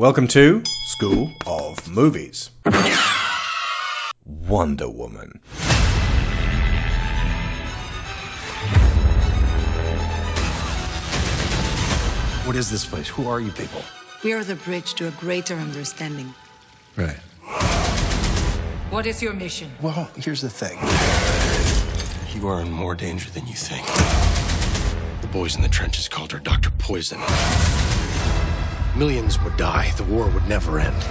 Welcome to School of Movies. Wonder Woman. What is this place? Who are you people? We are the bridge to a greater understanding. Right. What is your mission? Well, here's the thing. You are in more danger than you think. The boys in the trenches called her Dr. Poison. Millions would die. The war would never end.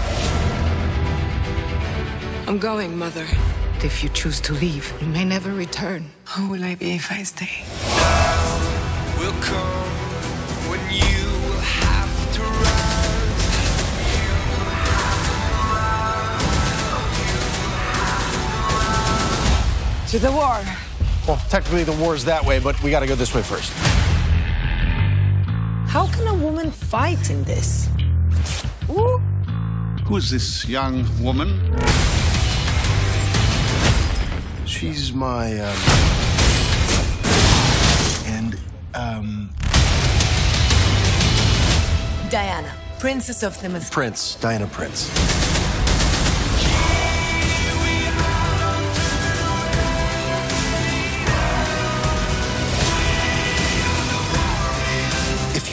I'm going, Mother. If you choose to leave, you may never return. Who will I be if I stay? will come when you will have to rise. To the war. Well, technically the war's that way, but we gotta go this way first. How can a fight in this? Ooh. Who's this young woman? She's my, um... And, um... Diana, Princess of the Myth. Prince. Diana Prince.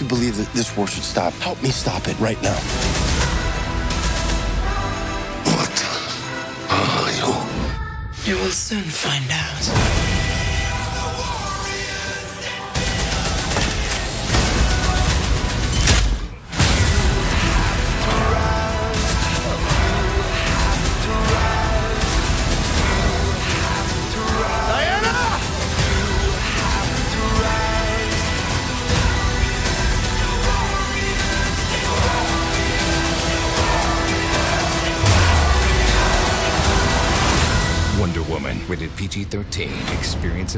You believe that this war should stop, help me stop it right now. What are you? You will soon find out.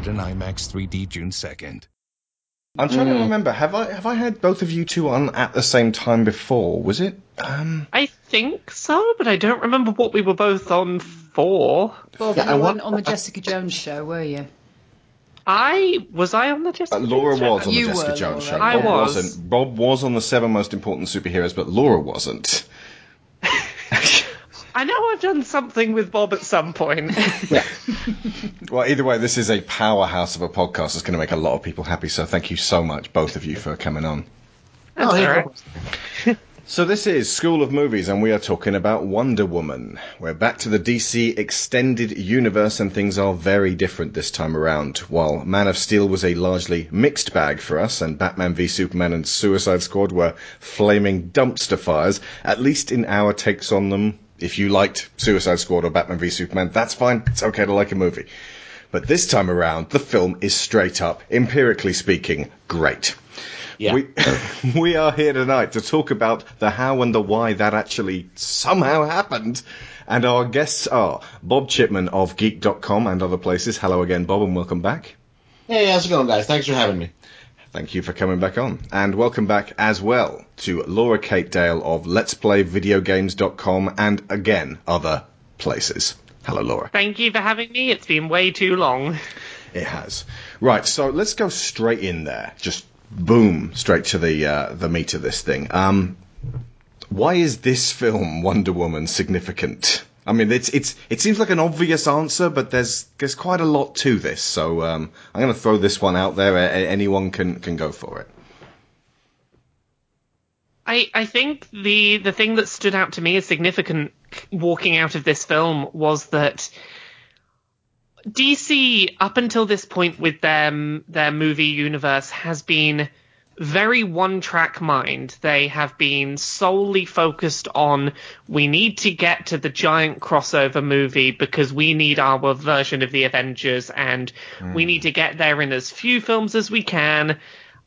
In IMAX 3D June 2nd. I'm trying to remember. Have I have I had both of you two on at the same time before? Was it? Um, I think so, but I don't remember what we were both on for. Bob, Yeah, you want- weren't on the Jessica Jones show, were you? I was I on the Jessica. uh, Laura Jones show? was on You the Jessica were, Jones show. I Bob was. Wasn't. Bob was on the seven most important superheroes, but Laura wasn't. I know I've done something with Bob at some point. Well, either way, this is a powerhouse of a podcast. It's going to make a lot of people happy. So thank you so much, both of you, for coming on. That's all right. So this is School of Movies, and we are talking about Wonder Woman. We're back to the DC extended universe, and things are very different this time around. While Man of Steel was a largely mixed bag for us, and Batman v Superman and Suicide Squad were flaming dumpster fires, at least in our takes on them. If you liked Suicide Squad or Batman v Superman, that's fine. It's okay to like a movie. But this time around, the film is straight up, empirically speaking, great. Yeah. We, we are here tonight to talk about the how and the why that actually somehow happened. And our guests are Bob Chipman of Geek.com and other places. Hello again, Bob, and welcome back. Hey, how's it going, guys? Thanks for having me. Thank you for coming back on. And welcome back as well to Laura Kate Dale of Let's Play Video Videogames.com and again, other places. Hello, Laura. Thank you for having me. It's been way too long. It has. Right, so let's go straight in there. Just boom, straight to the uh, the meat of this thing. Um, why is this film Wonder Woman significant? I mean, it's it's it seems like an obvious answer, but there's there's quite a lot to this. So um, I'm going to throw this one out there. Anyone can can go for it. I, I think the the thing that stood out to me as significant walking out of this film was that DC up until this point with their their movie universe has been very one track mind. They have been solely focused on we need to get to the giant crossover movie because we need our version of the Avengers and we need to get there in as few films as we can.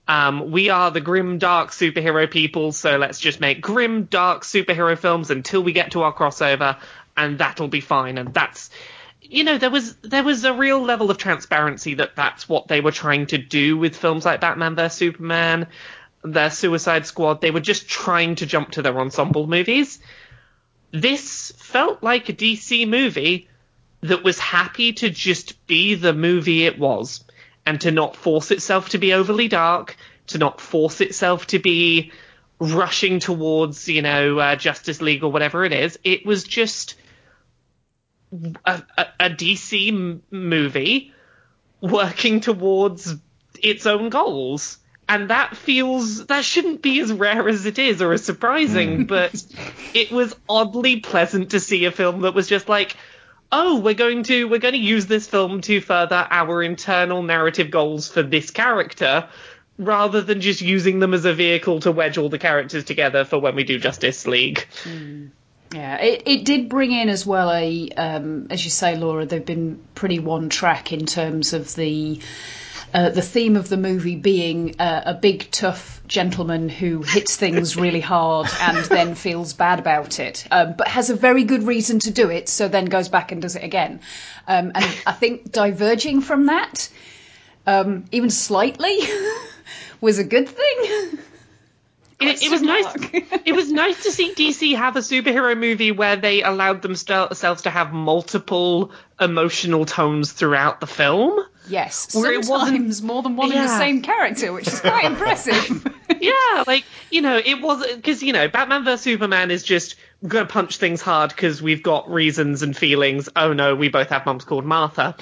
Um, we are the grim, dark superhero people, so let's just make grim, dark superhero films until we get to our crossover, and that'll be fine. And that's, you know, there was there was a real level of transparency that that's what they were trying to do with films like Batman vs Superman, their Suicide Squad. They were just trying to jump to their ensemble movies. This felt like a DC movie that was happy to just be the movie it was and to not force itself to be overly dark, to not force itself to be rushing towards, you know, uh, Justice League or whatever it is. It was just a, a, a DC m- movie working towards its own goals. And that feels that shouldn't be as rare as it is or as surprising, but it was oddly pleasant to see a film that was just like, oh, we're going to we're going to use this film to further our internal narrative goals for this character, rather than just using them as a vehicle to wedge all the characters together for when we do Justice League. Hmm. Yeah, it, it did bring in as well a, um, as you say, Laura, they've been pretty one track in terms of the uh, the theme of the movie being uh, a big tough gentleman who hits things really hard and then feels bad about it, um, but has a very good reason to do it, so then goes back and does it again. Um, and I think diverging from that, um, even slightly, was a good thing. It, it was nice. it was nice to see DC have a superhero movie where they allowed themselves to have multiple emotional tones throughout the film. Yes, Where it wasn't- more than one in the same character, which is quite impressive. yeah, like you know, it was because you know, Batman vs Superman is just gonna punch things hard because we've got reasons and feelings. Oh no, we both have mums called Martha.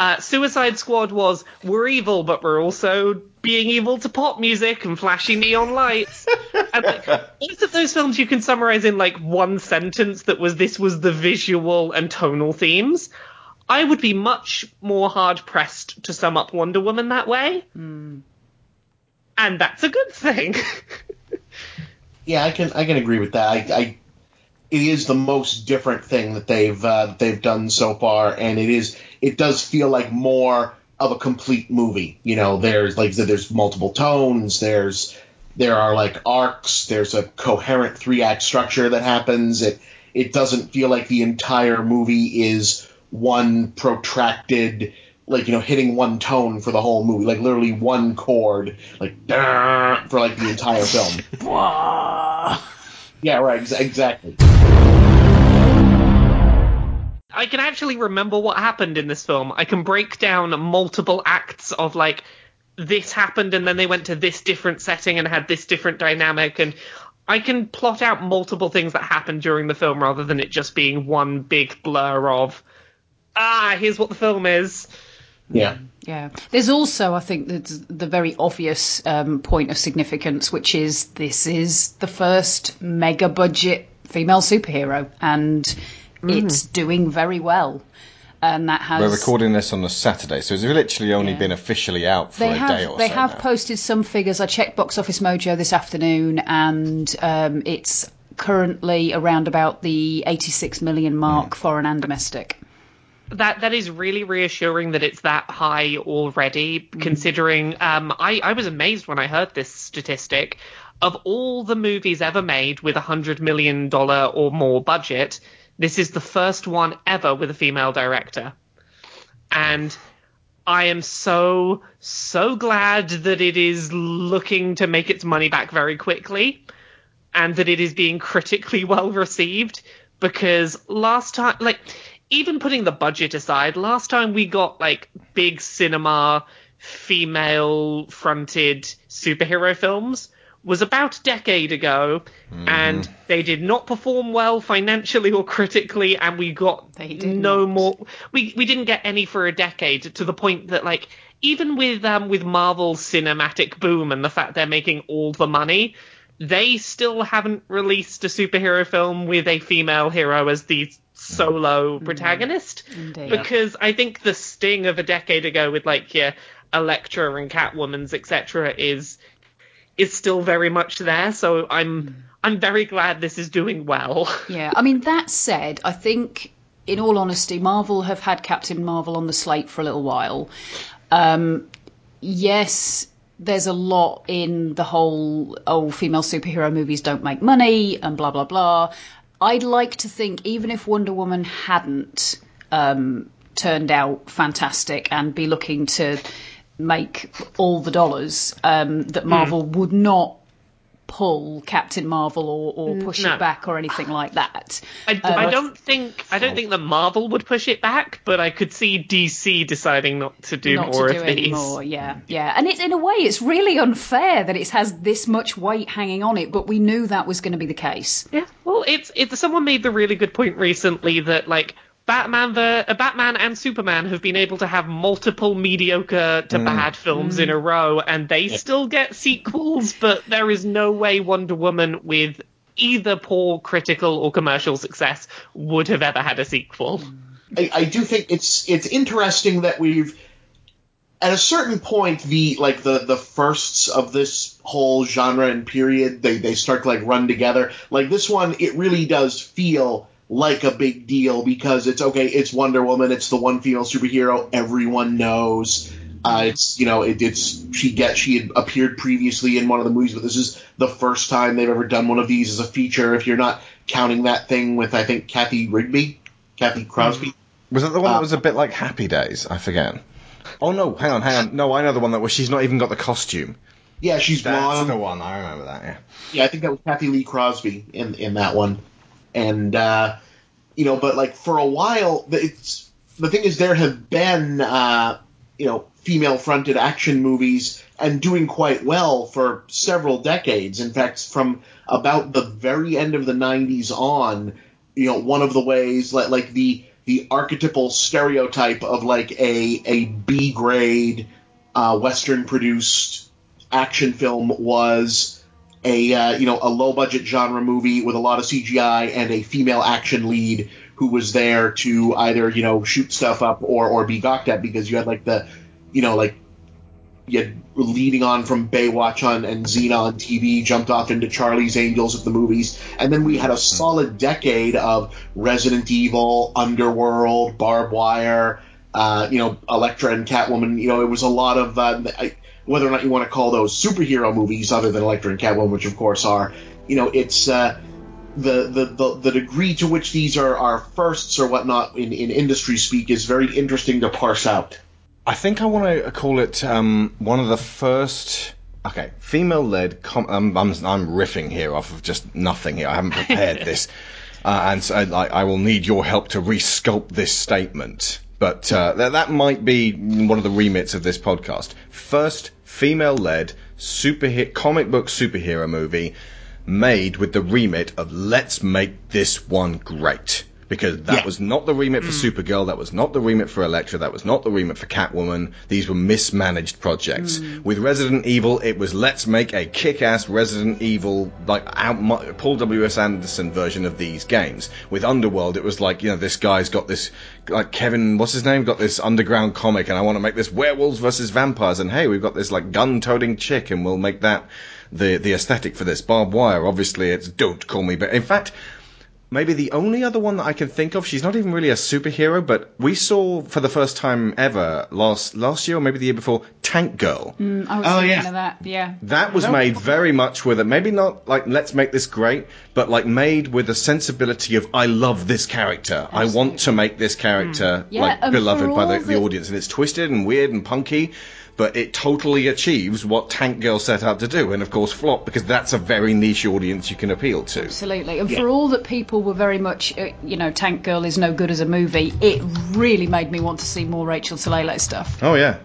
Uh, Suicide Squad was we're evil, but we're also being evil to pop music and flashy neon lights. and like, both of those films you can summarize in like one sentence that was this was the visual and tonal themes. I would be much more hard pressed to sum up Wonder Woman that way. And that's a good thing. Yeah, I can I can agree with that. I, I it is the most different thing that they've uh, that they've done so far, and it is it does feel like more of a complete movie. You know, there's like I said, there's multiple tones. There's there are like arcs. There's a coherent three act structure that happens. It it doesn't feel like the entire movie is one protracted like you know hitting one tone for the whole movie like literally one chord like for like the entire film yeah right ex- exactly I can actually remember what happened in this film. I can break down multiple acts of like this happened and then they went to this different setting and had this different dynamic and I can plot out multiple things that happened during the film rather than it just being one big blur of ah, here's what the film is. yeah Yeah. There's also, I think, the, the very obvious um, point of significance, which is this is the first mega budget female superhero, and it's doing very well. And that has. We're recording this on a Saturday, so it's literally only Yeah. been officially out for They a have day or they so They have now. posted some figures. I checked Box Office Mojo this afternoon, and um, it's currently around about the 86 million mark, foreign and domestic. that that is really reassuring that it's that high already considering um I, I was amazed when I heard this statistic of all the movies ever made with a hundred million dollar or more budget this is the first one ever with a female director. And I am so so glad that it is looking to make its money back very quickly and that it is being critically well received because last time like even putting the budget aside last time we got like big cinema female fronted superhero films was about a decade ago and they did not perform well financially or critically and we got They no more we we didn't get any for a decade to the point that like even with um with Marvel's cinematic boom and the fact they're making all the money they still haven't released a superhero film with a female hero as the solo protagonist. Indeed. because I think the sting of a decade ago with like yeah Elektra and Catwoman's etc is is still very much there so I'm I'm very glad this is doing well Yeah, I mean, that said, I think, in all honesty, Marvel have had Captain Marvel on the slate for a little while. Um, yes, there's a lot in the whole, oh, female superhero movies don't make money and blah, blah, blah. I'd like to think, even if Wonder Woman hadn't um, turned out fantastic and be looking to make all the dollars, um, that Marvel would not pull Captain Marvel or, or push no. it back or anything like that. I, Um, I don't think I don't think that Marvel would push it back, but I could see DC deciding not to do not more to do of it these. anymore. Yeah, yeah, and it's in a way it's really unfair that it has this much weight hanging on it, but we knew that was going to be the case. Yeah, well, it's it's someone made the really good point recently that like Batman the uh, Batman and Superman have been able to have multiple mediocre to bad films in a row, and they still get sequels, but there is no way Wonder Woman with either poor critical or commercial success would have ever had a sequel. I, I do think it's it's interesting that we've at a certain point the like the the firsts of this whole genre and period they they start to like run together. Like this one it really does feel like a big deal because it's okay it's wonder woman it's the one female superhero everyone knows uh, it's you know it, it's she get she had appeared previously in one of the movies but this is the first time they've ever done one of these as a feature if you're not counting that thing with i think kathy rigby kathy crosby Was that the one Uh, that was a bit like Happy Days? I forget. Oh no, hang on, hang on. No, I know the one that was. She's not even got the costume. yeah she's That's blonde the one. I remember that. Yeah. Yeah, I think that was Cathy Lee Crosby in in that one, and uh, you know, but like for a while, the- it's the thing is there have been uh, you know female fronted action movies and doing quite well for several decades. In fact, from about the very end of the '90s on, you know, one of the ways like like the the archetypal stereotype of like a a B grade uh, Western produced action film was a uh, you know a low budget genre movie with a lot of CGI and a female action lead who was there to either you know shoot stuff up or or be gawked at because you had like the you know like you had leading on from Baywatch on and Xena on TV jumped off into Charlie's Angels at the movies and then we had a solid decade of Resident Evil, Underworld, Barb Wire, uh, you know Elektra and Catwoman. You know it was a lot of uh, I, whether or not you want to call those superhero movies, other than Elektra and Catwoman, which of course are, you know, it's uh, the, the the the degree to which these are are firsts or whatnot in in industry speak is very interesting to parse out. I think I want to call it um, one of the first. Okay, female-led. Com- um, I'm I'm riffing here off of just nothing here. I haven't prepared this, uh, and so I, I will need your help to resculpt this statement. But uh, that that might be one of the remits of this podcast. First female-led superhero comic book superhero movie made with the remit of let's make this one great. Because that Yeah. was not the remit for mm. Supergirl, that was not the remit for Elektra, that was not the remit for Catwoman. These were mismanaged projects. Mm. With Resident Evil, it was let's make a kick-ass Resident Evil, like out, Paul W.S. Anderson version of these games. With Underworld, it was like, you know, this guy's got this, like Kevin, what's his name, got this underground comic, and I want to make this werewolves versus vampires, and hey, we've got this like gun-toting chick, and we'll make that the the aesthetic for this. Barb wire, obviously, it's don't call me, but in fact. Maybe the only other one that I can think of, she's not even really a superhero, but we saw for the first time ever last last year or maybe the year before, Tank Girl. Mm, I was Oh, thinking yeah. of that. Yeah. That was made very much with it. Maybe not like let's make this great, but like made with a sensibility of I love this character. I want to make this character Yeah, like beloved by the, the the- audience, and it's twisted and weird and punky. But it totally achieves what Tank Girl set out to do, and of course flop because that's a very niche audience you can appeal to. Absolutely. And for all that people were very much, uh, you know, Tank Girl is no good as a movie, it really made me want to see more Rachel Talalay stuff. Oh yeah,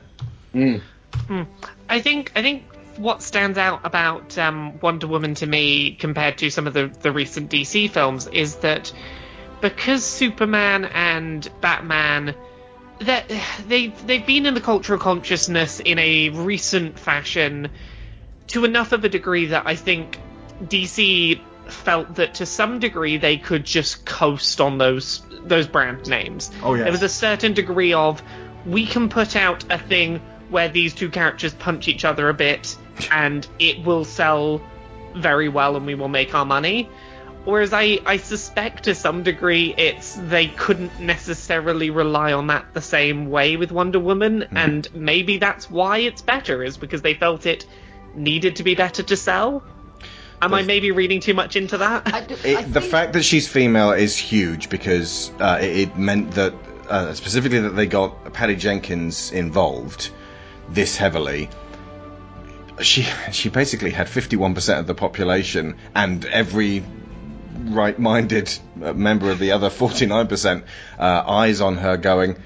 I think I think what stands out about um, Wonder Woman to me compared to some of the, the recent DC films is that because Superman and Batman that they they've been in the cultural consciousness in a recent fashion to enough of a degree that I think DC felt that to some degree they could just coast on those those brand names. Oh, yeah. There was a certain degree of we can put out a thing where these two characters punch each other a bit and it will sell very well and we will make our money. Whereas I, I suspect to some degree it's they couldn't necessarily rely on that the same way with Wonder Woman, and maybe that's why it's better, is because they felt it needed to be better to sell. Am I maybe reading too much into that? I, d- It, I the think- fact that she's female is huge because uh, it, it meant that uh, specifically that they got Patty Jenkins involved this heavily. she she basically had 51% of the population and every right-minded uh, member of the other 49% uh, eyes on her going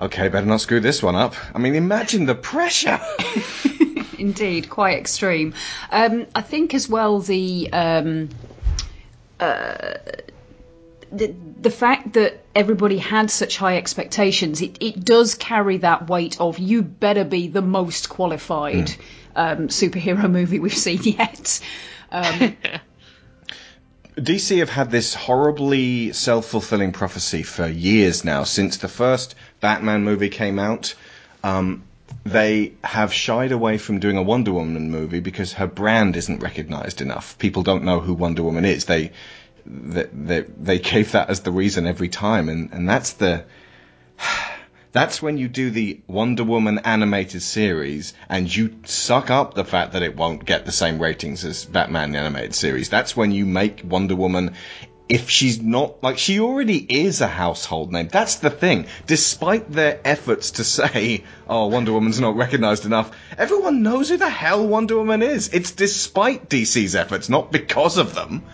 okay better not screw this one up i mean imagine the pressure Indeed, quite extreme. Um, I think as well the, um, uh, the the fact that everybody had such high expectations, it, it does carry that weight of you better be the most qualified um, superhero movie we've seen yet. DC have had this horribly self fulfilling prophecy for years now. Since the first Batman movie came out, um, they have shied away from doing a Wonder Woman movie because her brand isn't recognized enough. People don't know who Wonder Woman is. They they they, they gave that as the reason every time, and and that's the. That's when you do the Wonder Woman animated series and you suck up the fact that it won't get the same ratings as Batman the animated series. That's when you make Wonder Woman if she's not like she already is a household name. That's the thing. Despite their efforts to say, "Oh, Wonder Woman's not recognized enough," everyone knows who the hell Wonder Woman is. It's despite DC's efforts, not because of them.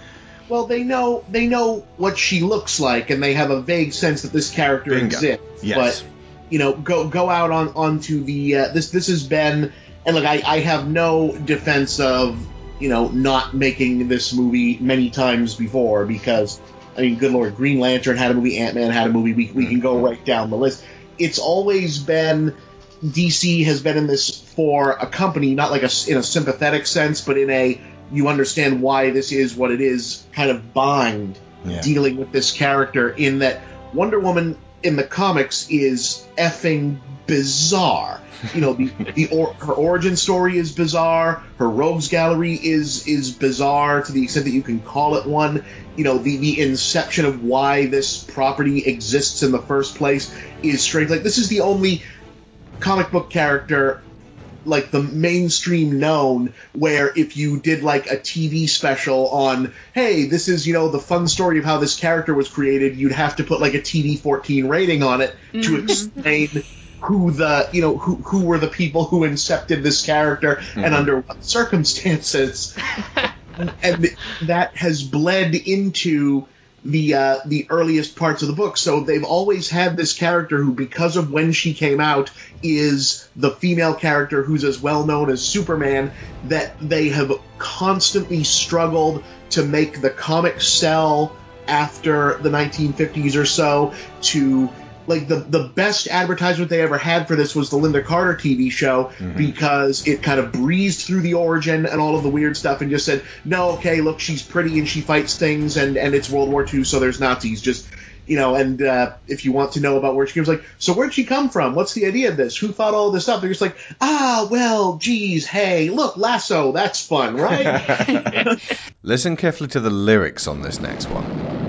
Well, they know they know what she looks like, and they have a vague sense that this character Bingo. exists. Yes. You know, go go out on onto the uh, this this has been and look, I, I have no defense of you know not making this movie many times before because I mean, good lord, Green Lantern had a movie, Ant Man had a movie. We we can go right down the list. It's always been DC has been in this for a company, not like a in a sympathetic sense, but in a you understand why this is what it is kind of bind Yeah. dealing with this character in that Wonder Woman in the comics is effing bizarre. You know, the, the or, her origin story is bizarre. Her rogues gallery is is bizarre to the extent that you can call it one. You know, the the inception of why this property exists in the first place is strange. Like this is the only comic book character like the mainstream known where if you did like a TV special on hey this is you know the fun story of how this character was created you'd have to put like a TV 14 rating on it to mm-hmm. explain who the you know who who were the people who incepted this character and mm-hmm. under what circumstances. And that has bled into the uh, the earliest parts of the book. So they've always had this character who, because of when she came out, is the female character who's as well known as Superman. That they have constantly struggled to make the comic sell after the 1950s or so to like the the best advertisement they ever had for this was the Lynda Carter TV show because it kind of breezed through the origin and all of the weird stuff and just said, no, okay, look, she's pretty and she fights things and and it's World War II, so there's Nazis. Just you know, and uh, if you want to know about where she comes, like, so where'd she come from? What's the idea of this? Who thought all this up? They're just like, ah, well, geez, hey, look, lasso, that's fun, right? Listen carefully to the lyrics on this next one.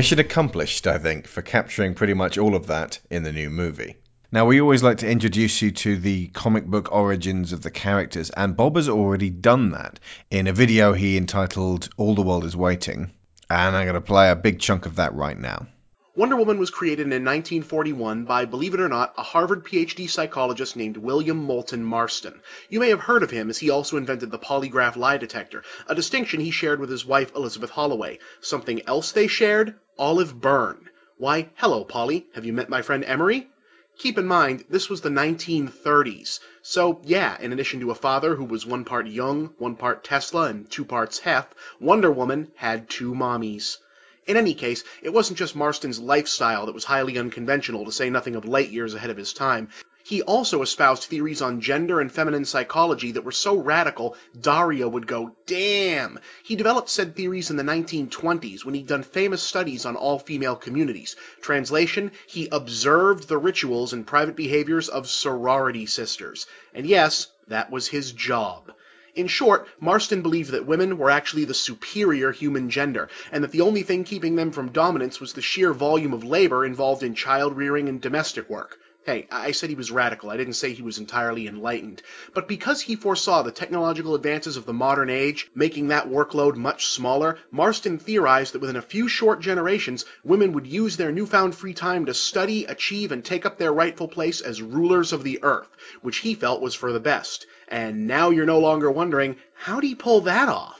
Mission accomplished, I think, for capturing pretty much all of that in the new movie. Now, we always like to introduce you to the comic book origins of the characters, and Bob has already done that in a video he entitled All the World is Waiting. And I'm going to play a big chunk of that right now. Wonder Woman was created in 1941 by, believe it or not, a Harvard PhD psychologist named William Moulton Marston. You may have heard of him as he also invented the polygraph lie detector, a distinction he shared with his wife Elizabeth Holloway. Something else they shared? Olive Byrne. Why, hello, Polly. Have you met my friend Emery? Keep in mind, this was the 1930s. So, yeah, in addition to a father who was one part Jung, one part Tesla, and two parts Hef, Wonder Woman had two mommies. In any case, it wasn't just Marston's lifestyle that was highly unconventional, to say nothing of light years ahead of his time. He also espoused theories on gender and feminine psychology that were so radical, Daria would go, damn. He developed said theories in the 1920s when he'd done famous studies on all female communities. Translation, he observed the rituals and private behaviors of sorority sisters. And yes, that was his job. In short, Marston believed that women were actually the superior human gender, and that the only thing keeping them from dominance was the sheer volume of labor involved in child rearing and domestic work. Hey, I said he was radical. I didn't say he was entirely enlightened. But because he foresaw the technological advances of the modern age, making that workload much smaller, Marston theorized that within a few short generations, women would use their newfound free time to study, achieve, and take up their rightful place as rulers of the earth, which he felt was for the best. And now you're no longer wondering, how'd he pull that off?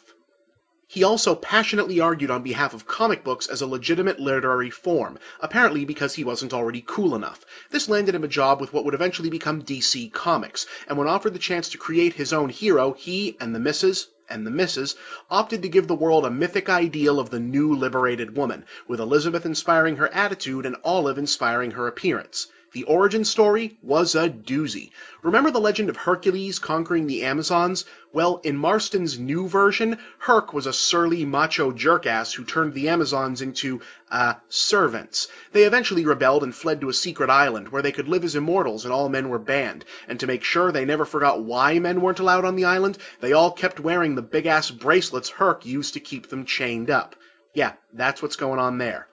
He also passionately argued on behalf of comic books as a legitimate literary form, apparently because he wasn't already cool enough. This landed him a job with what would eventually become DC Comics, and when offered the chance to create his own hero, he and the missus and the missus opted to give the world a mythic ideal of the new liberated woman, with Elizabeth inspiring her attitude and Olive inspiring her appearance. The origin story was a doozy. Remember the legend of Hercules conquering the Amazons? Well, in Marston's new version, Herc was a surly macho jerkass who turned the Amazons into, uh, servants. They eventually rebelled and fled to a secret island where they could live as immortals and all men were banned. And to make sure they never forgot why men weren't allowed on the island, they all kept wearing the big ass bracelets Herc used to keep them chained up. Yeah, that's what's going on there.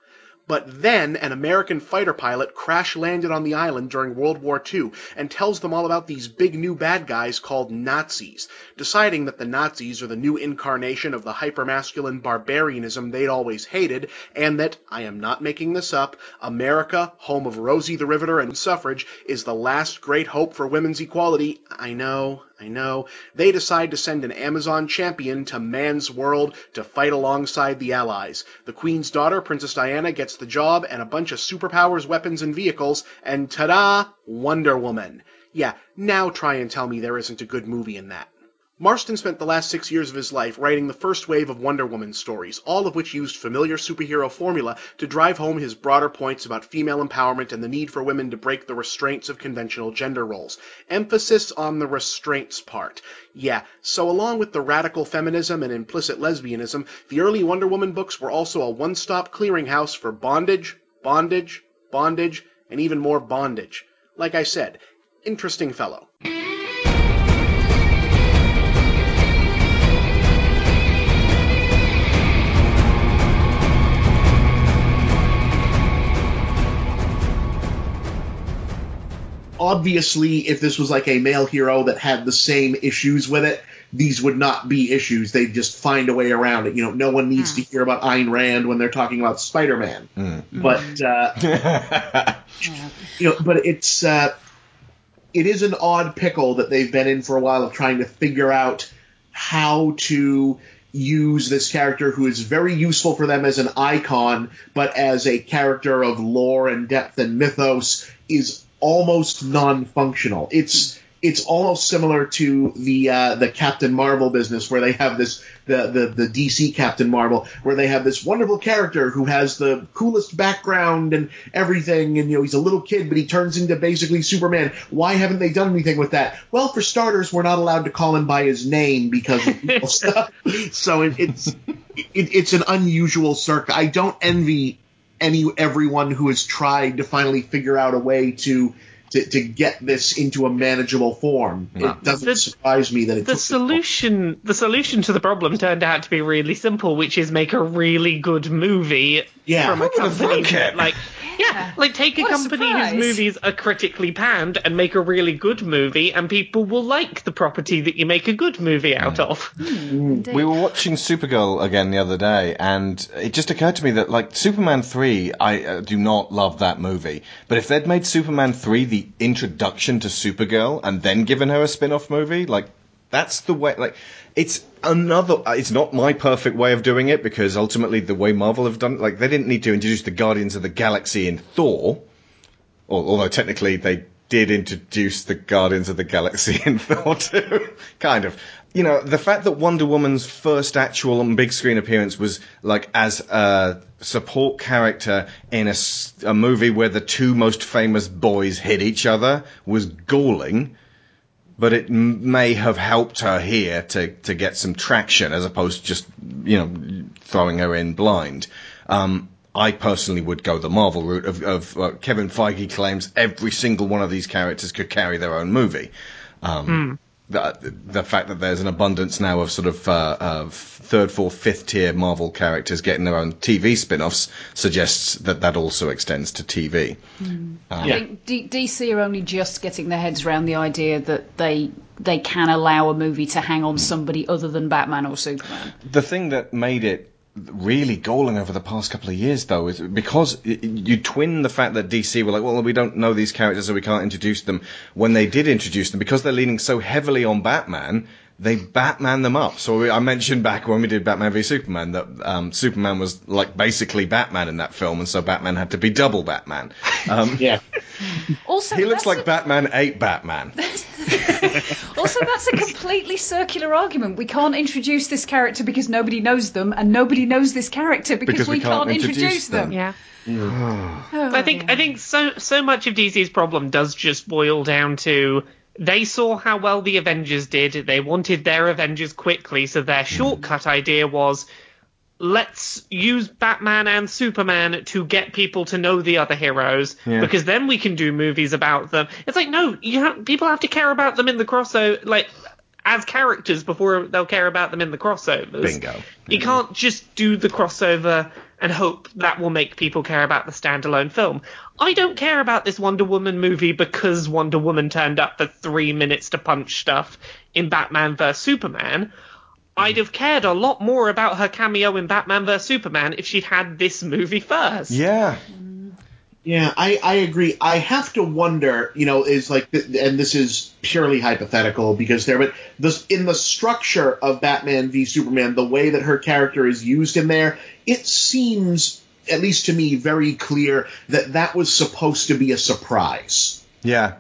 But then an American fighter pilot crash landed on the island during World War II and tells them all about these big new bad guys called Nazis, deciding that the Nazis are the new incarnation of the hypermasculine barbarianism they'd always hated, and that, I am not making this up, America, home of Rosie the Riveter and suffrage, is the last great hope for women's equality. I know, I know. They decide to send an Amazon champion to man's world to fight alongside the Allies. The Queen's daughter, Princess Diana, gets the job and a bunch of superpowers, weapons, and vehicles, and ta-da! Wonder Woman. Yeah, now try and tell me there isn't a good movie in that. Marston spent the last six years of his life writing the first wave of Wonder Woman stories, all of which used familiar superhero formula to drive home his broader points about female empowerment and the need for women to break the restraints of conventional gender roles. Emphasis on the restraints part. Yeah, so along with the radical feminism and implicit lesbianism, the early Wonder Woman books were also a one-stop clearinghouse for bondage, bondage, bondage, and even more bondage. Like I said, interesting fellow. Obviously, if this was like a male hero that had the same issues with it, these would not be issues. They'd just find a way around it. You know, no one needs to hear about Ayn Rand when they're talking about Spider Man. But uh, you know, but it's uh, it is an odd pickle that they've been in for a while of trying to figure out how to use this character who is very useful for them as an icon, but as a character of lore and depth and mythos is almost non-functional. It's it's almost similar to the uh, the Captain Marvel business where they have this the, the the DC Captain Marvel where they have this wonderful character who has the coolest background and everything and you know he's a little kid but he turns into basically Superman. Why haven't they done anything with that? Well, for starters, we're not allowed to call him by his name because of stuff. So it, it's it, it's an unusual circ. I don't envy any everyone who has tried to finally figure out a way to to, to get this into a manageable form. It doesn't surprise me that it the took solution the solution to the problem turned out to be really simple, which is make a really good movie Yeah. from a Who would've company thunk it? like Yeah, like take a What company surprise. whose movies are critically panned and make a really good movie, and people will like the property that you make a good movie out of. We were watching Supergirl again the other day, and it just occurred to me that, like, Superman 3, I uh, do not love that movie. But if they'd made Superman 3 the introduction to Supergirl and then given her a spin off movie, like, that's the way, like, it's another, uh, it's not my perfect way of doing it because ultimately the way Marvel have done it, like, they didn't need to introduce the Guardians of the Galaxy in Thor, although technically they did introduce the Guardians of the Galaxy in Thor too, kind of. You know, the fact that Wonder Woman's first actual on big screen appearance was like as a support character in a movie where the two most famous boys hit each other was galling. But it may have helped her here to, to get some traction as opposed to just, you know, throwing her in blind. Um, I personally would go the Marvel route of, of uh, Kevin Feige claims every single one of these characters could carry their own movie. Um, the, the fact that there's an abundance now of sort of, uh, of third, fourth, fifth tier Marvel characters getting their own TV spin-offs suggests that that also extends to TV. Hmm. Um, I think D- DC are only just getting their heads around the idea that they they can allow a movie to hang on hmm. somebody other than Batman or Superman. The thing that made it really galling over the past couple of years, though, is because you twin the fact that DC were like, well, we don't know these characters, so we can't introduce them. When they did introduce them, because they're leaning so heavily on Batman, they Batman them up. So we, I mentioned back when we did Batman v Superman that um, Superman was like basically Batman in that film, and so Batman had to be double Batman. Um, Yeah. Also, he looks like a- Batman ate Batman. Also, that's a completely circular argument. We can't introduce this character because nobody knows them, and nobody knows this character because, Because we we, can't can't, introduce introduce them. them. Yeah. Oh, I think dear. I think so so much of DC's problem does just boil down to they saw how well the Avengers did. They wanted their Avengers quickly, so their hmm. shortcut idea was let's use Batman and Superman to get people to know the other heroes Yeah. because then we can do movies about them. It's like no, you have, people have to care about them in the crossover like as characters before they'll care about them in the crossovers. Bingo. You can't just do the crossover and hope that will make people care about the standalone film. I don't care about this Wonder Woman movie because Wonder Woman turned up for three minutes to punch stuff in Batman vs Superman. I'd have cared a lot more about her cameo in Batman vs Superman if she'd had this movie first. Yeah. Yeah, I, I agree. I have to wonder, you know, is like, and this is purely hypothetical because there, but this in the structure of Batman v Superman, the way that her character is used in there, it seems, at least to me, very clear that that was supposed to be a surprise. Yeah.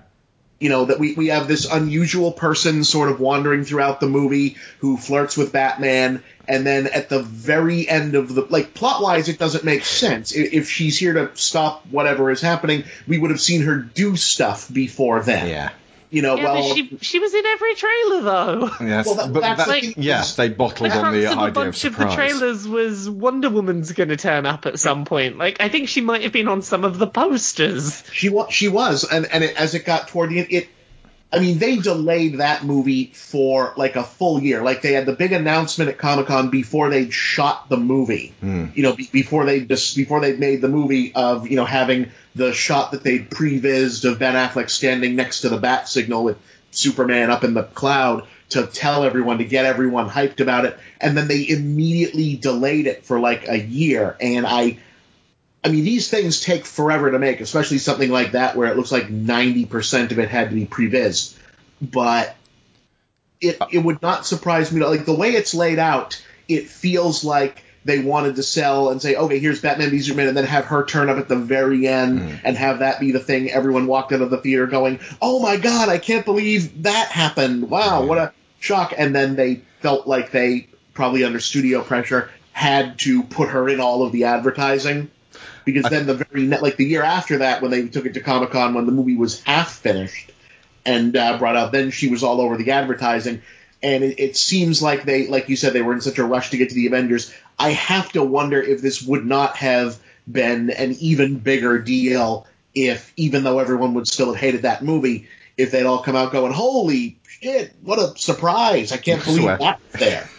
You know, that we, we have this unusual person sort of wandering throughout the movie who flirts with Batman, and then at the very end of the like plot wise it doesn't make sense if she's here to stop whatever is happening we would have seen her do stuff before then Yeah. You know Yeah, well but she she was in every trailer though. Yes, Well, that- but that's that, the thing yeah, is- they bottled on the crux of a idea of bunch of, the trailers was Wonder Woman's going to turn up at some point. Like I think she might have been on some of the posters. she was she was and and it, as it got toward the end it I mean, they delayed that movie for like a full year. Like they had the big announcement at Comic Con before they'd shot the movie. Hmm. You know, be, before they just before they'd made the movie of you know having the shot that they'd prevised of Ben Affleck standing next to the bat signal with Superman up in the cloud to tell everyone to get everyone hyped about it, and then they immediately delayed it for like a year. And I, I mean, these things take forever to make, especially something like that where it looks like 90% of it had to be previs. But it, it would not surprise me. To, like, the way it's laid out, it feels like they wanted to sell and say, okay, here's Batman v Superman, and then have her turn up at the very end and have that be the thing everyone walked out of the theater going, oh my god, I can't believe that happened. Wow, what a shock. And then they felt like they, probably under studio pressure, had to put her in all of the advertising because then the very ne- like the year after that when they took it to Comic Con when the movie was half finished and uh, brought out, then she was all over the advertising. And it, it seems like they, like you said, they were in such a rush to get to the Avengers. I have to wonder if this would not have been an even bigger deal if, even though everyone would still have hated that movie, if they'd all come out going, "Holy shit, what a surprise! I can't believe that's there."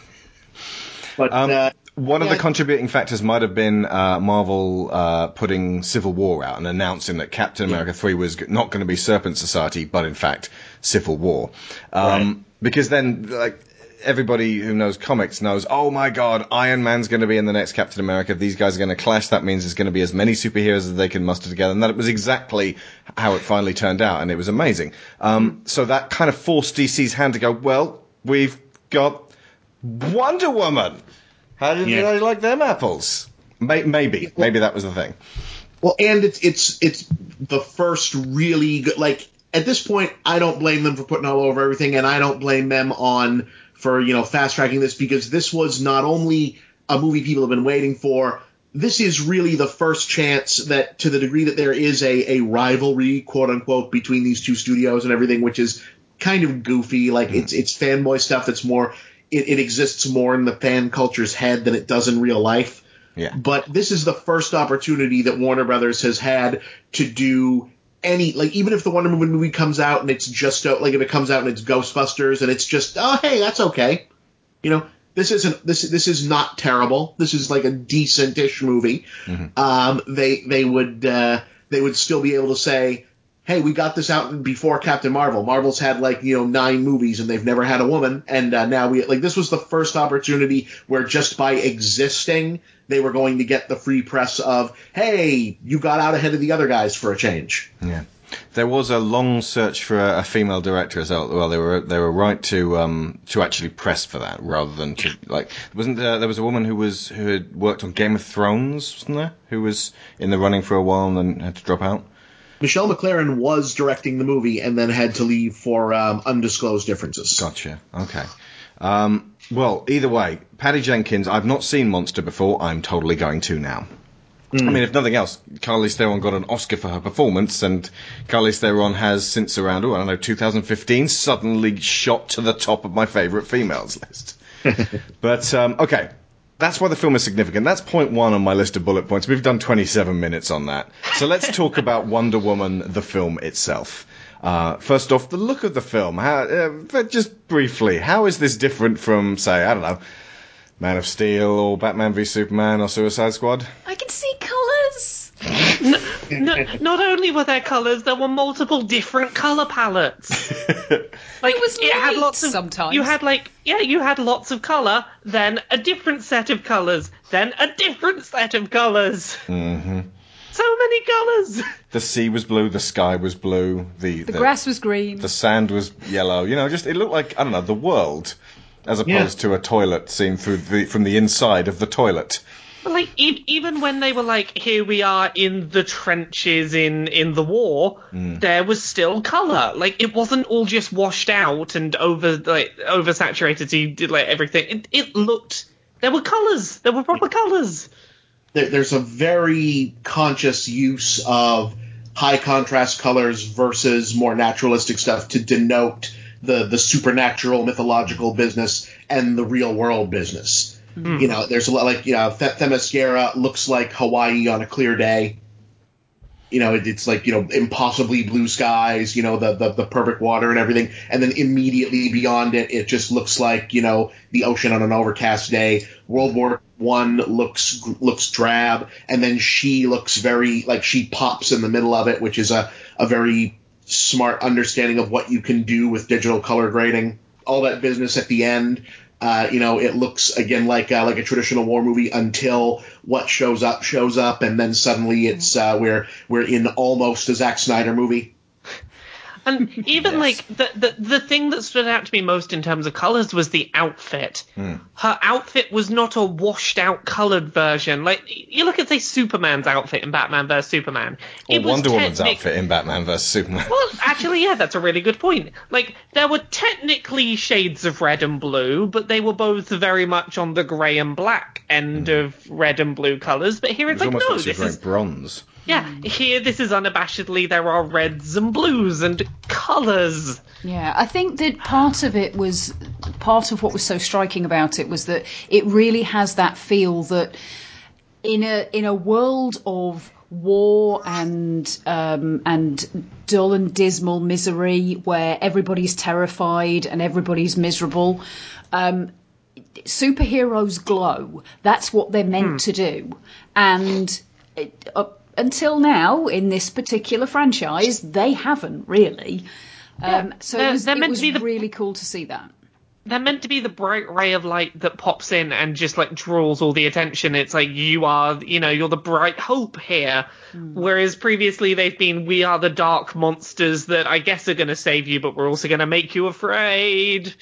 But Um, uh, One of the contributing factors might have been uh, Marvel uh, putting Civil War out and announcing that Captain America 3 was not going to be Serpent Society, but in fact Civil War. Um, Right. Because then, like, everybody who knows comics knows, oh my god, Iron Man's going to be in the next Captain America. These guys are going to clash. That means there's going to be as many superheroes as they can muster together. And that was exactly how it finally turned out, and it was amazing. Um, So that kind of forced DC's hand to go, well, we've got Wonder Woman. How did Yeah. they like them apples? Maybe, maybe that was the thing. Well, and it's it's it's the first really good. Like at this point, I don't blame them for putting all over everything, and I don't blame them on for you know fast tracking this because this was not only a movie people have been waiting for. This is really the first chance that, to the degree that there is a, a rivalry, quote unquote, between these two studios and everything, which is kind of goofy. Like it's it's fanboy stuff that's more. It, it exists more in the fan culture's head than it does in real life Yeah. but this is the first opportunity that Warner Brothers has had to do any like even if the Wonder Woman movie comes out and it's just uh, like if it comes out and it's Ghostbusters and it's just oh hey that's okay. You know this isn't this this is not terrible. This is like a decent-ish movie. Um they they would uh, they would still be able to say hey we got this out before Captain Marvel. Marvel's had like you know nine movies and they've never had a woman. And uh, now we like this was the first opportunity where just by existing they were going to get the free press of hey you got out ahead of the other guys for a change Yeah. There was a long search for a, a female director as well. Well, they were they were right to um to actually press for that rather than to like wasn't there there was a woman who was who had worked on Game of Thrones, wasn't there? Who was in the running for a while and then had to drop out. Michelle MacLaren was directing the movie and then had to leave for um, undisclosed differences Gotcha. Okay. Um, well, either way, Patty Jenkins. I've not seen Monster before. I'm totally going to now. I mean, if nothing else, Charlize Theron got an Oscar for her performance, and Charlize Theron has, since around, oh, I don't know, 2015, suddenly shot to the top of my favourite females list. but, um, okay, that's why the film is significant. That's point one on my list of bullet points. We've done 27 minutes on that. So let's talk about Wonder Woman, the film itself. Uh, first off, the look of the film. How, uh, just briefly, how is this different from, say, I don't know, Man of Steel or Batman v Superman or Suicide Squad? I can see colours. no, not only were there colours, there were multiple different colour palettes. Like It was had lots of sometimes. You had like yeah, you had lots of colour, then a different set of colours, then a different set of colours. hmm So many colours. The sea was blue, the sky was blue, the The grass was green. the sand was yellow. You know, just it looked like I don't know the world, as opposed to a toilet seen through the from the inside of the toilet. But like e- even when they were like, here we are in the trenches in in the war, hmm. there was still color. Like it wasn't all just washed out and over like oversaturated. So you did like everything. It it looked there were colors. There were proper colors. There, there's a very conscious use of high contrast colors versus more naturalistic stuff to denote the the supernatural mythological business and the real world business. Hmm. You know, there's a lot like you know, Th- Themyscira looks like Hawaii on a clear day. You know, it's like you know, impossibly blue skies. You know, the, the the perfect water and everything, and then immediately beyond it, it just looks like you know the ocean on an overcast day. World War One looks looks drab, and then she looks very like she pops in the middle of it, which is a a very smart understanding of what you can do with digital color grading. All that business at the end. Uh, you know, it looks again like uh, like a traditional war movie until what shows up shows up, and then suddenly it's uh, we're we're in almost a Zack Snyder movie. And even like the, the the thing that stood out to me most in terms of colors was the outfit. Hmm. Her outfit was not a washed out colored version. Like you look at say Superman's outfit in Batman vs Superman. Or it was Wonder Woman's technic- outfit in Batman vs Superman. Well, actually, yeah, that's a really good point. Like, there were technically shades of red and blue, but they were both very much on the grey and black end hmm. of red and blue colours. But here It it's like, no, this is bronze. Yeah. Here, this is unabashedly there are reds and blues and colours. Yeah, I think that part of it was part of what was so striking about it was that it really has that feel that in a in a world of war and um, and dull and dismal misery where everybody's terrified and everybody's miserable. Um, superheroes glow. That's what they're meant to do. And it, up until now, in this particular franchise, they haven't really. Um, so They're- it was, they're it was the- really cool to see that. they're meant to be the bright ray of light that pops in and just like draws all the attention. It's like you are, you know, you're the bright hope here. Whereas previously they've been, we are the dark monsters that I guess are going to save you, but we're also going to make you afraid.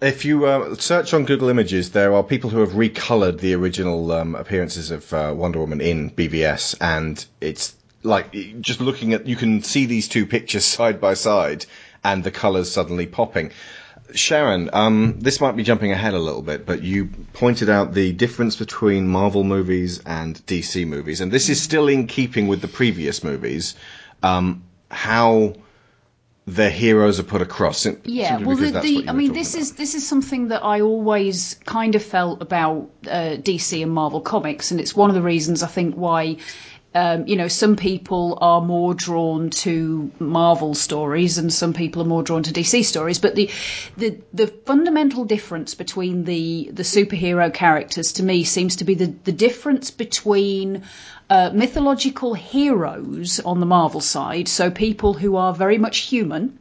If you uh, search on Google Images, there are people who have recolored the original um, appearances of uh, Wonder Woman in BVS, and it's like just looking at you can see these two pictures side by side, and the colors suddenly popping. Sharon, um, this might be jumping ahead a little bit, but you pointed out the difference between Marvel movies and DC movies, and this is still in keeping with the previous movies. Um, how their heroes are put across. Yeah, well, the, the I mean, this about. is this is something that I always kind of felt about uh, DC and Marvel comics, and it's one of the reasons I think why. Um, you know, some people are more drawn to Marvel stories, and some people are more drawn to DC stories. But the the the fundamental difference between the the superhero characters to me seems to be the the difference between uh, mythological heroes on the Marvel side, so people who are very much human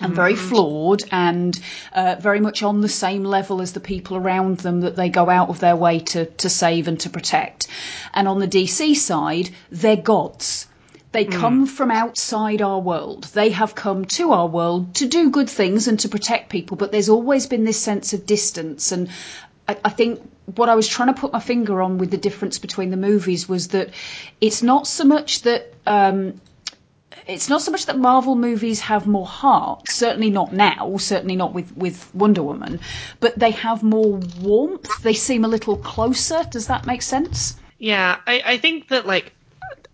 and very flawed and uh, very much on the same level as the people around them that they go out of their way to, to save and to protect. And on the DC side, they're gods. They come from outside our world. They have come to our world to do good things and to protect people, but there's always been this sense of distance. And I, I think what I was trying to put my finger on with the difference between the movies was that it's not so much that. Um, it's not so much that Marvel movies have more heart, certainly not now, certainly not with, with Wonder Woman, but they have more warmth. They seem a little closer. Does that make sense? Yeah, I, I think that like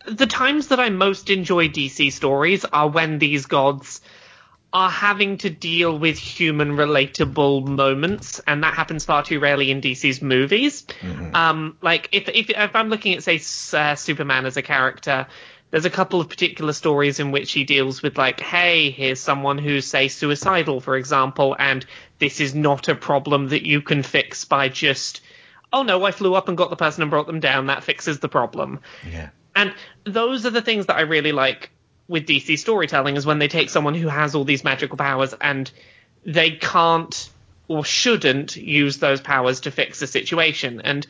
the times that I most enjoy DC stories are when these gods are having to deal with human relatable moments, and that happens far too rarely in DC's movies. Um, like if if if I'm looking at say uh, Superman as a character. There's a couple of particular stories in which he deals with like, hey, here's someone who's say suicidal, for example, and this is not a problem that you can fix by just oh no, I flew up and got the person and brought them down. That fixes the problem. Yeah. And those are the things that I really like with DC storytelling is when they take someone who has all these magical powers and they can't or shouldn't use those powers to fix a situation. And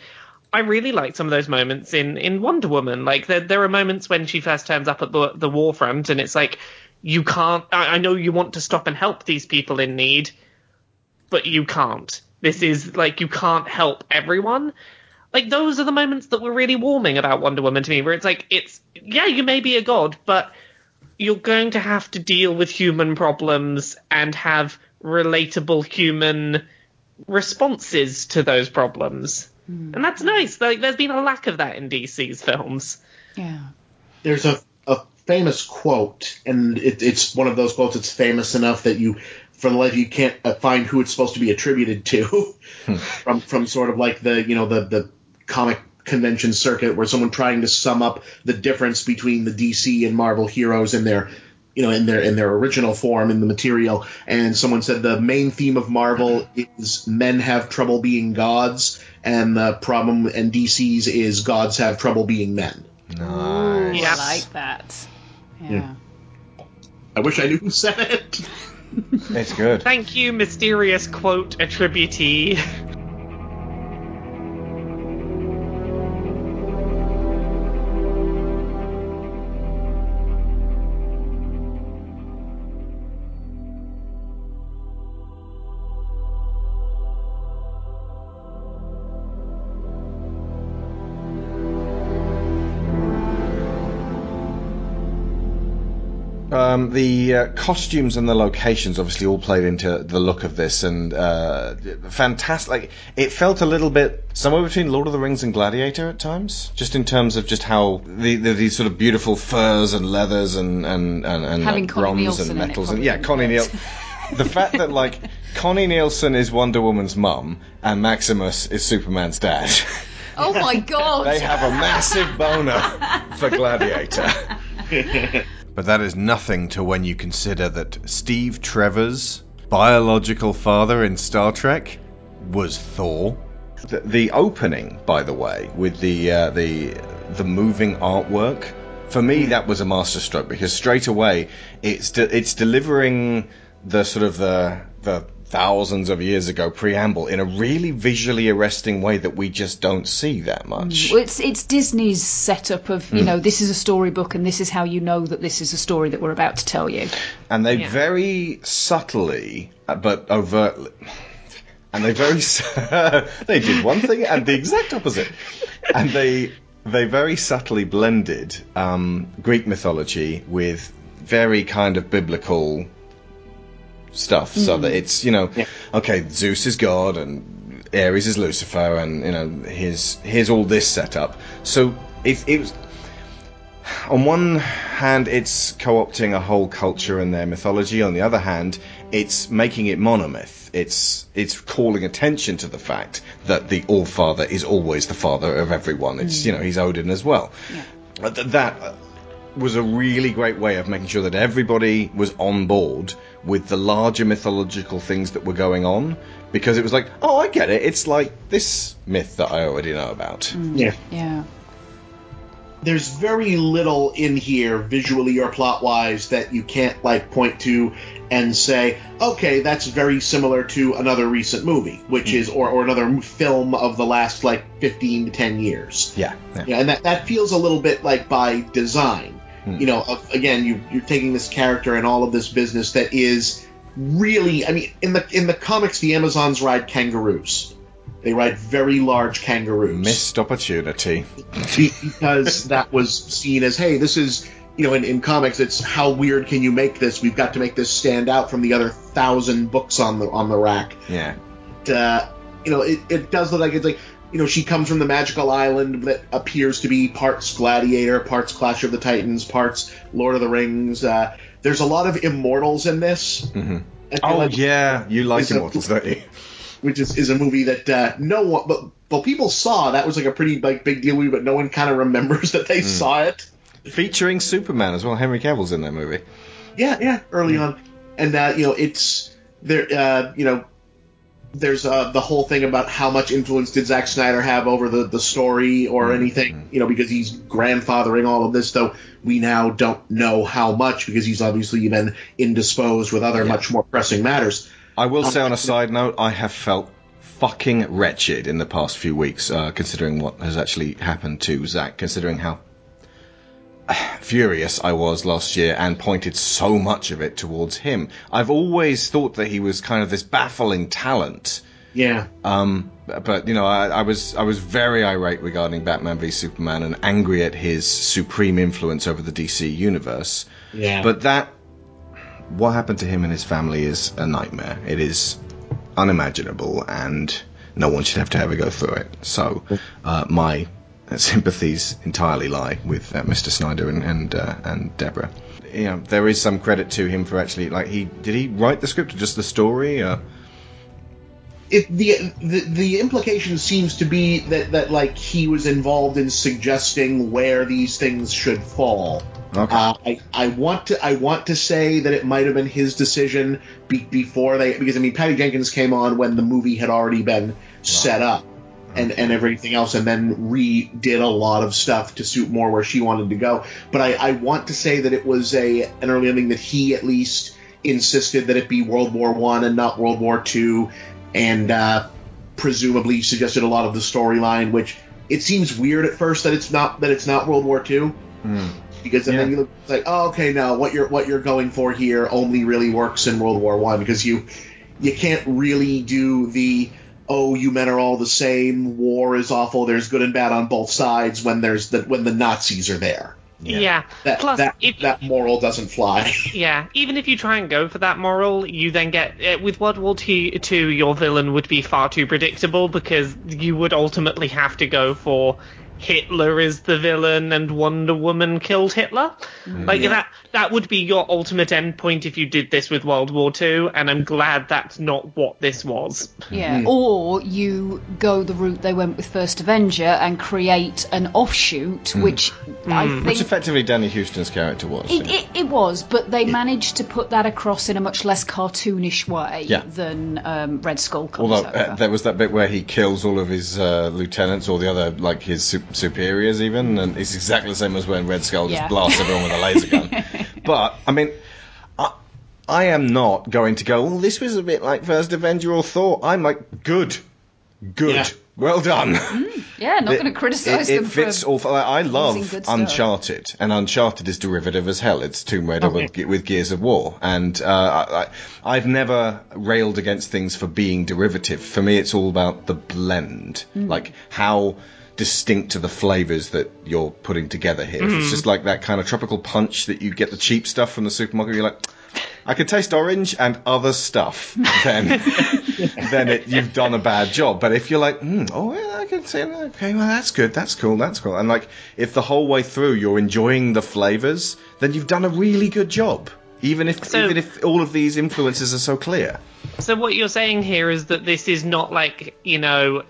I really like some of those moments in, in Wonder Woman. Like there, there are moments when she first turns up at the the war front and it's like you can't I, I know you want to stop and help these people in need, but you can't. This is like you can't help everyone. Like those are the moments that were really warming about Wonder Woman to me, where it's like it's yeah, you may be a god, but you're going to have to deal with human problems and have relatable human responses to those problems. And that's nice. Like there's been a lack of that in DC's films. Yeah. there's a, a famous quote, and it, it's one of those quotes that's famous enough that you, for the life, you can't uh, find who it's supposed to be attributed to, from from sort of like the you know the the comic convention circuit, where someone trying to sum up the difference between the DC and Marvel heroes and their you know in their in their original form in the material, and someone said the main theme of Marvel is men have trouble being gods, and the problem in DC's is gods have trouble being men. Ooh, Yes. I like that. Yeah. I wish I knew who said it. It's good. Thank you, mysterious quote attributee. Um, the uh, costumes and the locations obviously all played into the look of this, and uh, fantastic. Like, it felt a little bit somewhere between Lord of the Rings and Gladiator at times, just in terms of just how the, the these sort of beautiful furs and leathers and and and, and Having like, bronze Nielsen and it metals and yeah, Connie Neal. the fact that like Connie Nielsen is Wonder Woman's mum and Maximus is Superman's dad. Oh my god! They have a massive boner for Gladiator. but that is nothing to when you consider that Steve Trevor's biological father in Star Trek was Thor. The, the opening, by the way, with the uh, the the moving artwork, for me that was a masterstroke because straight away it's de- it's delivering the sort of the the thousands of years ago preamble in a really visually arresting way that we just don't see that much. Well, it's it's Disney's setup of you Mm. know this is a storybook and this is how you know that this is a story that we're about to tell you. and they Yeah. very subtly uh, but overtly and they very they did one thing and the exact opposite and they they very subtly blended um, greek mythology with very kind of biblical stuff so Mm. that it's you know okay zeus is god and ares is lucifer and you know here's here's all this set up so it, it was on one hand, it's co-opting a whole culture and their mythology. On the other hand, it's making it monomyth. It's it's calling attention to the fact that the All Father is always the father of everyone. It's Mm. you know he's Odin as well. Th- That was a really great way of making sure that everybody was on board with the larger mythological things that were going on. Because it was like, oh, I get it. It's like this myth that I already know about. Mm. Yeah. Yeah. there's very little in here visually or plot wise that you can't like point to and say okay that's very similar to another recent movie which mm. is or, or another film of the last like 15 to 10 years Yeah. yeah. yeah and that, that feels a little bit like by design. You know of, again you, you're taking this character and all of this business that is really i mean in the in the comics the amazons ride kangaroos. They ride very large kangaroos. Missed opportunity. because that was seen as hey this is you know in, in comics it's how weird can you make this? We've got to make this stand out from the other thousand books on the on the rack. Yeah. uh, you know it, it does look like it's like you know she comes from the magical island that appears to be parts gladiator parts clash of the titans parts lord of the rings uh, there's a lot of immortals in this hmm Oh like yeah, you like it's a- Immortals, don't you? which is, is a movie that uh, no one but well people saw that was like a pretty like big deal movie but no one kind of remembers that they saw it Featuring Superman as well. Henry Cavill's in that movie. Yeah, yeah, early on, and uh, you know, it's there. Uh, you know, there's uh, the whole thing about how much influence did Zack Snyder have over the the story or anything. You know, because he's grandfathering all of this, though we now don't know how much because he's obviously been indisposed with other much more pressing matters. I will say on a side note, I have felt fucking wretched in the past few weeks, uh, considering what has actually happened to Zack, considering how furious I was last year and pointed so much of it towards him. I've always thought that he was kind of this baffling talent. Yeah. Um, but you know, I, I was I was very irate regarding Batman v Superman and angry at his supreme influence over the DC universe. Yeah. But that, what happened to him and his family is a nightmare. It is unimaginable, and no one should have to ever go through it. So, uh, my sympathies entirely lie with uh, Mr. Snyder and and, uh, and Deborah. You know, there is some credit to him for actually like he did he write the script or just the story? Uh, it the, the the implication seems to be that that like he was involved in suggesting where these things should fall. Okay. Uh, I I want to I want to say that it might have been his decision be, before they because I mean Patty Jenkins came on when the movie had already been set up and and everything else and then redid a lot of stuff to suit more where she wanted to go. But I, I want to say that it was a an early ending that he at least insisted that it be World War One and not World War Two, and uh, presumably suggested a lot of the storyline, which it seems weird at first that it's not that it's not World War Two. Because and then you look like oh okay no what you're what you're going for here only really works in World War One because you you can't really do the oh you men are all the same. War is awful. There's good and bad on both sides when there's the when the Nazis are there. Yeah. that Plus, that, if that moral doesn't fly. Yeah, even if you try and go for that moral, you then get uh, with World War Two. Two, your villain would be far too predictable because you would ultimately have to go for Hitler is the villain and Wonder Woman killed Hitler. Like that that would be your ultimate endpoint if you did this with World War II, and I'm glad that's not what this was. Yeah, or you go the route they went with First Avenger and create an offshoot, which I think Which effectively Danny Huston's character was. It, yeah. it, it was, but they managed to put that across in a much less cartoonish way Yeah. than um, Red Skull comes Although over. uh, there was that bit where he kills all of his uh, lieutenants or the other, like his su- superiors, even, and it's exactly the same as when Red Skull just Yeah. blasts everyone with a laser gun. but I mean, I, I am not going to go. Well, this was a bit like First Avenger or Thor. I'm like, good, good, Yeah. well done. yeah, not going to criticise it, them it fits for. all. I love using stuff. Uncharted, and Uncharted is derivative as hell. It's Tomb Raider with, with Gears of War, and uh, I, I, I've never railed against things for being derivative. For me, it's all about the blend, Mm. like how distinct to the flavors that you're putting together here. If it's just like that kind of tropical punch that you get the cheap stuff from the supermarket. You're like. I can taste orange and other stuff. Then, then it, you've done a bad job. But if you're like, mm, oh, yeah, I can see, that. okay, well, that's good, that's cool, that's cool. And like, if the whole way through you're enjoying the flavors, then you've done a really good job. Even if, So- even if all of these influences are so clear. So what you're saying here is that this is not like you know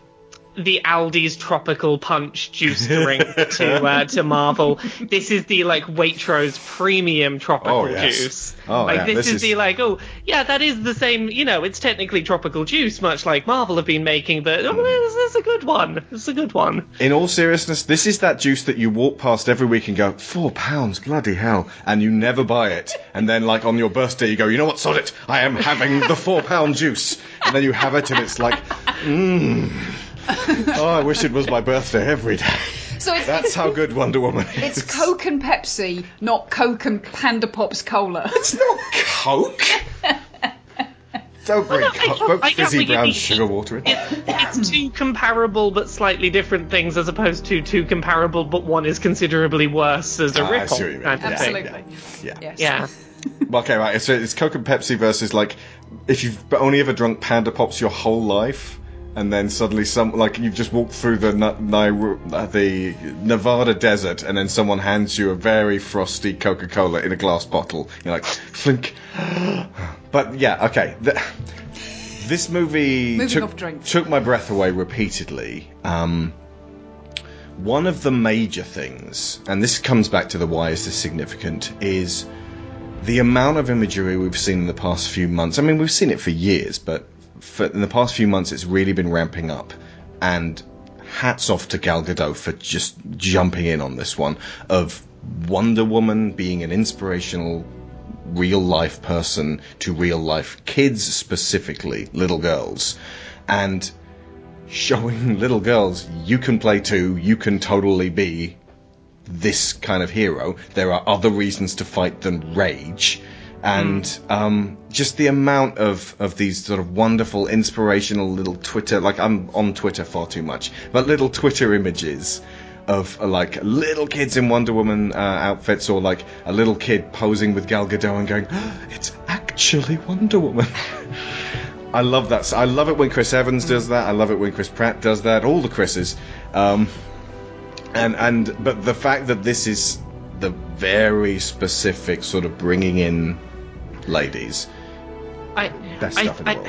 the Aldi's tropical punch juice drink to uh, to Marvel. This is the like Waitrose premium tropical Oh, yes. juice. Oh, like yeah, this, this is, is- the like oh yeah that is the same you know it's technically tropical juice much like Marvel have been making but oh, this, this is a good one. Is a good one. In all seriousness, this is that juice that you walk past every week and go, four pounds, bloody hell, and you never buy it. And then, like, on your birthday, you go, you know what, sod it, I am having the four pound juice. And then you have it, and it's like, mmm. Oh, I wish it was my birthday every day. So it's, That's how good Wonder Woman is. it's Coke and Pepsi, not Coke and Panda Pops Cola. It's not Coke. Don't bring I- Coke. I- Put I get fizzy what you brown mean. sugar water in. It's two comparable but slightly different things as opposed to two comparable but one is considerably worse as a Ah, I rip-off see what you mean. kind of Yeah, thing. Absolutely. Yeah. Yes. Yeah. Okay, right. So it's Coke and Pepsi versus like if you've only ever drunk Panda Pops your whole life, and then suddenly some like you've just walked through the uh, the Nevada desert, and then someone hands you a very frosty Coca Cola in a glass bottle. You're like, flink. but yeah, okay. The, this movie took, took my breath away repeatedly. Um, one of the major things, and this comes back to the why is this significant, is the amount of imagery we've seen in the past few months. I mean, we've seen it for years, but for, in the past few months, it's really been ramping up. And hats off to Gal Gadot for just jumping in on this one of Wonder Woman being an inspirational real life person to real life kids specifically little girls and showing little girls you can play too you can totally be this kind of hero. There are other reasons to fight than rage. And um, just the amount of, of these sort of wonderful, inspirational little Twitter, like I'm on Twitter far too much, but little Twitter images of uh, like little kids in Wonder Woman uh, outfits or like a little kid posing with Gal Gadot and going, it's actually Wonder Woman. I love that. I love it when Chris Evans does that. I love it when Chris Pratt does that. All the Chris's. Um, and and but the fact that this is the very specific sort of bringing in ladies I, best I, stuff in the I- world.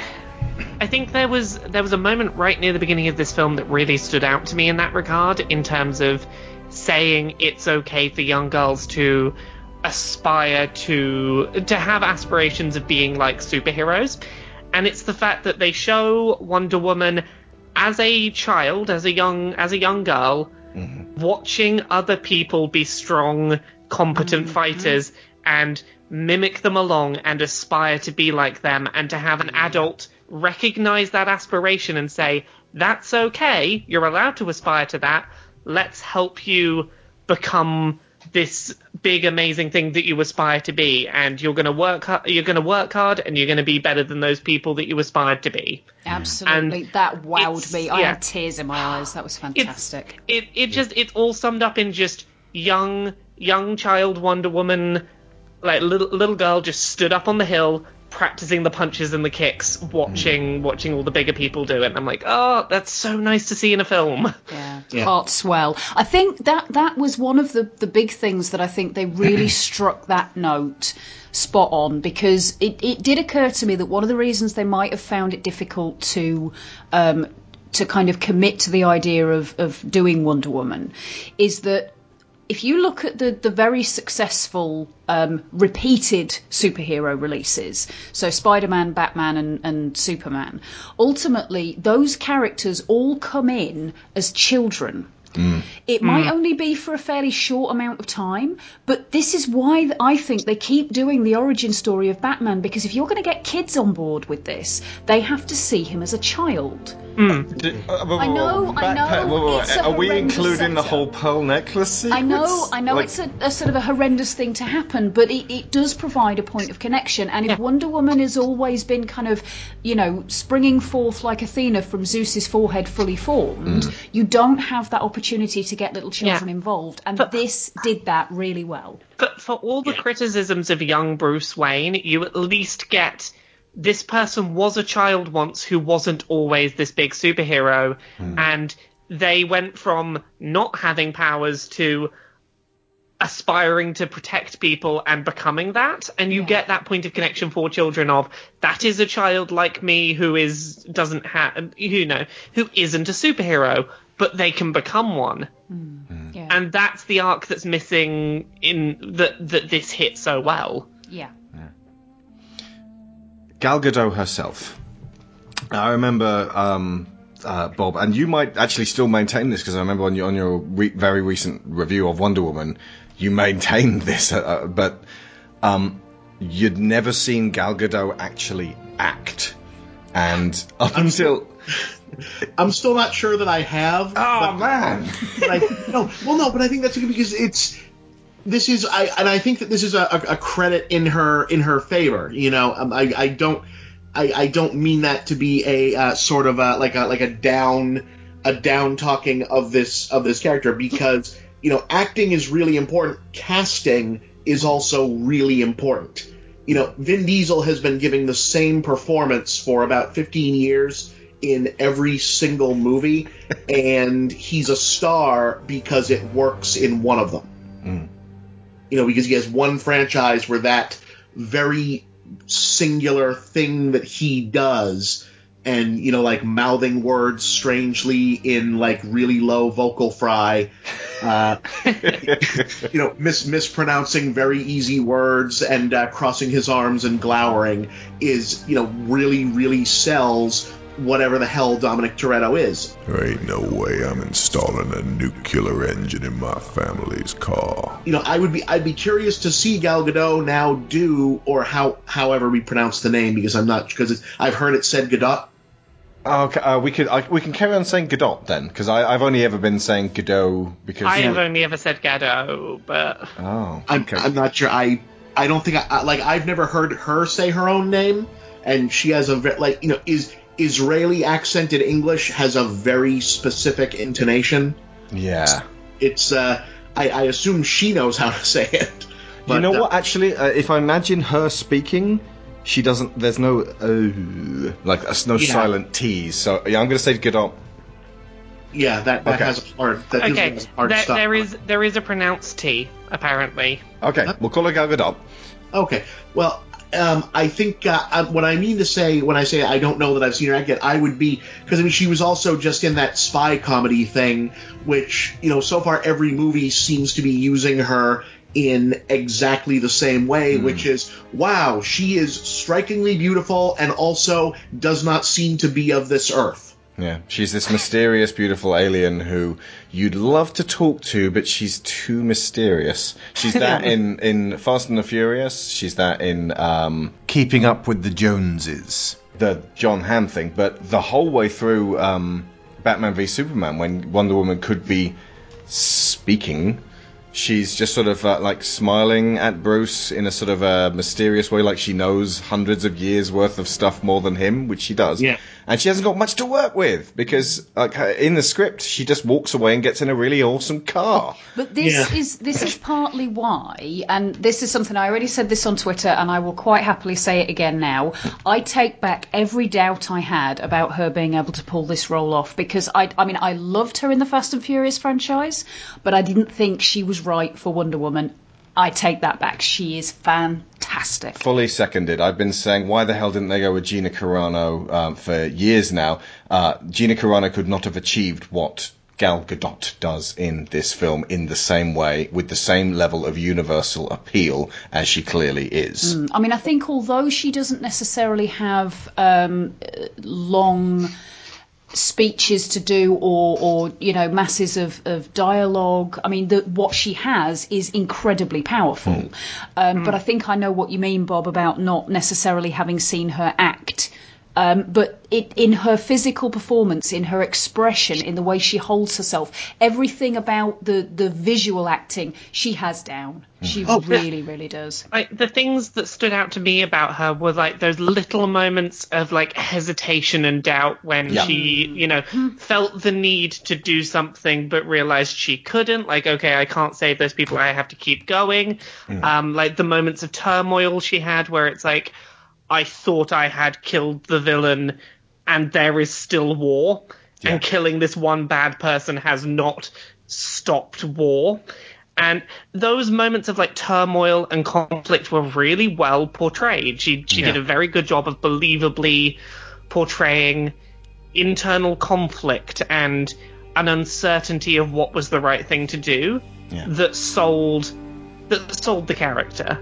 I think there was there was a moment right near the beginning of this film that really stood out to me in that regard, in terms of saying it's okay for young girls to aspire to to have aspirations of being like superheroes, and it's the fact that they show Wonder Woman as a child, as a young as a young girl, mm-hmm. watching other people be strong, competent mm-hmm. fighters and mimic them along and aspire to be like them and to have an adult recognize that aspiration and say, that's okay, you're allowed to aspire to that, let's help you become this big amazing thing that you aspire to be and you're going to work you're going to work hard and you're going to be better than those people that you aspired to be Absolutely. And that wowed me. I yeah. had tears in my eyes. That was fantastic. it it just it's all summed up in just young young child Wonder Woman like little little girl just stood up on the hill practicing the punches and the kicks, watching watching all the bigger people do it. And I'm like, oh, that's so nice to see in a film. Yeah, Yeah. heart swell. I think that that was one of the the big things that I think they really struck that note spot on because it, it did occur to me that one of the reasons they might have found it difficult to um, to kind of commit to the idea of, of doing Wonder Woman is that if you look at the, the very successful um, repeated superhero releases, so Spider Man, Batman, and, and Superman, ultimately those characters all come in as children. Mm. It might mm. only be for a fairly short amount of time, but this is why I think they keep doing the origin story of Batman because if you're going to get kids on board with this, they have to see him as a child. Mm. Uh, I know, I know, it's a Are we horrendous including the whole pearl necklace sequence? I know, I know Like- it's a, a sort of a horrendous thing to happen, but it, it does provide a point of connection. And if Wonder Woman has always been kind of, you know, springing forth like Athena from Zeus's forehead fully formed, Mm. you don't have that opportunity to get little children involved. And this did that really well. But for all the criticisms of young Bruce Wayne, you at least get this person was a child once who wasn't always this big superhero, hmm. and they went from not having powers to aspiring to protect people and becoming that and you get that point of connection for children of that is a child like me who is doesn't have you know who isn't a superhero but they can become one Yeah. and that's the arc that's missing in that that this hit so well. yeah. Gal Gadot herself. I remember um, uh, Bob, and you might actually still maintain this because I remember on your on your re- very recent review of Wonder Woman, you maintained this, uh, uh, but um, you'd never seen Gal Gadot actually act, and up until I'm still not sure that I have. oh man, but I no, well, no, but I think that's because it's this is I and I think that this is a, a, a credit in her in her favor. You know, um, I I don't I, I don't mean that to be a uh, sort of a, like a like a down a down talking of this of this character because you know acting is really important. Casting is also really important. You know, Vin Diesel has been giving the same performance for about 15 years in every single movie, and he's a star because it works in one of them. You know, because he has one franchise where that very singular thing that he does, and you know, like mouthing words strangely in like really low vocal fry, uh, you know, mis- mispronouncing very easy words and uh, crossing his arms and glowering is, you know, really, really sells whatever the hell Dominic Toretto is. There ain't no way I'm installing a nuclear engine in my family's car. You know, I would be, I'd be curious to see Gal Gadot now do, or how, however we pronounce the name, because I'm not, because I've heard it said Gadot. Okay, uh, we could I, we can carry on saying Godot then, because I've only ever been saying Godot because I have only ever said Gadot, but oh I'm, I'm not sure. I, I don't think I, I like. I've never heard her say her own name, and she has a ve- like, you know, is Israeli accented English has a very specific intonation. yeah. It's, uh, I, I assume she knows how to say it. you know uh, what? Actually, uh, if I imagine her speaking, she doesn't. There's no uh, like there's no Yeah. silent T's. So yeah, I'm gonna say Godot. Yeah, that, that Okay. has a hard. That okay, has hard there, stop. there is there is a pronounced T apparently. Okay, we'll call her Gal Gadot. Okay. Well, um, I think uh, what I mean to say when I say I don't know that I've seen her act yet, I would be because I mean she was also just in that spy comedy thing, which you know so far every movie seems to be using her in exactly the same way, which is wow, she is strikingly beautiful and also does not seem to be of this earth. Yeah, she's this mysterious, beautiful alien who you'd love to talk to, but she's too mysterious. She's that in in Fast and the Furious. She's that in um, Keeping up with the Joneses. the Jon Hamm thing, but the whole way through um, Batman v Superman, when Wonder Woman could be speaking, she's just sort of uh, like smiling at Bruce in a sort of a mysterious way, like she knows hundreds of years worth of stuff more than him, which she does. Yeah. And she hasn't got much to work with because like in the script she just walks away and gets in a really awesome car. But this Yeah. is this is partly why, and this is something I already said this on Twitter, and I will quite happily say it again now. I take back every doubt I had about her being able to pull this role off because I, I mean, I loved her in the Fast and Furious franchise, but I didn't think she was right for Wonder Woman. I take that back. She is fantastic. Fully seconded. I've been saying, why the hell didn't they go with Gina Carano um, for years now? Uh, Gina Carano could not have achieved what Gal Gadot does in this film in the same way, with the same level of universal appeal as she clearly is. Mm, I mean, I think although she doesn't necessarily have um, long speeches to do or, or you know masses of, of dialogue. I mean the, what she has is incredibly powerful. Um, but i think i know what you mean bob about not necessarily having seen her act um, but it, in her physical performance, in her expression, in the way she holds herself, everything about the, the visual acting, she has down. She Oh, really, really does. like the things that stood out to me about her were like those little moments of like hesitation and doubt when Yeah. she you know felt the need to do something but realized she couldn't. Like okay i can't save those people. I have to keep going. Um like the moments of turmoil she had where it's like i thought i had killed the villain and there is still war and killing this one bad person has not stopped war and those moments of like turmoil and conflict were really well portrayed. She she did a very good job of believably portraying internal conflict and an uncertainty of what was the right thing to do Yeah. that sold that sold the character.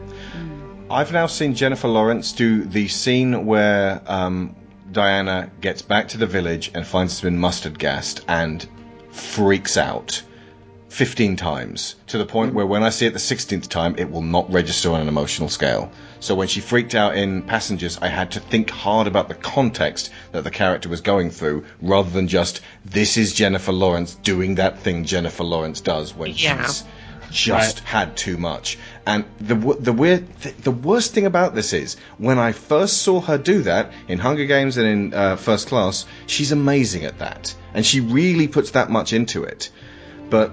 I've now seen Jennifer Lawrence do the scene where um, Diana gets back to the village and finds it's been mustard gassed and freaks out 15 times to the point where when I see it the 16th time, it will not register on an emotional scale. So when she freaked out in Passengers, I had to think hard about the context that the character was going through rather than just, this is Jennifer Lawrence doing that thing Jennifer Lawrence does when Yeah. she's just had too much. And the the weird the worst thing about this is when I first saw her do that in Hunger Games and in uh, First Class, she's amazing at that, and she really puts that much into it. But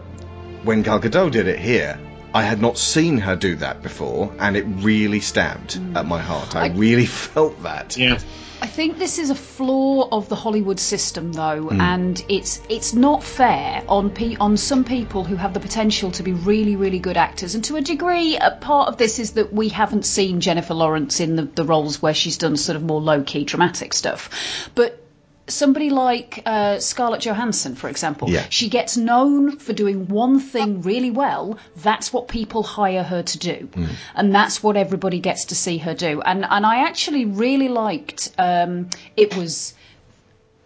when Gal Gadot did it here, I had not seen her do that before, and it really stabbed at my heart. I, I- really felt that. Yeah. I think this is a flaw of the Hollywood system, though, Mm. and it's it's not fair on pe- on some people who have the potential to be really, really good actors. And to a degree, a part of this is that we haven't seen Jennifer Lawrence in the, the roles where she's done sort of more low key dramatic stuff. But somebody like uh, Scarlett Johansson, for example, Yeah. she gets known for doing one thing really well. That's what people hire her to do, and that's what everybody gets to see her do. And and I actually really liked. Um, it was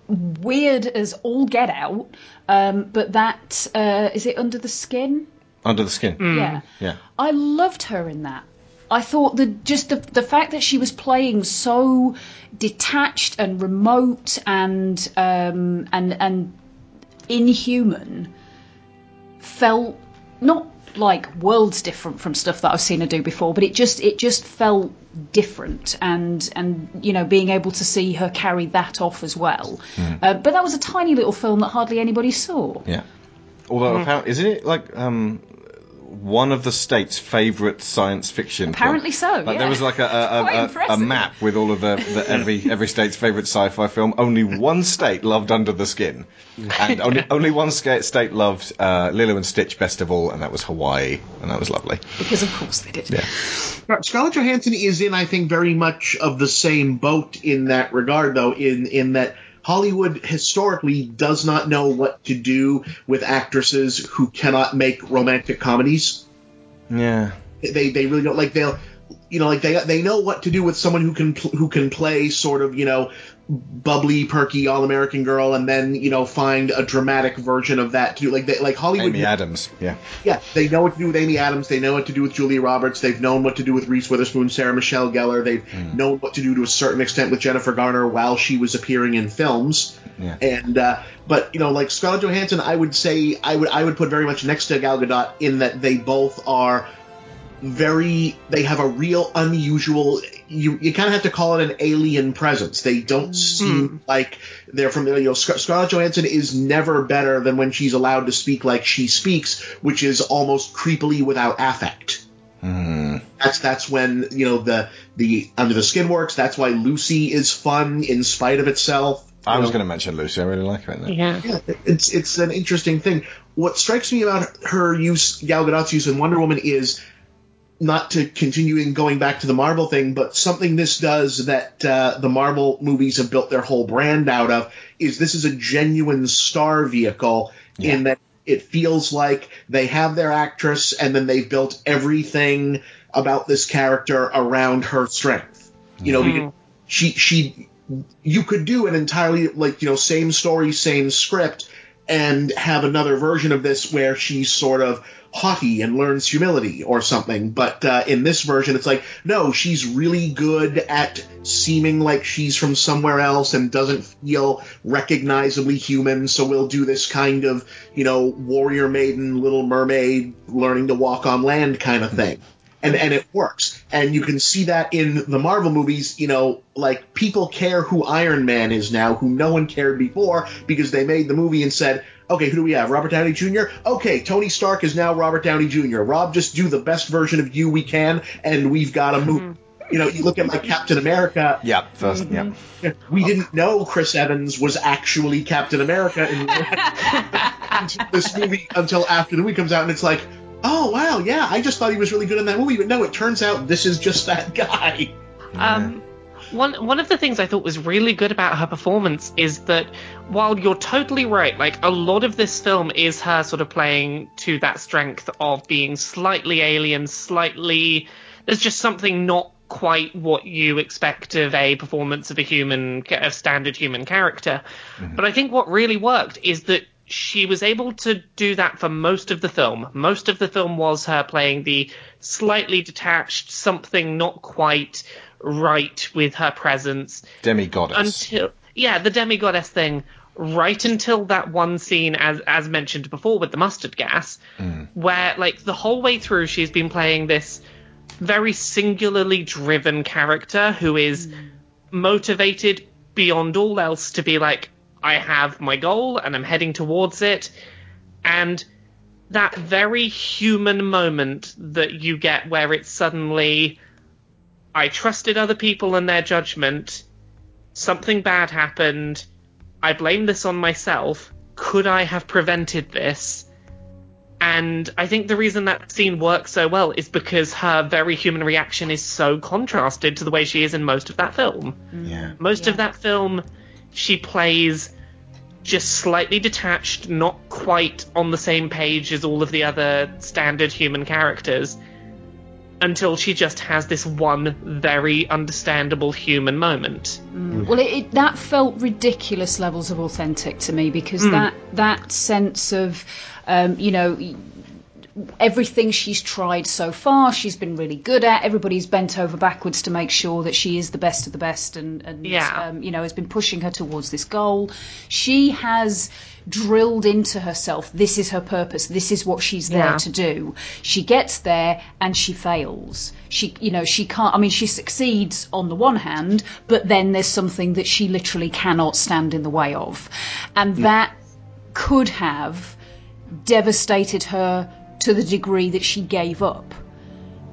weird as all get out, um, but that uh, is it under the skin. Under the skin. Yeah. Yeah. I loved her in that. I thought that just the the fact that she was playing so detached and remote and um, and and inhuman felt not like worlds different from stuff that I've seen her do before, but it just it just felt different and and you know being able to see her carry that off as well. Uh, but that was a tiny little film that hardly anybody saw. Yeah. Although, apparently, isn't it like um, one of the state's favourite science fiction? Apparently film? so, Like, yeah. There was like a, a, a, a, a map with all of the, the every every state's favourite sci-fi film. Only one state loved Under the Skin, and only only one sca- state loved uh, Lilo and Stitch best of all, and that was Hawaii, and that was lovely. Because of course they did. Yeah. Right, Scarlett Johansson is in, I think, very much of the same boat in that regard, though, in in that Hollywood historically does not know what to do with actresses who cannot make romantic comedies. Yeah. They they really don't like they'll you know like they they know what to do with someone who can who can play sort of you know bubbly perky all American girl and then you know find a dramatic version of that too like they, like Hollywood Amy Adams. Yeah. yeah, they know what to do with Amy Adams. They know what to do with Julia Roberts. They've known what to do with Reese Witherspoon, Sarah Michelle Gellar. They've known what to do to a certain extent with Jennifer Garner while she was appearing in films. Yeah. And uh, but you know, like Scarlett Johansson, I would say I would I would put very much next to Gal Gadot in that they both are very they have a real unusual you you kind of have to call it an alien presence they don't hmm. seem like they're from you know Scar- Scarlett Johansson is never better than when she's allowed to speak like she speaks which is almost creepily without affect hmm. that's that's when you know the the under the skin works that's why Lucy is fun in spite of itself I was going to mention Lucy. I really like her in that. Yeah. yeah, it's it's an interesting thing. What strikes me about her use, Gal Gadot's use in Wonder Woman is not to continuing going back to the Marvel thing, but something this does that uh, the Marvel movies have built their whole brand out of is this is a genuine star vehicle in that it feels like they have their actress and then they've built everything about this character around her strength. You know, because she she you could do an entirely like you know same story same script and have another version of this where she's sort of haughty and learns humility or something. But uh, in this version it's like no she's really good at seeming like she's from somewhere else and doesn't feel recognizably human. So we'll do this kind of you know warrior maiden little mermaid learning to walk on land kind of thing and and it works. And you can see that in the Marvel movies. You know, like people care who Iron Man is now, who no one cared before, because they made the movie and said, okay, who do we have? Robert Downey Jr. Okay, Tony Stark is now Robert Downey Jr. Rob, just do the best version of you we can, and we've got a mm-hmm. movie. You know, you look at like Captain America. Yeah, 1st yeah. Mm-hmm. We didn't know Chris Evans was actually Captain America in this movie until after the movie comes out, and it's like, oh wow, yeah, I just thought he was really good in that movie, but no, it turns out this is just that guy. Um, one one of the things I thought was really good about her performance is that while you're totally right, like a lot of this film is her sort of playing to that strength of being slightly alien, slightly there's just something not quite what you expect of a performance of a human, a standard human character. But I think what really worked is that she was able to do that for most of the film. Most of the film was her playing the slightly detached, something not quite right with her presence Demigoddess. until yeah, the demigoddess thing. Right until that one scene, as as mentioned before, with the mustard gas, mm. where like the whole way through she's been playing this very singularly driven character who is mm. motivated beyond all else to be like, I have my goal and I'm heading towards it. And that very human moment that you get where it's suddenly, I trusted other people and their judgment, something bad happened, I blame this on myself, could I have prevented this? And I think the reason that scene works so well is because her very human reaction is so contrasted to the way she is in most of that film. Yeah. Most of that film, she plays just slightly detached, not quite on the same page as all of the other standard human characters, until she just has this one very understandable human moment. Well, it, it, that felt ridiculous levels of authentic to me because Mm. that that sense of, um, you know, everything she's tried so far, she's been really good at. Everybody's bent over backwards to make sure that she is the best of the best, and, and Yeah. um, you know, has been pushing her towards this goal. She has drilled into herself this is her purpose this is what she's there Yeah. to do she gets there and she fails she you know she can't i mean she succeeds on the one hand but then there's something that she literally cannot stand in the way of and that could have devastated her to the degree that she gave up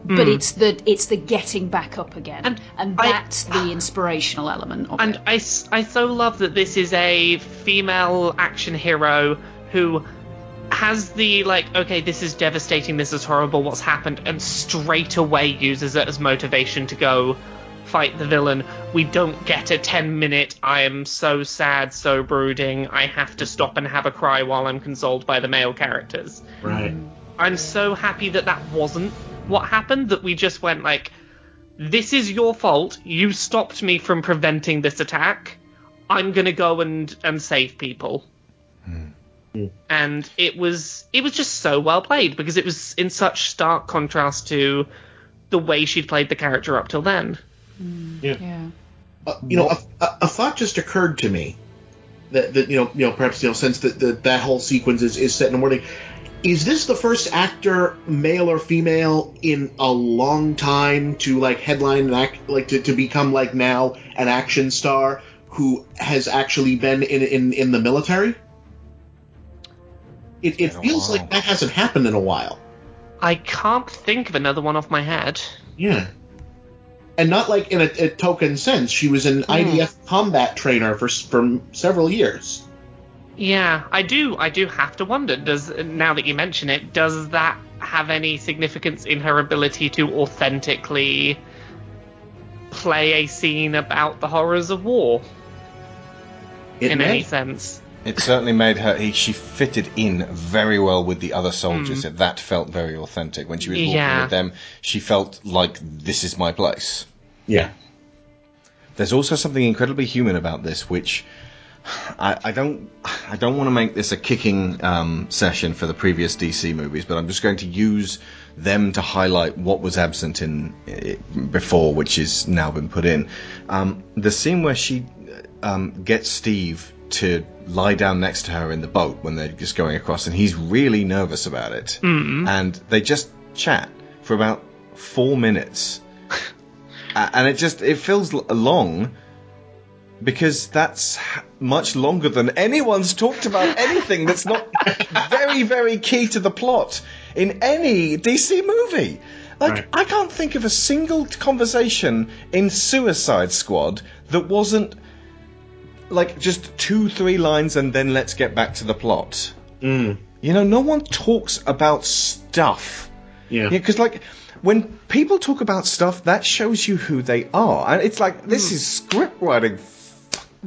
but Hmm. it's the it's the getting back up again and, I- that's the inspirational element of And it I, s- I so love that this is a female action hero who has the, like, okay, this is devastating, this is horrible, what's happened, and straight away uses it as motivation to go fight the villain. We don't get a 10 minute, I am so sad, so brooding, I have to stop and have a cry while I'm consoled by the male characters. Right. I'm so happy that that wasn't what happened, that we just went like, this is your fault. You stopped me from preventing this attack. I'm gonna go and and save people. And it was it was just so well played because it was in such stark contrast to the way she'd played the character up till then. yeah Uh, you know, a, a, a thought just occurred to me that, that you know, you know, perhaps you know, since that that that whole sequence is, is set in the morning, is this the first actor, male or female, in a long time to like headline and act, like to, to become like now an action star who has actually been in in, in the military? It, it feels while. like that hasn't happened in a while. I can't think of another one off my head. Yeah. And not like in a, a token sense. She was an hmm. IDF combat trainer for for several years. Yeah, I do. I do have to wonder. Does now that you mention it, does that have any significance in her ability to authentically play a scene about the horrors of war It in may. any sense? It certainly made her. He, she fitted in very well with the other soldiers. Hmm. That felt very authentic. When she was walking Yeah. with them, she felt like this is my place. Yeah. There's also something incredibly human about this, which I, I don't. I don't want to make this a kicking um, session for the previous DC movies, but I'm just going to use them to highlight what was absent in before, which has now been put in. Um, the scene where she um, gets Steve to lie down next to her in the boat when they're just going across, and he's really nervous about it, and they just chat for about four minutes, and it just it feels long because that's much longer than anyone's talked about anything that's not very, very key to the plot in any DC movie. Like, Right. I can't think of a single conversation in Suicide Squad that wasn't like just two, three lines and then let's get back to the plot. Mm. You know, no one talks about stuff. Yeah. because like when people talk about stuff, that shows you who they are, and it's like this is script writing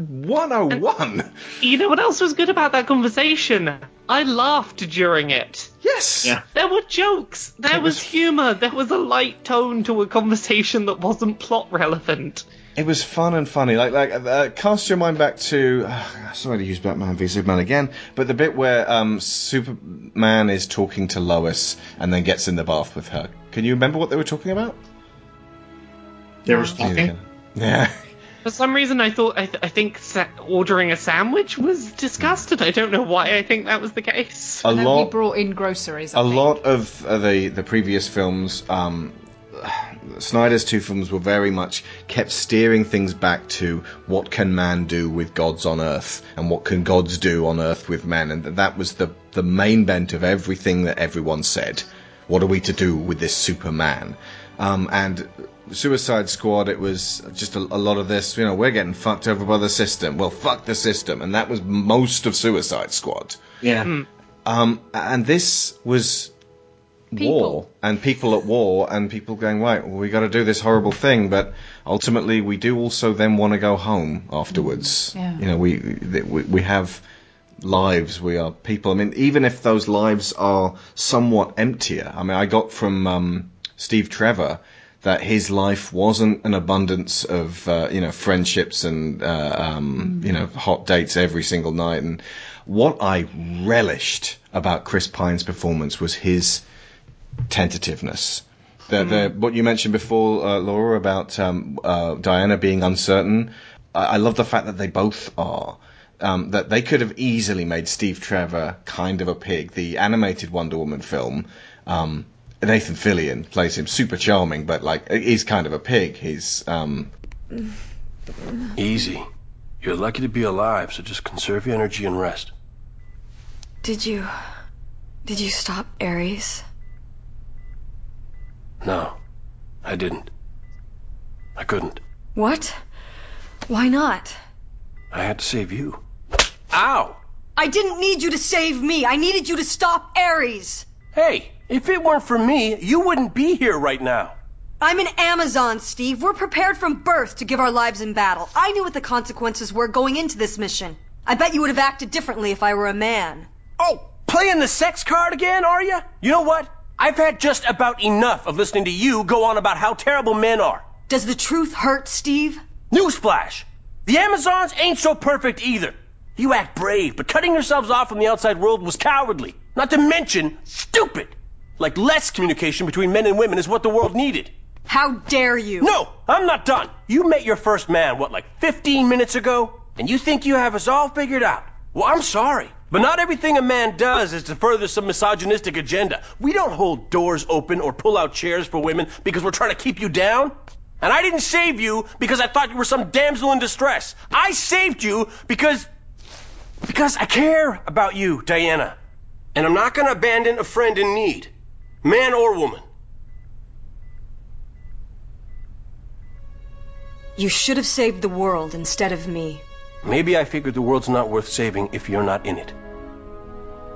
101. You know what else was good about that conversation? I laughed during it. Yes. Yeah. There were jokes. There It was, was- humor. There was a light tone to a conversation that wasn't plot relevant. It was fun and funny. Like, like uh, cast your mind back to. Uh, sorry to use Batman v Superman again, but the bit where um, Superman is talking to Lois and then gets in the bath with her. Can you remember what they were talking about? There was talking. Yeah. For some reason, I thought I, th- I think sa- ordering a sandwich was discussed, and I don't know why I think that was the case. A Nobody lot. brought in groceries. I a think. lot of uh, the the previous films, um, Snyder's two films were very much kept steering things back to what can man do with gods on Earth, and what can gods do on Earth with men, and that was the the main bent of everything that everyone said. What are we to do with this Superman? Um, and Suicide Squad, it was just a, a lot of this. You know, we're getting fucked over by the system. Well, fuck the system, and that was most of Suicide Squad. Yeah. Um, and this was war and people at war and people going right. Well, we got to do this horrible thing, but ultimately we do also then want to go home afterwards. Yeah. You know, we, we we have lives. We are people. I mean, even if those lives are somewhat emptier. I mean, I got from um, Steve Trevor that his life wasn't an abundance of uh, you know friendships and uh, um, you know hot dates every single night. And what I relished about Chris Pine's performance was his tentativeness. The, the, what you mentioned before, uh, Laura, about um, uh, Diana being uncertain, I, I love the fact that they both are. Um, that they could have easily made Steve Trevor kind of a pig. The animated Wonder Woman film, um, Nathan Fillion plays him super charming, but like he's kind of a pig. He's um, Easy. You're lucky to be alive, so just conserve your energy and rest. Did you. Did you stop Ares? No, I didn't. I couldn't. What? Why not? I had to save you. Ow! I didn't need you to save me. I needed you to stop Ares. Hey, if it weren't for me, you wouldn't be here right now. I'm an Amazon, Steve. We're prepared from birth to give our lives in battle. I knew what the consequences were going into this mission. I bet you would have acted differently if I were a man. Oh, playing the sex card again, are you? You know what? I've had just about enough of listening to you go on about how terrible men are. Does the truth hurt, Steve? Newsflash! The Amazons ain't so perfect either. You act brave, but cutting yourselves off from the outside world was cowardly. Not to mention, stupid! Like less communication between men and women is what the world needed. How dare you? No, I'm not done. You met your first man, what, like 15 minutes ago? And you think you have us all figured out? Well, I'm sorry. But not everything a man does is to further some misogynistic agenda. We don't hold doors open or pull out chairs for women because we're trying to keep you down. And I didn't save you because I thought you were some damsel in distress. I saved you because. because I care about you, Diana. And I'm not gonna abandon a friend in need, man or woman. You should have saved the world instead of me. Maybe I figured the world's not worth saving if you're not in it.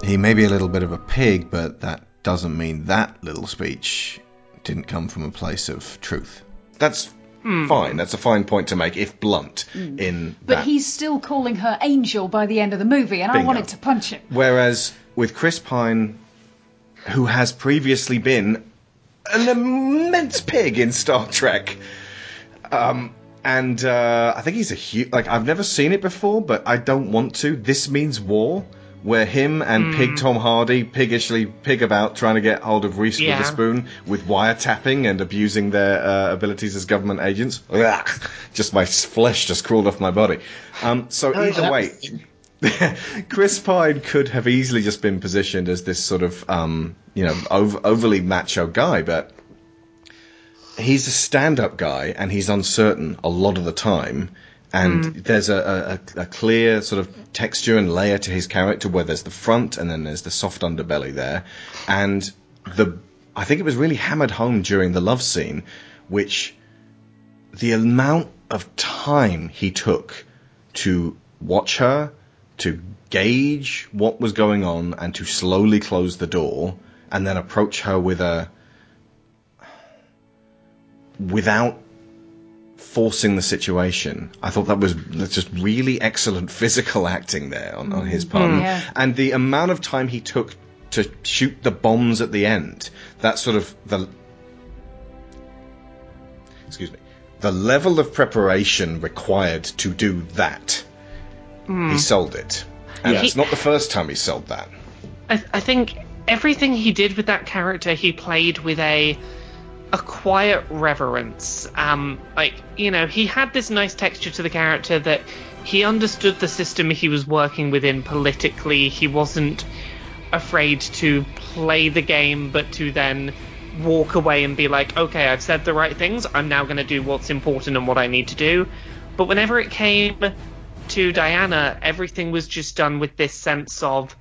He may be a little bit of a pig, but that doesn't mean that little speech didn't come from a place of truth. That's hmm. fine. That's a fine point to make, if blunt, hmm. in But that. he's still calling her Angel by the end of the movie, and I wanted to punch him. Whereas with Chris Pine, who has previously been an immense pig in Star Trek, um, and uh, I think he's a huge. Like I've never seen it before, but I don't want to. This means war. Where him and Hmm. Pig Tom Hardy piggishly pig about trying to get hold of Reese Yeah. Witherspoon with wiretapping and abusing their uh, abilities as government agents. Ugh. just my flesh just crawled off my body. Um, so Oh, either yeah. way, Chris Pine could have easily just been positioned as this sort of, um, you know, over, overly macho guy, but he's a stand-up guy and he's uncertain a lot of the time. And there's a, a, a clear sort of texture and layer to his character where there's the front and then there's the soft underbelly there. And the, I think it was really hammered home during the love scene, which the amount of time he took to watch her, to gauge what was going on, and to slowly close the door, and then approach her with a. without forcing the situation. I thought that was that's just really excellent physical acting there on, on his part. Mm. Yeah. And the amount of time he took to shoot the bombs at the end, that sort of the excuse me, the level of preparation required to do that, he sold it. And Yeah. it's not the first time he sold that. I, I think everything he did with that character, he played with a a quiet reverence. Um, like you know, he had this nice texture to the character that he understood the system he was working within politically. He wasn't afraid to play the game, but to then walk away and be like, okay, I've said the right things. I'm now going to do what's important and what I need to do. But whenever it came to Diana, everything was just done with this sense of.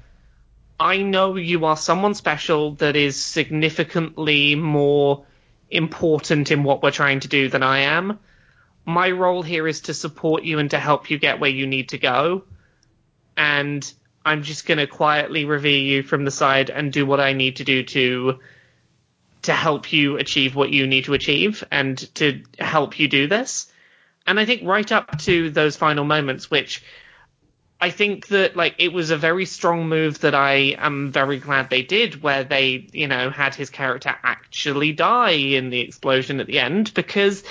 I know you are someone special that is significantly more important in what we're trying to do than I am. My role here is to support you and to help you get where you need to go. And I'm just going to quietly revere you from the side and do what I need to do to to help you achieve what you need to achieve and to help you do this. And I think right up to those final moments, which I think that like it was a very strong move that I am very glad they did, where they you know had his character actually die in the explosion at the end because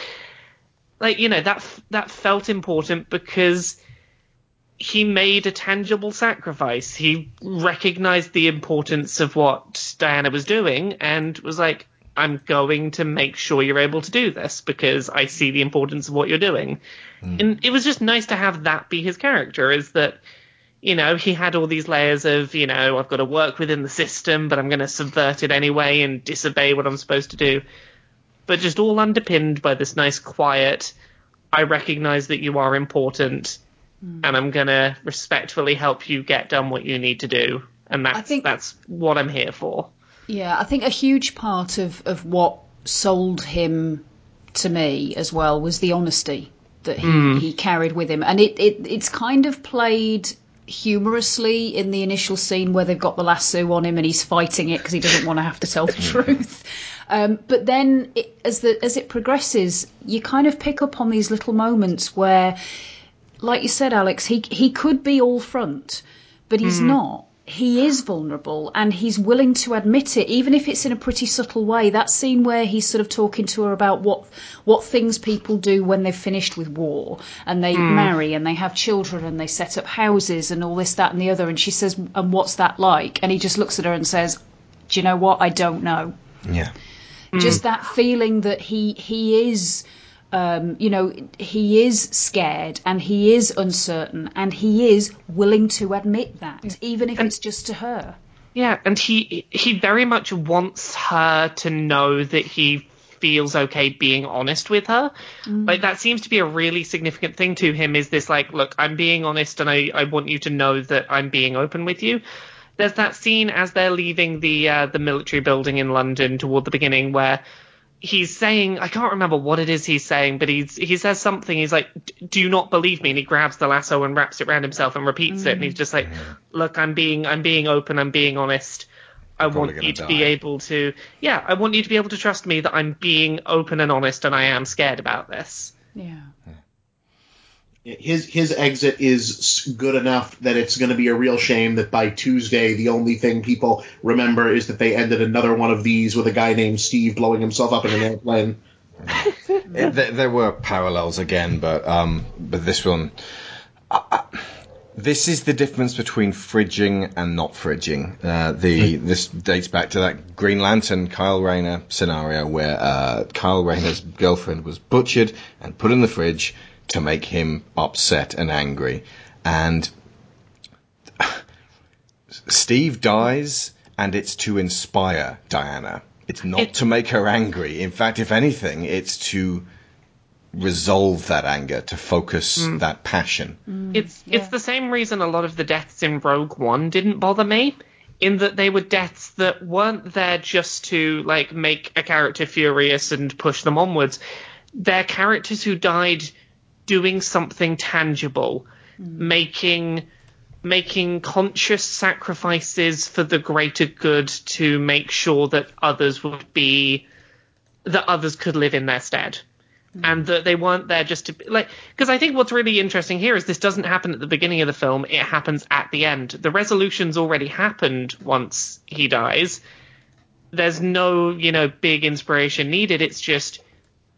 like you know that that felt important because he made a tangible sacrifice. He recognized the importance of what Diana was doing and was like, I'm going to make sure you're able to do this because I see the importance of what you're doing. Hmm. And it was just nice to have that be his character, is that, you know, he had all these layers of, you know, I've got to work within the system, but I'm going to subvert it anyway and disobey what I'm supposed to do. But just all underpinned by this nice, quiet, I recognize that you are important hmm. and I'm going to respectfully help you get done what you need to do. And that's, think- that's what I'm here for. Yeah, I think a huge part of, of what sold him to me as well was the honesty that he, Mm. he carried with him. And it, it it's kind of played humorously in the initial scene where they've got the lasso on him and he's fighting it because he doesn't want to have to tell the truth. Um, but then it, as the as it progresses, you kind of pick up on these little moments where, like you said, Alex, he he could be all front, but he's Mm. not. He is vulnerable and he's willing to admit it, even if it's in a pretty subtle way. That scene where he's sort of talking to her about what what things people do when they've finished with war and they Mm. marry and they have children and they set up houses and all this, that, and the other. And she says, "And what's that like?" And he just looks at her and says, "Do you know what? I don't know." Yeah. just that feeling that he he is Um, you know, he is scared and he is uncertain and he is willing to admit that, even if it's just to her. Yeah, and he he very much wants her to know that he feels okay being honest with her. Mm. Like that seems to be a really significant thing to him is this like, look, I'm being honest and I, I want you to know that I'm being open with you. There's that scene as they're leaving the uh, the military building in London toward the beginning where he's saying I can't remember what it is he's saying, but he's he says something. He's like, "Do you not believe me?" And he grabs the lasso and wraps it around himself and repeats it. And he's just like, mm. "Look, I'm being I'm being open. I'm being honest. I probably want you to die." be able to yeah, I want you to be able to trust me that I'm being open and honest, and I am scared about this." Yeah. His his exit is good enough that it's going to be a real shame that by Tuesday the only thing people remember is that they ended another one of these with a guy named Steve blowing himself up in an airplane. There, there were parallels again, but um, but this one, I, I, this is the difference between fridging and not fridging. Uh, the this dates back to that Green Lantern Kyle Rayner scenario where uh, Kyle Rayner's girlfriend was butchered and put in the fridge to make him upset and angry, and Steve dies, and it's to inspire Diana. It's not to make her angry. In fact, if anything, it's to resolve that anger, to focus Mm. that passion. It's it's the same reason a lot of the deaths in Rogue One didn't bother me, in that they were deaths that weren't there just to like make a character furious and push them onwards. They're characters who died doing something tangible, mm. making making conscious sacrifices for the greater good to make sure that others would be that others could live in their stead. Mm. And that they weren't there just to like because I think what's really interesting here is this doesn't happen at the beginning of the film it happens at the end. The resolution's already happened once he dies. There's no you know big inspiration needed it's just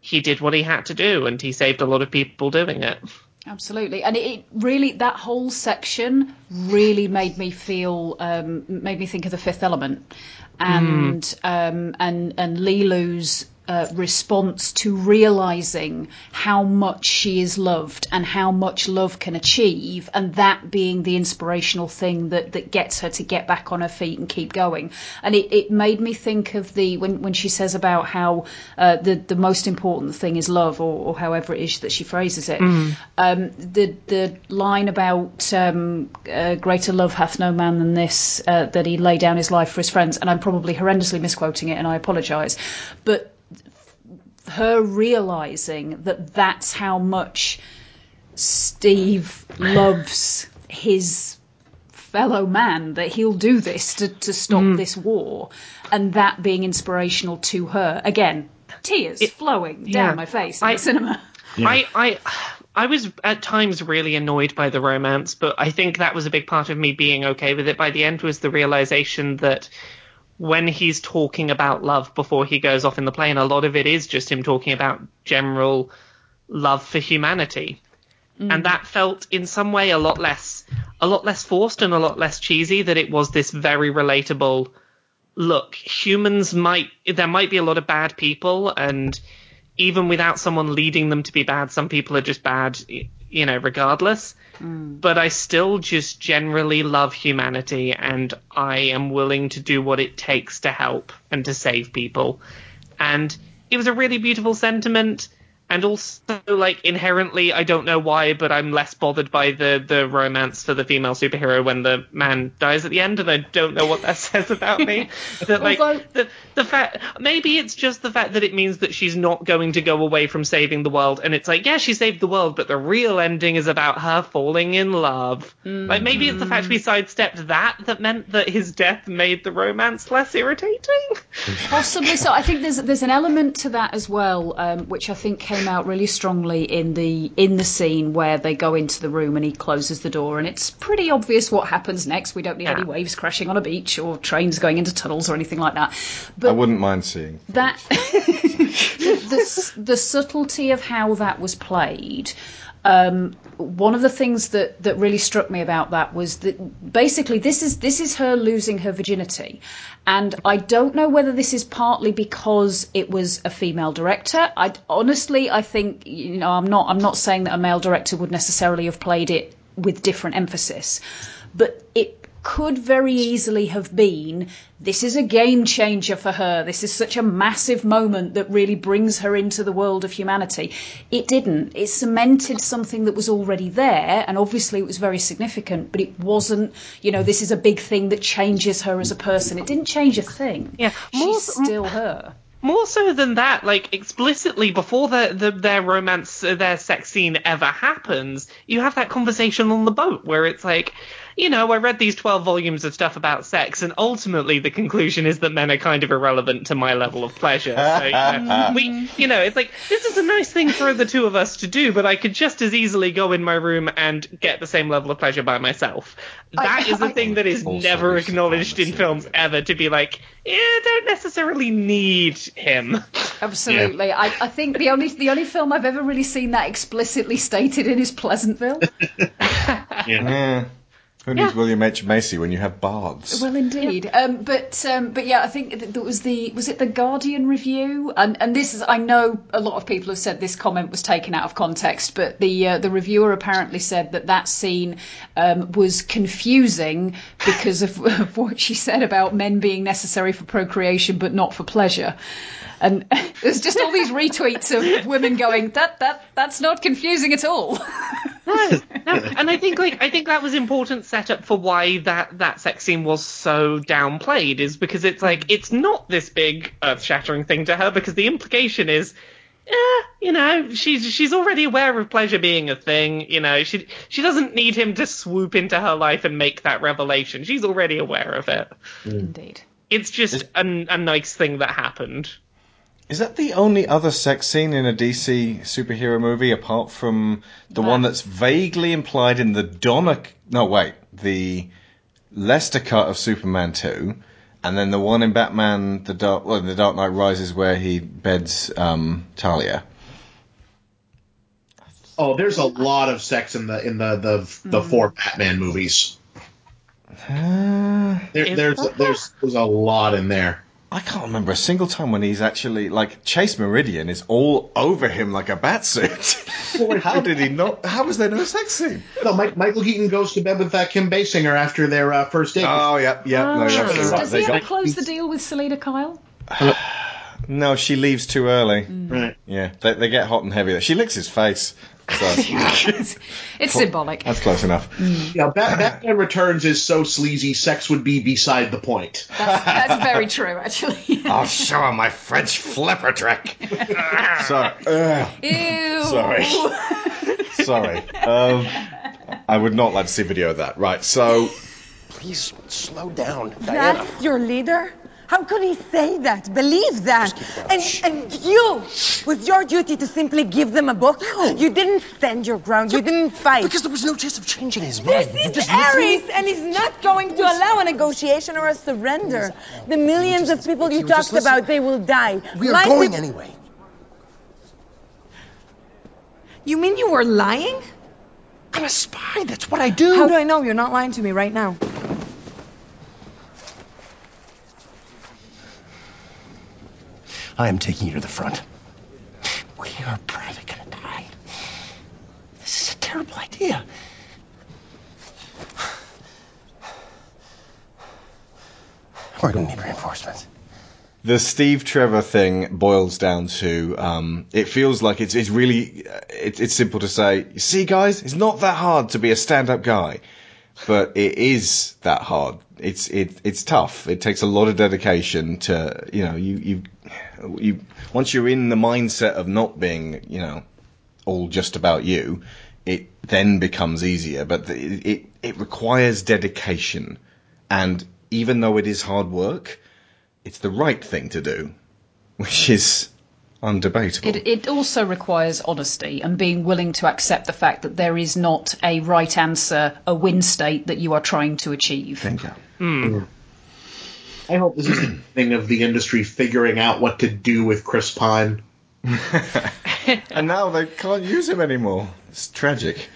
he did what he had to do and he saved a lot of people doing it. Absolutely, and it, it really that whole section really made me feel um, made me think of the Fifth Element, and um, and and Leeloo's uh, response to realizing how much she is loved and how much love can achieve, and that being the inspirational thing that that gets her to get back on her feet and keep going. And it, it made me think of the when when she says about how uh, the the most important thing is love, or, or however it is that she phrases it. Mm. Um, the the line about um, uh, greater love hath no man than this, uh, that he lay down his life for his friends, and I'm probably horrendously misquoting it, and I apologise, but her realizing that that's how much Steve loves his fellow man that he'll do this to, to stop Mm. this war and that being inspirational to her again tears flowing yeah. down my face in I- the cinema I, I I was at times really annoyed by the romance, but I think that was a big part of me being okay with it by the end was the realization that when he's talking about love before he goes off in the plane, a lot of it is just him talking about general love for humanity. Mm. And that felt in some way a lot less a lot less forced and a lot less cheesy that it was this very relatable look, humans might there might be a lot of bad people and even without someone leading them to be bad, some people are just bad, you know, regardless. Mm. But I still just generally love humanity and I am willing to do what it takes to help and to save people. And it was a really beautiful sentiment. And also, like inherently, I don't know why, but I'm less bothered by the the romance for the female superhero when the man dies at the end, and I don't know what that says about me. that like the the fact maybe it's just the fact that it means that she's not going to go away from saving the world, and it's like yeah, she saved the world, but the real ending is about her falling in love. Like maybe it's the fact we sidestepped that that meant that his death made the romance less irritating. Possibly so. I think there's there's an element to that as well, um, which I think came out really strongly in the in the scene where they go into the room and he closes the door, and it's pretty obvious what happens next. We don't need any waves crashing on a beach or trains going into tunnels or anything like that. I wouldn't mind seeing. that the, the, the subtlety of how that was played um, one of the things that, that really struck me about that was that basically this is this is her losing her virginity, and I don't know whether this is partly because it was a female director. I honestly I think you know I'm not I'm not saying that a male director would necessarily have played it with different emphasis, but it could very easily have been this is a game changer for her. This is such a massive moment that really brings her into the world of humanity. It didn't. It cemented something that was already there, and obviously it was very significant, but it wasn't, you know, this is a big thing that changes her as a person. It didn't change a thing. Yeah, She's still her. More so than that, like explicitly before the, the their romance, uh, their sex scene ever happens, you have that conversation on the boat where it's like, you know, I read these twelve volumes of stuff about sex, and ultimately the conclusion is that men are kind of irrelevant to my level of pleasure. So, you know, we, you know, it's like this is a nice thing for the two of us to do, but I could just as easily go in my room and get the same level of pleasure by myself. That is a thing that is never acknowledged in films ever. To be like, yeah, don't necessarily need him. Absolutely. I, I think the only the only film I've ever really seen that explicitly stated in is Pleasantville. Yeah. Who needs William H Macy when you have bards? Well, indeed. Um, but um, but yeah, I think that was the was it the Guardian review, and and this is I know a lot of people have said this comment was taken out of context, but the uh, the reviewer apparently said that that scene um, was confusing because of, of what she said about men being necessary for procreation but not for pleasure. And there's just all these retweets of women going that that that's not confusing at all. No, and I think like I think that was important setup for why that that sex scene was so downplayed is because it's like it's not this big earth shattering thing to her because the implication is eh, you know, she's she's already aware of pleasure being a thing. You know, she she doesn't need him to swoop into her life and make that revelation. She's already aware of it. Indeed. It's just a, a nice thing that happened. Is that the only other sex scene in a DC superhero movie apart from the one that's vaguely implied in the Donner? No, wait, the Lester cut of Superman two, and then the one in Batman the Dark, well, the Dark Knight Rises where he beds um, Talia. Oh, there's a lot of sex in the in the the, the four Batman movies. Uh, There, there's there's there's a lot in there. I can't remember a single time when he's actually like Chase Meridian is all over him like a batsuit. how did he not? How was there no sex scene? No, Mike, Michael Keaton goes to bed with uh, Kim Basinger after their uh, first date. Oh yeah, yeah. No, you're right. Does he ever close the deal with Selina Kyle? No, she leaves too early. Right. Yeah, they, they get hot and heavy. She licks his face. So It's symbolic. that's close enough. Yeah, Bat- Batman Returns is so sleazy. Sex would be beside the point. That's, that's very true, actually. I'll show her my French flipper trick. Sorry. Ugh. Ew. Sorry. Sorry. Um, I would not like to see video of that. Right. So Please slow down, Diana. That's your leader? How could he say that? Believe that? And and you, was your duty to simply give them a book? You didn't stand your ground. You didn't fight. Because there was no chance of changing his mind. This You is just Ares, and he's not going to allow a negotiation or a surrender. The millions of people you you talked about, they will die. We are My going anyway. You mean you were lying? I'm a spy. That's what I do. How do I know you're not lying to me right now? I am taking you to the front. We are probably gonna die. This is a terrible idea. We're gonna need reinforcements. the Steve Trevor thing boils down to um, it feels like it's it's really it, it's simple to say. See, guys, it's not that hard to be a stand-up guy, but it is that hard. It's it it's tough. It takes a lot of dedication to you know you you you once you're in the mindset of not being you know all just about you, it then becomes easier. But the, it it requires dedication, and even though it is hard work, it's the right thing to do, which is undebatable. It, it also requires honesty and being willing to accept the fact that there is not a right answer, a win state that you are trying to achieve. Thank you. Hmm. I hope this is the thing of the industry figuring out what to do with Chris Pine. and now they can't use him anymore. It's tragic.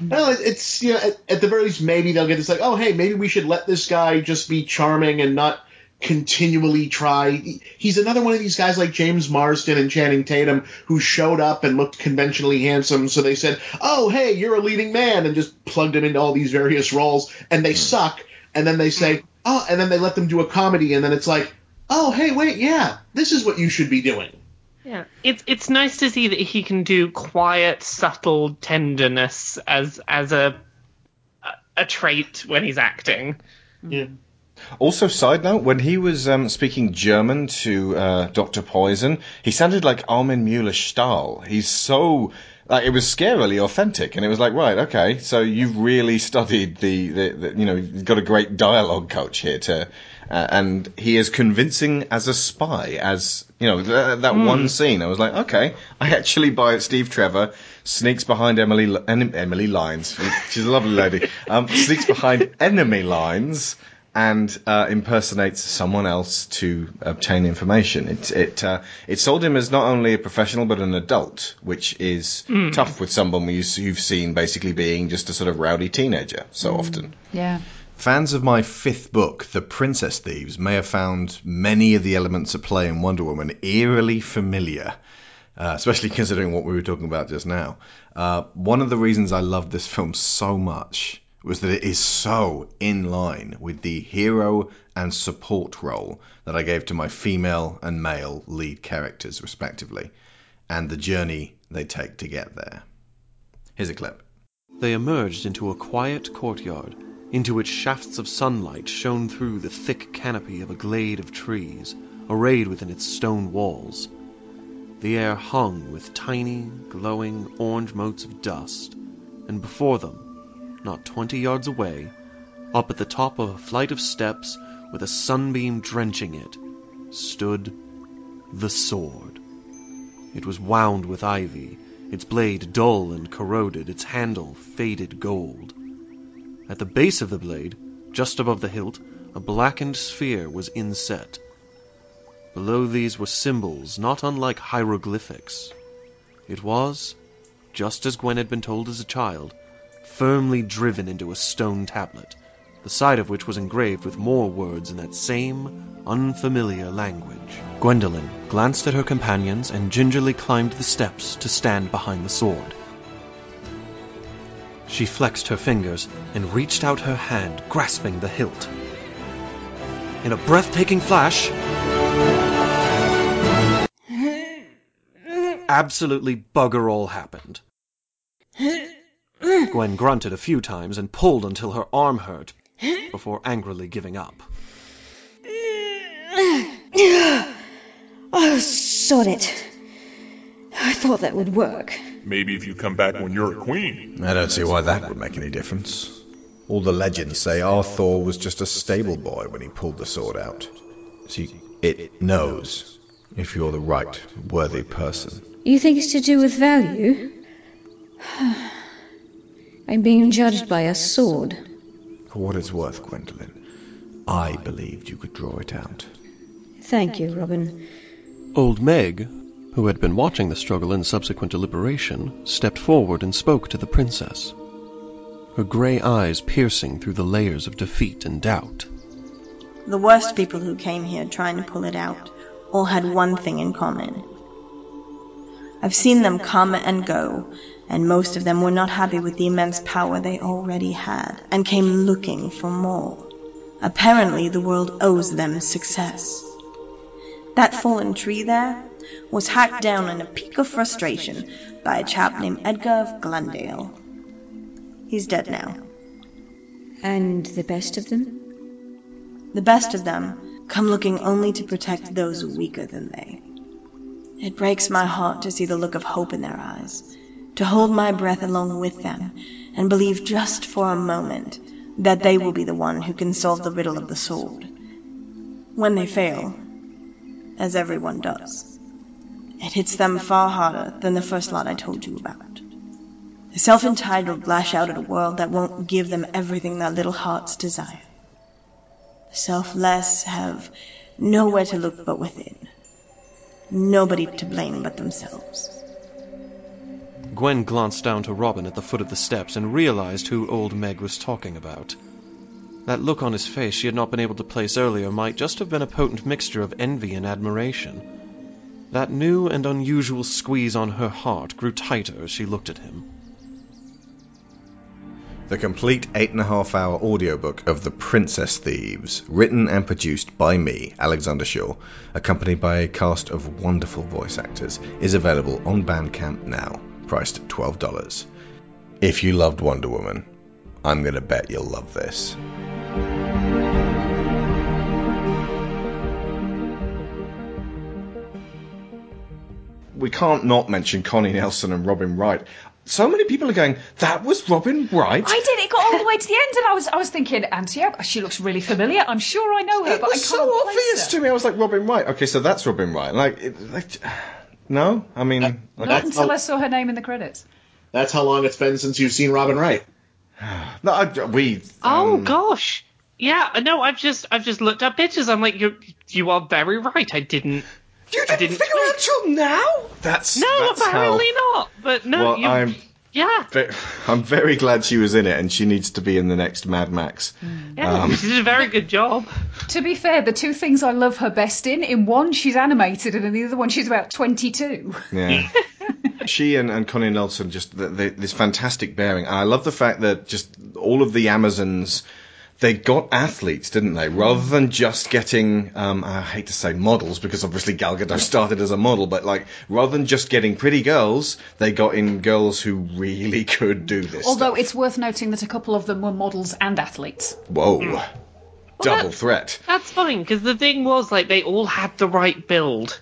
No, it- it's you know at, at the very least maybe they'll get this like oh hey maybe we should let this guy just be charming and not continually try. He's another one of these guys like James Marsden and Channing Tatum who showed up and looked conventionally handsome, so they said oh hey you're a leading man and just plugged him into all these various roles and they hmm. suck and then they say hmm. oh and then they let them do a comedy and then it's like oh hey wait yeah this is what you should be doing. Yeah, it's it's nice to see that he can do quiet, subtle tenderness as as a a, a trait when he's acting. Yeah. Also, side note, when he was um, speaking German to uh, Dr. Poison, he sounded like Armin Mueller Stahl. He's so. Like, it was scarily authentic, and it was like, right, okay, so you've really studied the, the, the you know, you've got a great dialogue coach here to, uh, and he is convincing as a spy, as, you know, th- that Hmm. one scene, I was like, okay, I actually buy it. Steve Trevor sneaks behind Emily, En- Emily Lines, she's a lovely lady, um, sneaks behind enemy lines, and uh, impersonates someone else to obtain information. It it uh, it sold him as not only a professional but an adult, which is Mm. tough with someone you- you've seen basically being just a sort of rowdy teenager so often. Yeah. Fans of my fifth book, The Princess Thieves, may have found many of the elements at play in Wonder Woman eerily familiar, uh, especially considering what we were talking about just now. Uh, one of the reasons I love this film so much was that it is so in line with the hero and support role that I gave to my female and male lead characters, respectively, and the journey they take to get there. Here's a clip. They emerged into a quiet courtyard, into which shafts of sunlight shone through the thick canopy of a glade of trees, arrayed within its stone walls. The air hung with tiny, glowing orange motes of dust, and before them, not twenty yards away, up at the top of a flight of steps, with a sunbeam drenching it, stood the sword. It was wound with ivy, its blade dull and corroded, its handle faded gold. At the base of the blade, just above the hilt, a blackened sphere was inset. Below these were symbols not unlike hieroglyphics. It was, just as Gwen had been told as a child, firmly driven into a stone tablet, the side of which was engraved with more words in that same unfamiliar language. Gwendolen glanced at her companions and gingerly climbed the steps to stand behind the sword. She flexed her fingers and reached out her hand, grasping the hilt. In a breathtaking flash, absolutely bugger all happened. Gwen grunted a few times and pulled until her arm hurt before angrily giving up. Oh, sod it. I thought that would work. Maybe if you come back when you're a queen. I don't see why that would make any difference. All the legends say Arthur was just a stable boy when he pulled the sword out. See, it knows if you're the right, worthy person. You think it's to do with value? Oh, I'm being judged by a sword. For what it's worth, Gwendolyn, I believed you could draw it out. Thank you, Robin. Old Meg, who had been watching the struggle and subsequent deliberation, stepped forward and spoke to the princess, her grey eyes piercing through the layers of defeat and doubt. The worst people who came here trying to pull it out all had one thing in common. I've seen them come and go, and most of them were not happy with the immense power they already had and came looking for more. Apparently, the world owes them success. That fallen tree there was hacked down in a peak of frustration by a chap named Edgar of Glendale. He's dead now. And the best of them? The best of them come looking only to protect those weaker than they. It breaks my heart to see the look of hope in their eyes, to hold my breath along with them, and believe just for a moment that they will be the one who can solve the riddle of the sword. When they fail, as everyone does, it hits them far harder than the first lot I told you about. The self entitled lash out at a world that won't give them everything their little hearts desire. The selfless have nowhere to look but within. Nobody to blame but themselves. Gwen glanced down to Robin at the foot of the steps and realized who old Meg was talking about. That look on his face she had not been able to place earlier might just have been a potent mixture of envy and admiration. That new and unusual squeeze on her heart grew tighter as she looked at him. The complete eight and a half hour audiobook of The Princess Thieves, written and produced by me, Alexander Shaw, accompanied by a cast of wonderful voice actors, is available on Bandcamp now, priced at $12. If you loved Wonder Woman, I'm going to bet you'll love this. We can't not mention Connie Nielsen and Robin Wright. So many people are going, that was Robin Wright? I did. It got all the way to the end, and I was I was thinking, Antiope, she looks really familiar. I'm sure I know her, It but I was can't so place obvious her. to me. I was like, Robin Wright. Okay, so that's Robin Wright. Like, it, like no, I mean, like, Not until I saw her name in the credits. That's how long it's been since you've seen Robin Wright. no, I, we. Oh um, gosh. Yeah, no, I've just I've just looked up pictures. I'm like, you you are very right. I didn't. You I didn't figure out till now? That's no, that's apparently how, not. But no, well, you. I'm. Yeah, ve- I'm very glad she was in it, and she needs to be in the next Mad Max. yeah, Um, she did a very good job. To be fair, the two things I love her best in, in one she's animated, and in the other one she's about 22. Yeah. she and, and Connie Nielsen just the, the, this fantastic bearing. And I love the fact that just all of the Amazons they got athletes, didn't they? Rather than just getting, um, I hate to say models because obviously Gal Gadot started as a model, but like rather than just getting pretty girls, they got in girls who really could do this. Although it's worth noting that a couple of them were models and athletes. Whoa, Hmm. double threat. That's fine because the thing was like they all had the right build.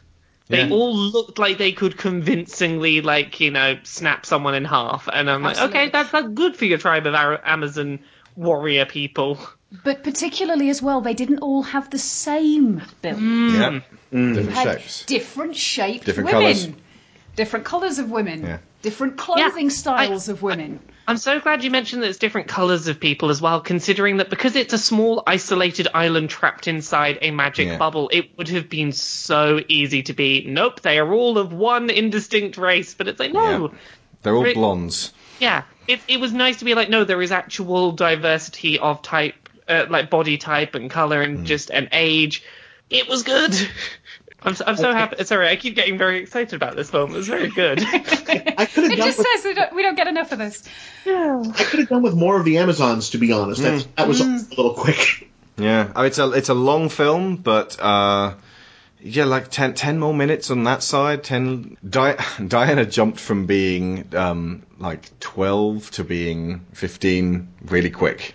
They Yeah. all looked like they could convincingly, like you know, snap someone in half, and I'm like, okay, that's that's good for your tribe of Amazon warrior people. But particularly as well, they didn't all have the same build. Hmm. Yeah, They different had shapes. different shaped Different women. colours. Different colours of women. Yeah. Different clothing styles of women. I'm so glad you mentioned that it's different colours of people as well, considering that because it's a small, isolated island trapped inside a magic Yeah. bubble, it would have been so easy to be, nope, they are all of one indistinct race. But it's like, no. Yeah. They're all Rick- blondes. Yeah, it, it was nice to be like, no, there is actual diversity of type, uh, like body type and color and just and age. It was good. I'm so, I'm so happy. Sorry, I keep getting very excited about this film. It was very good. I could have It done just with, says we don't, we don't get enough of this. I could have done with more of the Amazons, to be honest. That's, that was a little quick. Yeah, oh, it's a it's a long film, but uh, yeah, like 10, 10 more minutes on that side. Ten. Di- Diana jumped from being um, like twelve to being fifteen really quick,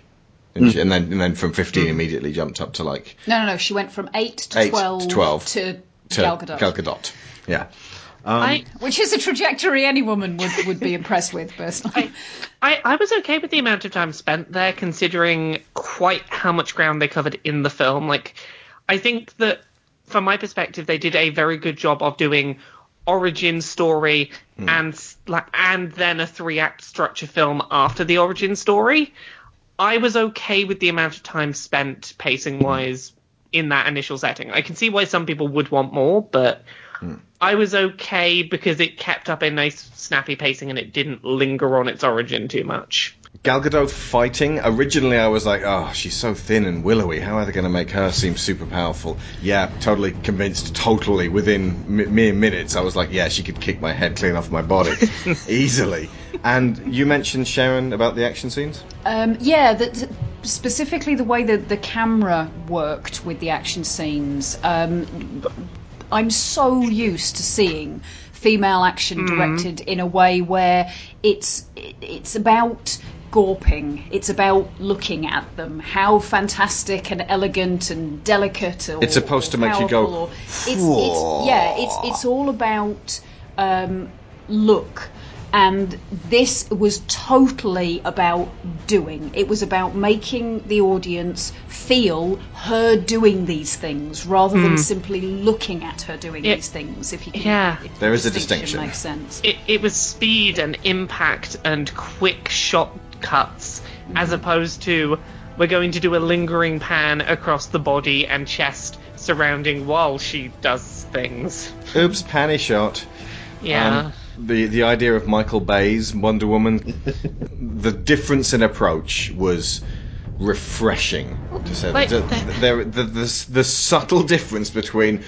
and, she, and then and then from fifteen immediately jumped up to like No, no, no. She went from 8 to Eight to 12 12 to, to Gal Gadot. Gal Gadot. Yeah. Um, I, Which is a trajectory any woman would, would be impressed with, personally. I, I was okay with the amount of time spent there, considering quite how much ground they covered in the film. Like, I think that from my perspective, they did a very good job of doing origin story hmm. and like and then a three act structure film after the origin story. I was okay with the amount of time spent pacing wise in that initial setting. I can see why some people would want more, but hmm. I was okay because it kept up a nice snappy pacing and it didn't linger on its origin too much. Gal Gadot fighting. Originally, I was like, oh, she's so thin and willowy. How are they going to make her seem super powerful? Yeah, totally convinced. Totally within m- mere minutes, I was like, yeah, she could kick my head clean off my body easily. And you mentioned Sharon about the action scenes. Um, yeah, that specifically the way that the camera worked with the action scenes. Um, I'm so used to seeing female action Mm. directed in a way where it's it's about gawping. It's about looking at them. How fantastic and elegant and delicate. Or, It's supposed to or make you go, powerful or- It's, it's yeah. It's it's all about um, look. And this was totally about doing. It was about making the audience feel her doing these things rather than Hmm. simply looking at her doing Yeah. these things. If you can, Yeah. if There is a distinction distinction. Makes sense. It, it was speed and impact and quick shot cuts as opposed to we're going to do a lingering pan across the body and chest surrounding while she does things. Oops, panty shot. Yeah. Um, the the idea of Michael Bay's Wonder Woman, the difference in approach was refreshing to say. Like, the, the, the, the, the subtle difference between,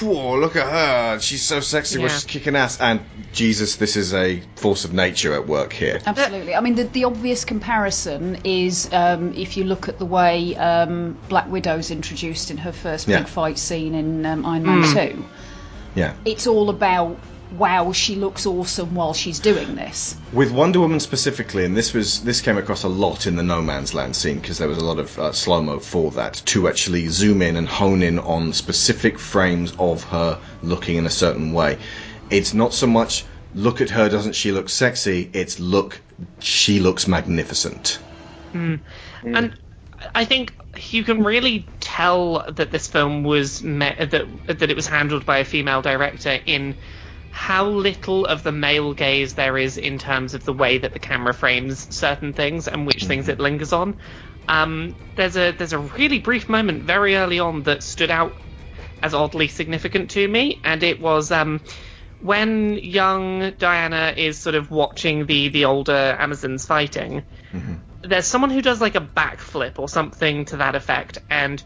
whoa, look at her, she's so sexy, Yeah. well, she's kicking ass, and Jesus, this is a force of nature at work here. Absolutely. I mean, the, the obvious comparison is um, if you look at the way um, Black Widow's introduced in her first Yeah. big fight scene in um, Iron Man Mm. 2. Yeah. It's all about, wow, she looks awesome while she's doing this. With Wonder Woman specifically, and this was this came across a lot in the No Man's Land scene because there was a lot of uh, slow mo for that to actually zoom in and hone in on specific frames of her looking in a certain way. It's not so much look at her, doesn't she look sexy? It's look, she looks magnificent. Mm. And I think you can really tell that this film was me- that that it was handled by a female director in how little of the male gaze there is in terms of the way that the camera frames certain things and which things it lingers on. Um, there's a there's a really brief moment very early on that stood out as oddly significant to me, and it was um, when young Diana is sort of watching the the older Amazons fighting there's someone who does like a backflip or something to that effect, and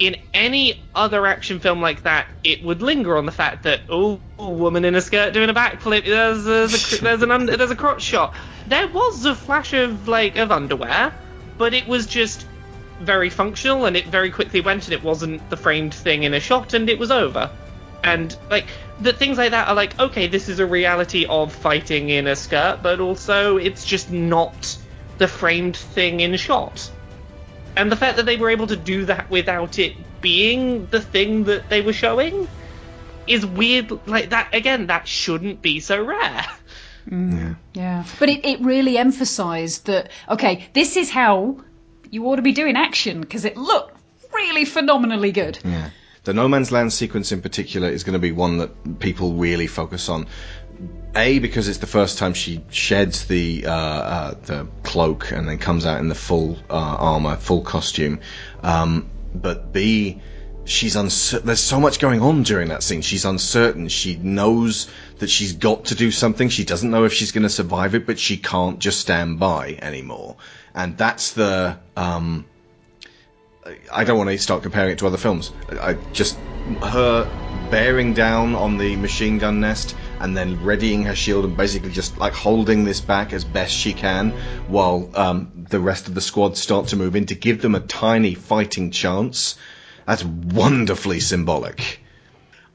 in any other action film like that, it would linger on the fact that oh, woman in a skirt doing a backflip, there's there's a, there's an under, there's a crotch shot. There was a flash of like of underwear, but it was just very functional, and it very quickly went, and it wasn't the framed thing in a shot, and it was over. And like the things like that are like okay, this is a reality of fighting in a skirt, but also it's just not the framed thing in shot. And the fact that they were able to do that without it being the thing that they were showing is weird. Like that again, that shouldn't be so rare. Mm, yeah. But it, it really emphasised that, okay, this is how you ought to be doing action because it looked really phenomenally good. Yeah. The No Man's Land sequence in particular is going to be one that people really focus on. A because it's the first time she sheds the uh, uh, the cloak and then comes out in the full uh, armor, full costume. Um, but B, she's uncertain. There's so much going on during that scene. She's uncertain. She knows that she's got to do something. She doesn't know if she's going to survive it, but she can't just stand by anymore. And that's the um, I don't want to start comparing it to other films. I I just her bearing down on the machine gun nest and then readying her shield and basically just like holding this back as best she can while um, the rest of the squad start to move in to give them a tiny fighting chance. That's wonderfully symbolic.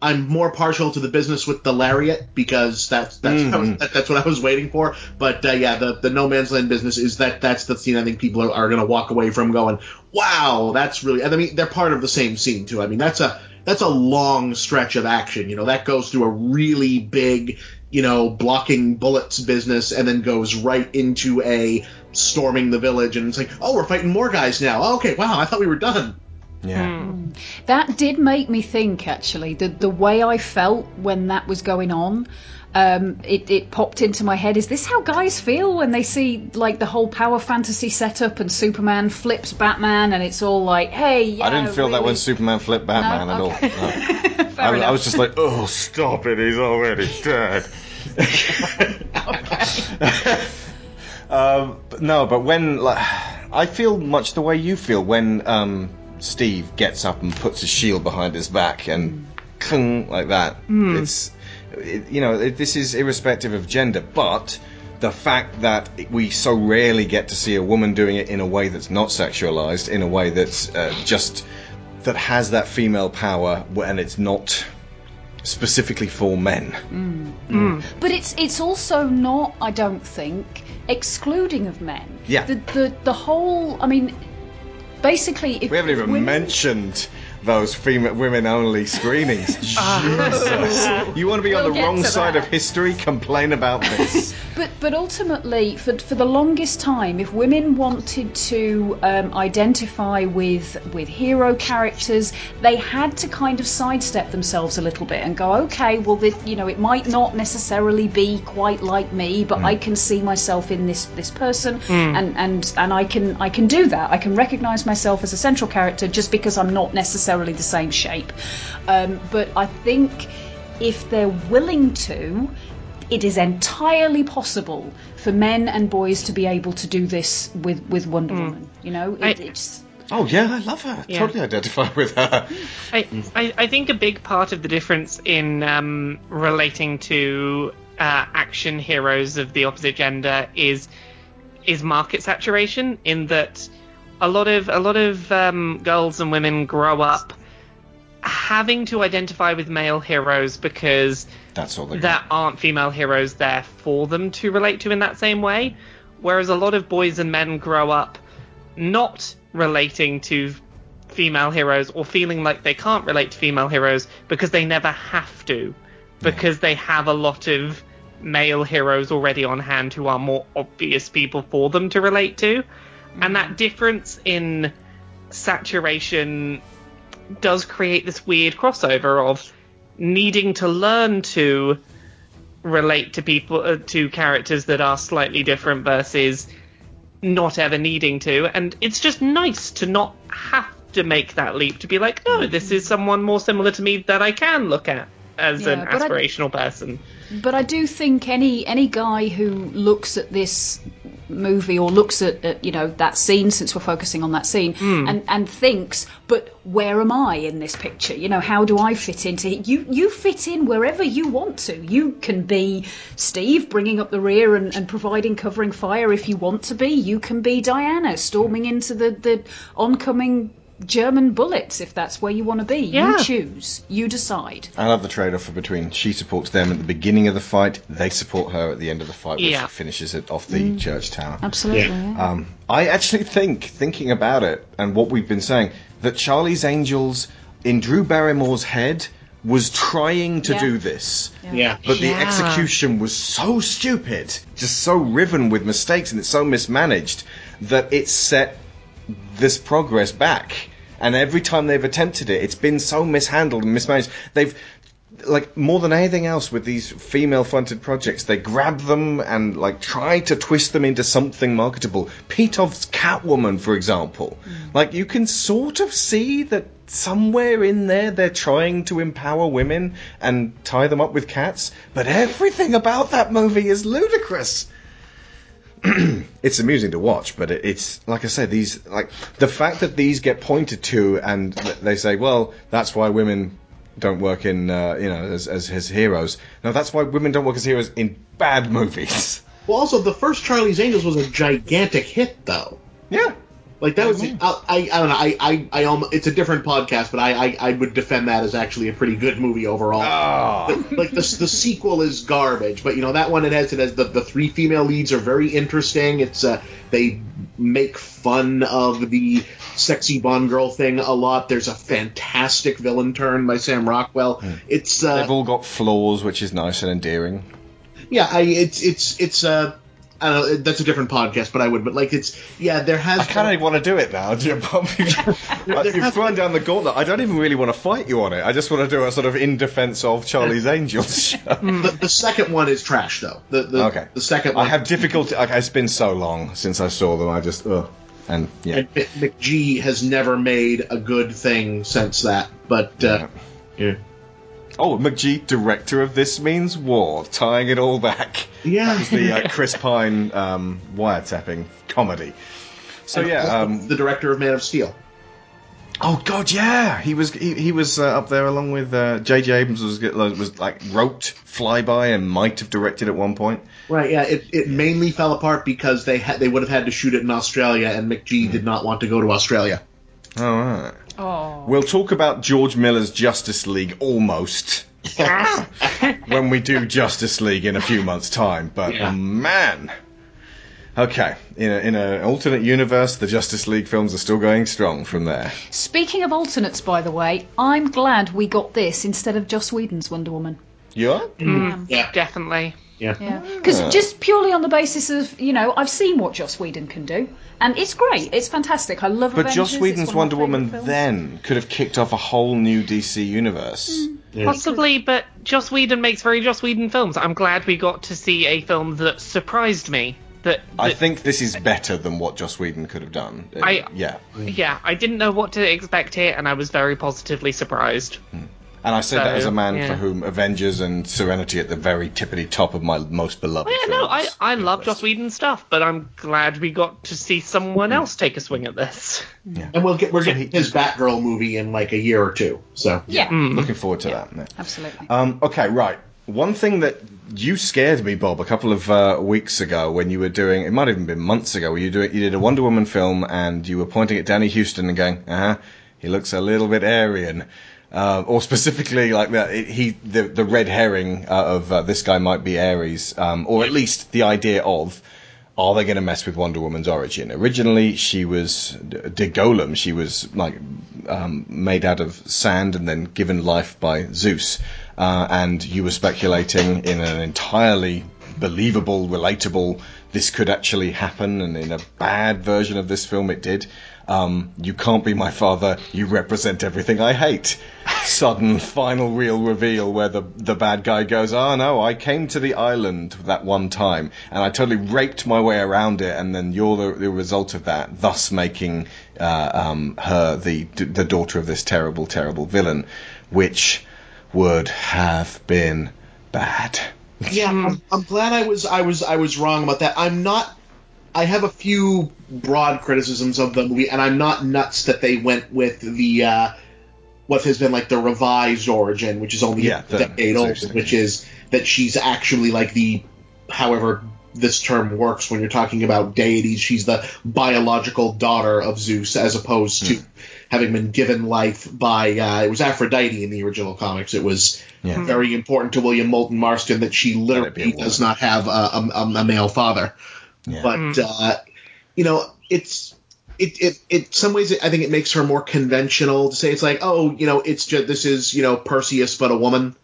I'm more partial to the business with the lariat because that's that's what I was- Mhm. that, that's what I was waiting for. But uh, yeah, the the no man's land business is that that's the scene I think people are, are going to walk away from going, wow, that's really. And I mean, they're part of the same scene too. I mean, that's a that's a long stretch of action. You know, that goes through a really big, you know, blocking bullets business, and then goes right into a storming the village, and it's like, oh, we're fighting more guys now. Oh, okay, wow, I thought we were done. Yeah. Hmm. That did make me think, actually, the the way I felt when that was going on. Um, it, it popped into my head. Is this how guys feel when they see like the whole power fantasy setup and Superman flips Batman and it's all like, hey, yeah, I didn't feel that when Superman flipped Batman No? at Okay. all. No. I, was- I was just like, oh, stop it, he's already dead. um, but no, but when like, I feel much the way you feel when um, Steve gets up and puts his shield behind his back and kung, like that. Mm. It's it, you know it, this is irrespective of gender, but the fact that we so rarely get to see a woman doing it in a way that's not sexualized, in a way that's uh, just that has that female power, and it's not specifically for men. Mm. But it's it's also not, I don't think, excluding of men. Yeah. The the the whole. I mean, basically, if We haven't even women- mentioned those female women only screenings. Jesus. You want to be on We'll the get wrong to side that. of history? Complain about this. But but ultimately, for for the longest time, if women wanted to um, identify with with hero characters, they had to kind of sidestep themselves a little bit and go, okay, well, this, you know, it might not necessarily be quite like me, but I can see myself in this this person, Mm. and and and I can I can do that. I can recognize myself as a central character just because I'm not necessarily necessarily the same shape. Um, but I think if they're willing to, it is entirely possible for men and boys to be able to do this with, with Wonder Woman. You know, it, it's. Oh yeah, I love her. Yeah. Totally identify with her. I, I, I think a big part of the difference in um, relating to uh, action heroes of the opposite gender is is market saturation. In that a lot of a lot of um, girls and women grow up having to identify with male heroes because That's all there aren't female heroes there for them to relate to in that same way. Whereas a lot of boys and men grow up not relating to female heroes or feeling like they can't relate to female heroes because they never have to, because they have a lot of male heroes already on hand who are more obvious people for them to relate to. And that difference in saturation does create this weird crossover of needing to learn to relate to people uh, to characters that are slightly different versus not ever needing to. And it's just nice to not have to make that leap to be like no this is someone more similar to me that I can look at as Yeah, an but I- aspirational person But I do think any any guy who looks at this movie or looks at, at you know that scene, since we're focusing on that scene, hmm. and and thinks, but where am I in this picture? You know, how do I fit into it? You you fit in wherever you want to. You can be Steve bringing up the rear and, and providing covering fire if you want to be. You can be Diana storming into the the oncoming. German bullets, if that's where you want to be. Yeah. You choose. You decide. I love the trade-off between she supports them at the beginning of the fight, they support her at the end of the fight, which Yeah. finishes it off the Mm. church tower. Absolutely. yeah. Um, I actually think, thinking about it and what we've been saying, that Charlie's Angels in Drew Barrymore's head was trying to Yeah. do this. Yeah. But the Yeah. execution was so stupid, just so riven with mistakes, and it's so mismanaged that it set this progress back. And every time they've attempted it, it's been so mishandled and mismanaged. They've like more than anything else with these female fronted projects, they grab them and like try to twist them into something marketable. Pitof's Catwoman, for example. Mm. Like you can sort of see that somewhere in there they're trying to empower women and tie them up with cats, but everything about that movie is ludicrous. it's amusing to watch, but it, it's like I said, these like the fact that these get pointed to and they say, well, that's why women don't work in uh, you know as, as as heroes. No, that's why women don't work as heroes in bad movies. Well, also the first Charlie's Angels was a gigantic hit, though. Yeah. Like that was, I, I, I don't know, I, I, I almost, it's a different podcast, but I, I, I would defend that as actually a pretty good movie overall. The- like the, the sequel is garbage, but you know that one it has it has the, the three female leads are very interesting. It's uh, they make fun of the sexy Bond girl thing a lot. There's a fantastic villain turn by Sam Rockwell. It's uh, They've all got flaws, which is nice and endearing. yeah, I, it's it's it's uh, I don't know, that's a different podcast, but I would, but like it's yeah, there has. I kind of want to do it now. You've thrown down the gauntlet. I don't even really want to fight you on it. I just want to do a sort of in defense of Charlie's Angels show. the, the second one is trash though. The, the okay. the second I have difficulty. Okay, it's been so long since I saw them. I just ugh. And yeah. And Mc- McG has never made a good thing since that. But uh, yeah. Oh, McG, director of This Means War, tying it all back. Yeah. That was the uh, Chris Pine um, wiretapping comedy. So And yeah, um, the director of Man of Steel. Oh God, yeah, he was he, he was uh, up there along with uh, J.J. Abrams was was like wrote Flyby and might have directed at one point. Right, yeah, it, it mainly fell apart because they had they would have had to shoot it in Australia, and McG did not want to go to Australia. All right. Oh. We'll talk about George Miller's Justice League almost when we do Justice League in a few months' time. But Yeah. man, okay, in a, in an alternate universe, the Justice League films are still going strong from there. Speaking of alternates, by the way, I'm glad we got this instead of Joss Whedon's Wonder Woman. You are? Mm, Yeah. definitely. Yeah. Yeah, because Ah. just purely on the basis of you know I've seen what Joss Whedon can do, and it's great. It's fantastic. I love. But Avengers, Joss Whedon's one Wonder Woman films. then could have kicked off a whole new DC universe. Possibly, but Joss Whedon makes very Joss Whedon films. I'm glad we got to see a film that surprised me that, I think this is better than what Joss Whedon could have done. I- yeah. yeah, I didn't know what to expect here, and I was very positively surprised. And I say that as a man yeah. for whom Avengers and Serenity at the very tippity top of my most beloved. Oh, yeah, no, I. I love Joss Whedon stuff, but I'm glad we got to see someone else take a swing at this. Yeah. And we'll get we're getting his Batgirl movie in like a year or two. So Yeah. Looking forward to that. yeah. Absolutely. Um, okay, right. One thing that you scared me, Bob, a couple of uh, weeks ago when you were doing, it might have even been months ago, where you doing, you did a Wonder Woman film and you were pointing at Danny Huston and going, uh huh, he looks a little bit Aryan. Uh, or specifically like that, it- he the the red herring uh, of uh, this guy might be Ares, um, or at least the idea of are they going to mess with Wonder Woman's origin? Originally, she was de Golem. She was like um, made out of sand and then given life by Zeus. Uh, and you were speculating in an entirely believable, relatable, this could actually happen, and in a bad version of this film, it did. Um, you can't be my father. You represent everything I hate. Sudden final real reveal where the the bad guy goes, "Oh no, I came to the island that one time and I totally raped my way around it, and then you're the, the result of that, thus making uh, um, her the the daughter of this terrible, terrible villain, which would have been bad." yeah, I'm, I'm glad I was I was I was wrong about that. I'm not. I have a few broad criticisms of the movie, and I'm not nuts that they went with the uh, what has been like the revised origin, which is only Yeah, a the- decade old, which is that she's actually like the however this term works when you're talking about deities. She's the biological daughter of Zeus, as opposed to having been given life by uh, it was Aphrodite in the original comics. It was Yeah. very important to William Moulton Marston that she literally does not have a, a, a male father. But uh, you know, it's it, it it some ways I think it makes her more conventional to say it's like oh you know it's just this is you know Perseus but a woman.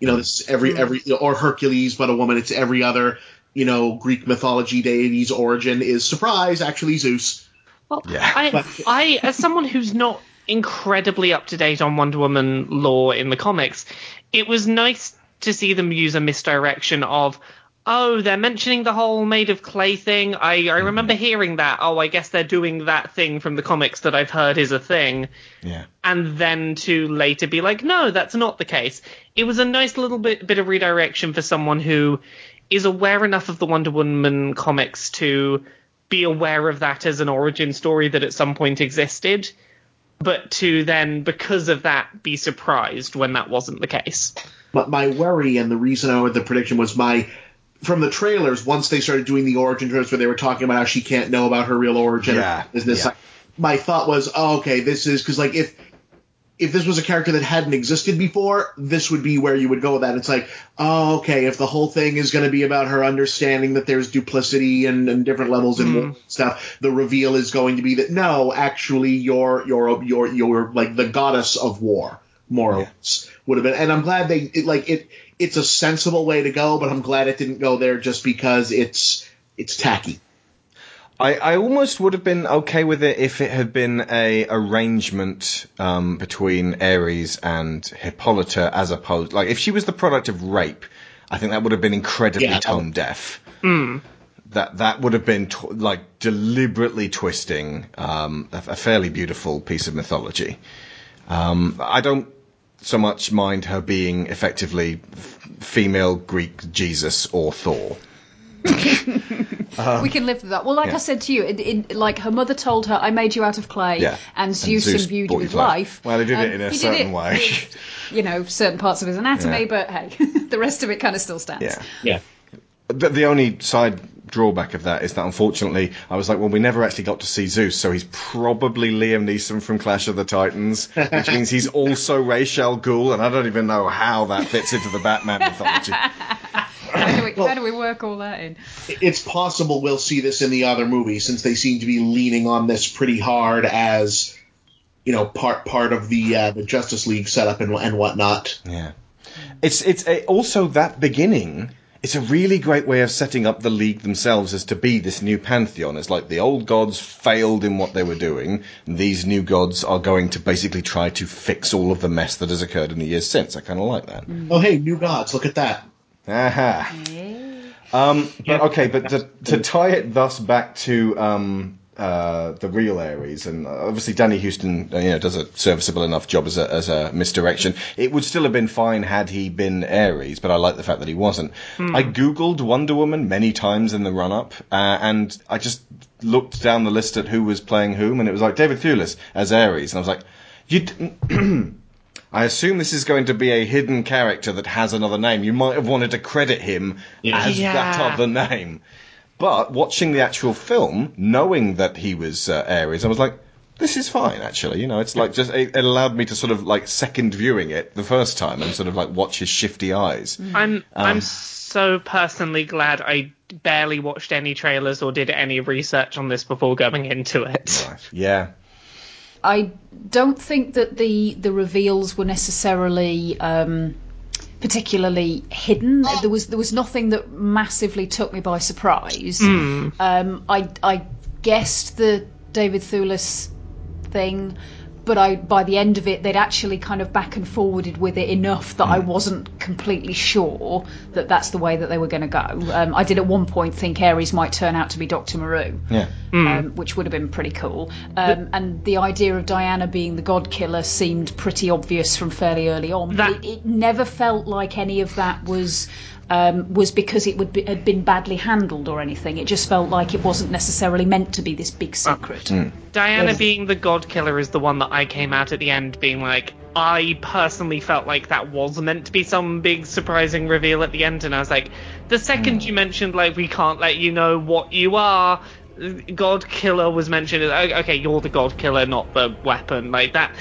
You know this is every every or Hercules but a woman. It's every other you know Greek mythology deity's origin is surprise actually Zeus. Well I, I, as someone who's not incredibly up to date on Wonder Woman lore in the comics, it was nice to see them use a misdirection of, oh, they're mentioning the whole made of clay thing. I, I remember mm. hearing that. Oh, I guess they're doing that thing from the comics that I've heard is a thing. Yeah. And then to later be like, no, that's not the case. It was a nice little bit, bit of redirection for someone who is aware enough of the Wonder Woman comics to be aware of that as an origin story that at some point existed, but to then, because of that, be surprised when that wasn't the case. But my worry and the reason I went the prediction was my from the trailers once they started doing the origin trailers where they were talking about how she can't know about her real origin. Yeah, Is this yeah. like, my thought was oh, okay this is because like if if this was a character that hadn't existed before, this would be where you would go with that. It's like, oh, okay, if the whole thing is going to be about her understanding that there's duplicity and, and different levels and Mm. stuff, the reveal is going to be that no, actually, you're you're you're you're like the goddess of war, more or less would have been. And I'm glad they it, like it. It's a sensible way to go, but I'm glad it didn't go there just because it's it's tacky. I, I almost would have been okay with it if it had been a arrangement um, between Ares and Hippolyta as opposed like if she was the product of rape, I think that would have been incredibly Yeah. tone deaf. Mm. That that would have been tw- like deliberately twisting um, a, a fairly beautiful piece of mythology. Um, I don't so much mind her being effectively f- female Greek Jesus or Thor. Um, we can live with that. Well, like yeah. I said to you, it, it, like her mother told her, "I made you out of clay," Yeah. and And Zeus, Zeus imbued brought you you with life. life. Well, he did it Um, in a certain way. with, you know, certain parts of his anatomy, Yeah. but hey, the rest of it kind of still stands. Yeah. Yeah. The, the only side drawback of that is that unfortunately, I was like, well, we never actually got to see Zeus, so he's probably Liam Neeson from Clash of the Titans, which means he's also Ra's al Ghul, and I don't even know how that fits into the Batman mythology. How do, we, how do we work all that in? it's possible we'll see this in the other movie since they seem to be leaning on this pretty hard as you know part part of the uh, the Justice League setup and and whatnot. Yeah, it's it's a, also that beginning. It's a really great way of setting up the league themselves as to be this new pantheon. It's like the old gods failed in what they were doing, and these new gods are going to basically try to fix all of the mess that has occurred in the years since. I kind of like that. Oh hey, new gods, look at that. Aha. Um, but okay, but to, to tie it thus back to um, uh, the real Ares, and obviously Danny Huston, uh, you know, does a serviceable enough job as a, as a misdirection. It would still have been fine had he been Ares, but I like the fact that he wasn't. Hmm. I googled Wonder Woman many times in the run up, uh, and I just looked down the list at who was playing whom, and it was like David Thewlis as Ares, and I was like, you. I assume this is going to be a hidden character that has another name. You might have wanted to credit him as Yeah. that other name. But watching the actual film, knowing that he was uh, Ares, I was like, this is fine, actually. You know, it's like just, it, it allowed me to sort of like second viewing it the first time and sort of like watch his shifty eyes. I'm I'm Um, so personally glad I barely watched any trailers or did any research on this before going into it. Yeah. I don't think that the the reveals were necessarily um, particularly hidden. There was there was nothing that massively took me by surprise. Mm. Um, I I guessed the David Thewlis thing, but I by the end of it they'd actually kind of back and forwarded with it enough that I wasn't completely sure that that's the way that they were going to go. Um, I did at one point think Ares might turn out to be Doctor Maru Yeah. um, which would have been pretty cool. Um, and the idea of Diana being the god killer seemed pretty obvious from fairly early on. it, it never felt like any of that was. Um, was because it would be, had been badly handled or anything. It just felt like it wasn't necessarily meant to be this big secret. Diana Yes. being the god killer is the one that I came out at the end being like, I personally felt like that was meant to be some big surprising reveal at the end, and I was like, the second you mentioned like we can't let you know what you are, God killer was mentioned. Okay, you're the god killer, not the weapon. Like that.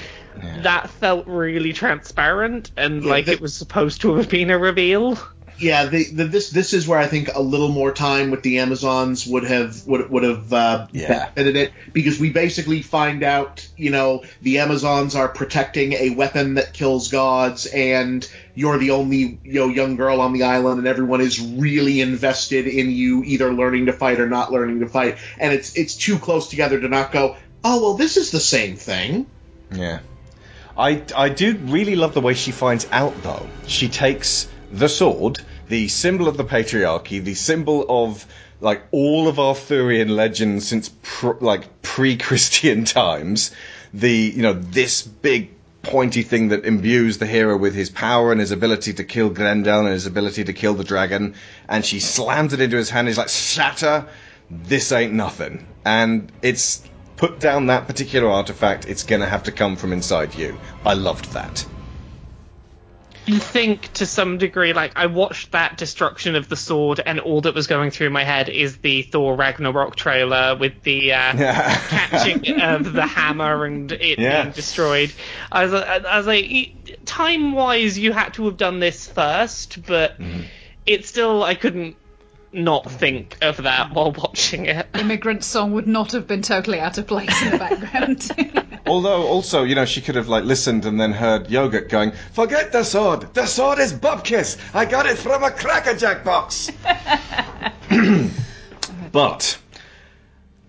That felt really transparent and Yeah, like the- it was supposed to have been a reveal. Yeah, the, the, this this is where I think a little more time with the Amazons would have would would have uh, Yeah. benefited it because we basically find out you know the Amazons are protecting a weapon that kills gods and you're the only you know young girl on the island and everyone is really invested in you either learning to fight or not learning to fight and it's it's too close together to not go oh well this is the same thing Yeah. I, I do really love the way she finds out, though. She takes the sword, the symbol of the patriarchy, the symbol of like all of Arthurian legends since pr- like pre-Christian times, the you know this big pointy thing that imbues the hero with his power and his ability to kill Grendel and his ability to kill the dragon, and she slams it into his hand. He's like, "Shatter! This ain't nothing." And it's put down that particular artifact. It's gonna have to come from inside you. I loved that. You think to some degree, like I watched that destruction of the sword, and all that was going through my head is the Thor Ragnarok trailer with the uh, catching of the hammer and it Yeah. being destroyed. I was, I was like, time wise, you had to have done this first, but it still I couldn't not think of that while watching it. Immigrant song would not have been totally out of place in the background. Although, also, you know, she could have like listened and then heard Yogurt going, "Forget the sword. The sword is Bubkiss. I got it from a Cracker Jack box." but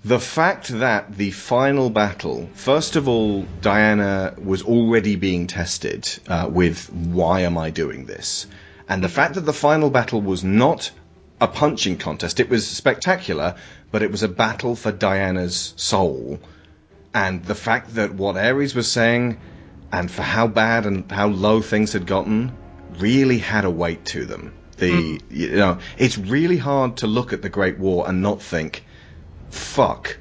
the fact that the final battle, first of all, Diana was already being tested uh, with "Why am I doing this?" and the fact that the final battle was not a punching contest, it was spectacular, but it was a battle for Diana's soul and the fact that what Ares was saying, and for how bad and how low things had gotten, really had a weight to them. The you know, it's really hard to look at the Great War and not think, fuck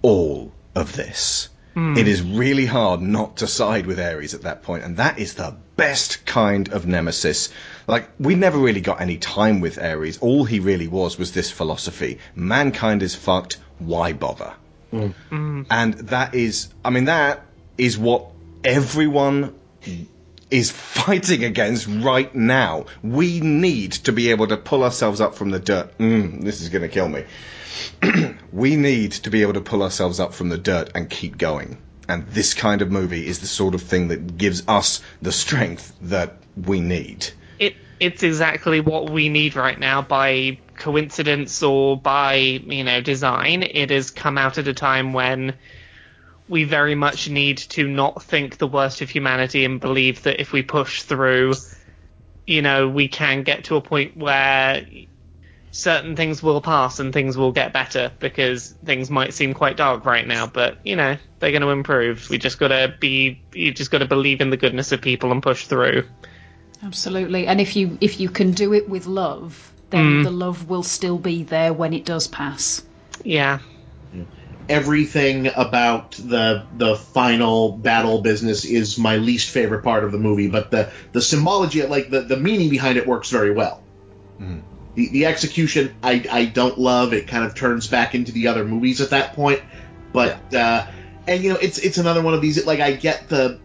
all of this. Hmm. It is really hard not to side with Ares at that point, and that is the best kind of nemesis. Like, we never really got any time with Ares. All he really was was this philosophy mankind is fucked, why bother? And that is, I mean, that is what everyone is fighting against right now. We need to be able to pull ourselves up from the dirt. Mm, this is going to kill me. we need to be able to pull ourselves up from the dirt and keep going. And this kind of movie is the sort of thing that gives us the strength that we need. It it's exactly what we need right now by coincidence or by, you know, design. It has come out at a time when we very much need to not think the worst of humanity and believe that if we push through, you know, we can get to a point where certain things will pass and things will get better because things might seem quite dark right now, but you know they're going to improve. We just gotta be, you just gotta believe in the goodness of people and push through. Absolutely. And if you if you can do it with love, then Mm. the love will still be there when it does pass. Yeah. Everything about the the final battle business is my least favorite part of the movie, but the the symbology, like the the meaning behind it, works very well. The, the execution I, I don't love. It kind of turns back into the other movies at that point. But uh, and you know it's it's another one of these like I get the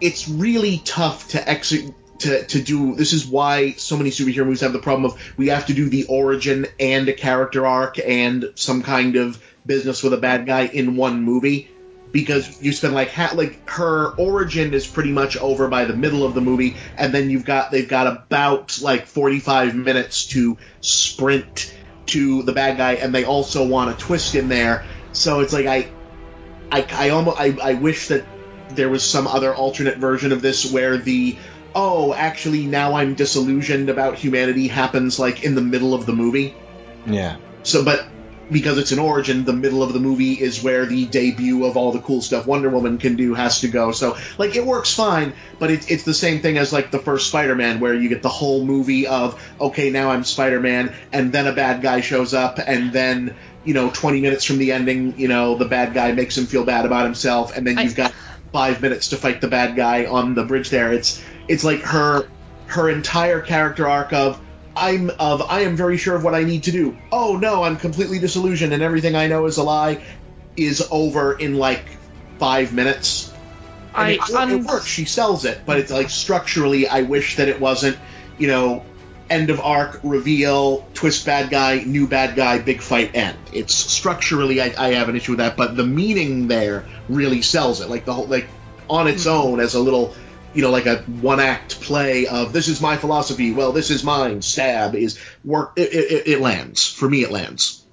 it's really tough to execute to, to do this is why so many superhero movies have the problem of we have to do the origin and a character arc and some kind of business with a bad guy in one movie. Because you spend like ha- like her origin is pretty much over by the middle of the movie and then you've got they've got about like 45 minutes to sprint to the bad guy and they also want a twist in there. So it's like I I, I almost I, I wish that there was some other alternate version of this where the oh actually now I'm disillusioned about humanity happens like in the middle of the movie. Yeah. so but because it's an origin the middle of the movie is where the debut of all the cool stuff Wonder Woman can do has to go. So like it works fine but it, it's the same thing as like the first Spider-Man where you get the whole movie of okay now I'm Spider-Man and then a bad guy shows up and then you know 20 minutes from the ending you know the bad guy makes him feel bad about himself and then you've got five minutes to fight the bad guy on the bridge there. It's it's like her her entire character arc of I'm of I am very sure of what I need to do. Oh no, I'm completely disillusioned and everything I know is a lie is over in like five minutes. I it, it works. She sells it, but it's like structurally, I wish that it wasn't. You know, end of arc reveal, twist bad guy, new bad guy, big fight end. It's structurally, I, I have an issue with that, but the meaning there really sells it. Like the whole like on its hmm. own as a little you know, like a one act play of this is my philosophy, well, this is mine, stab is work. It, it, it lands. For me, it lands.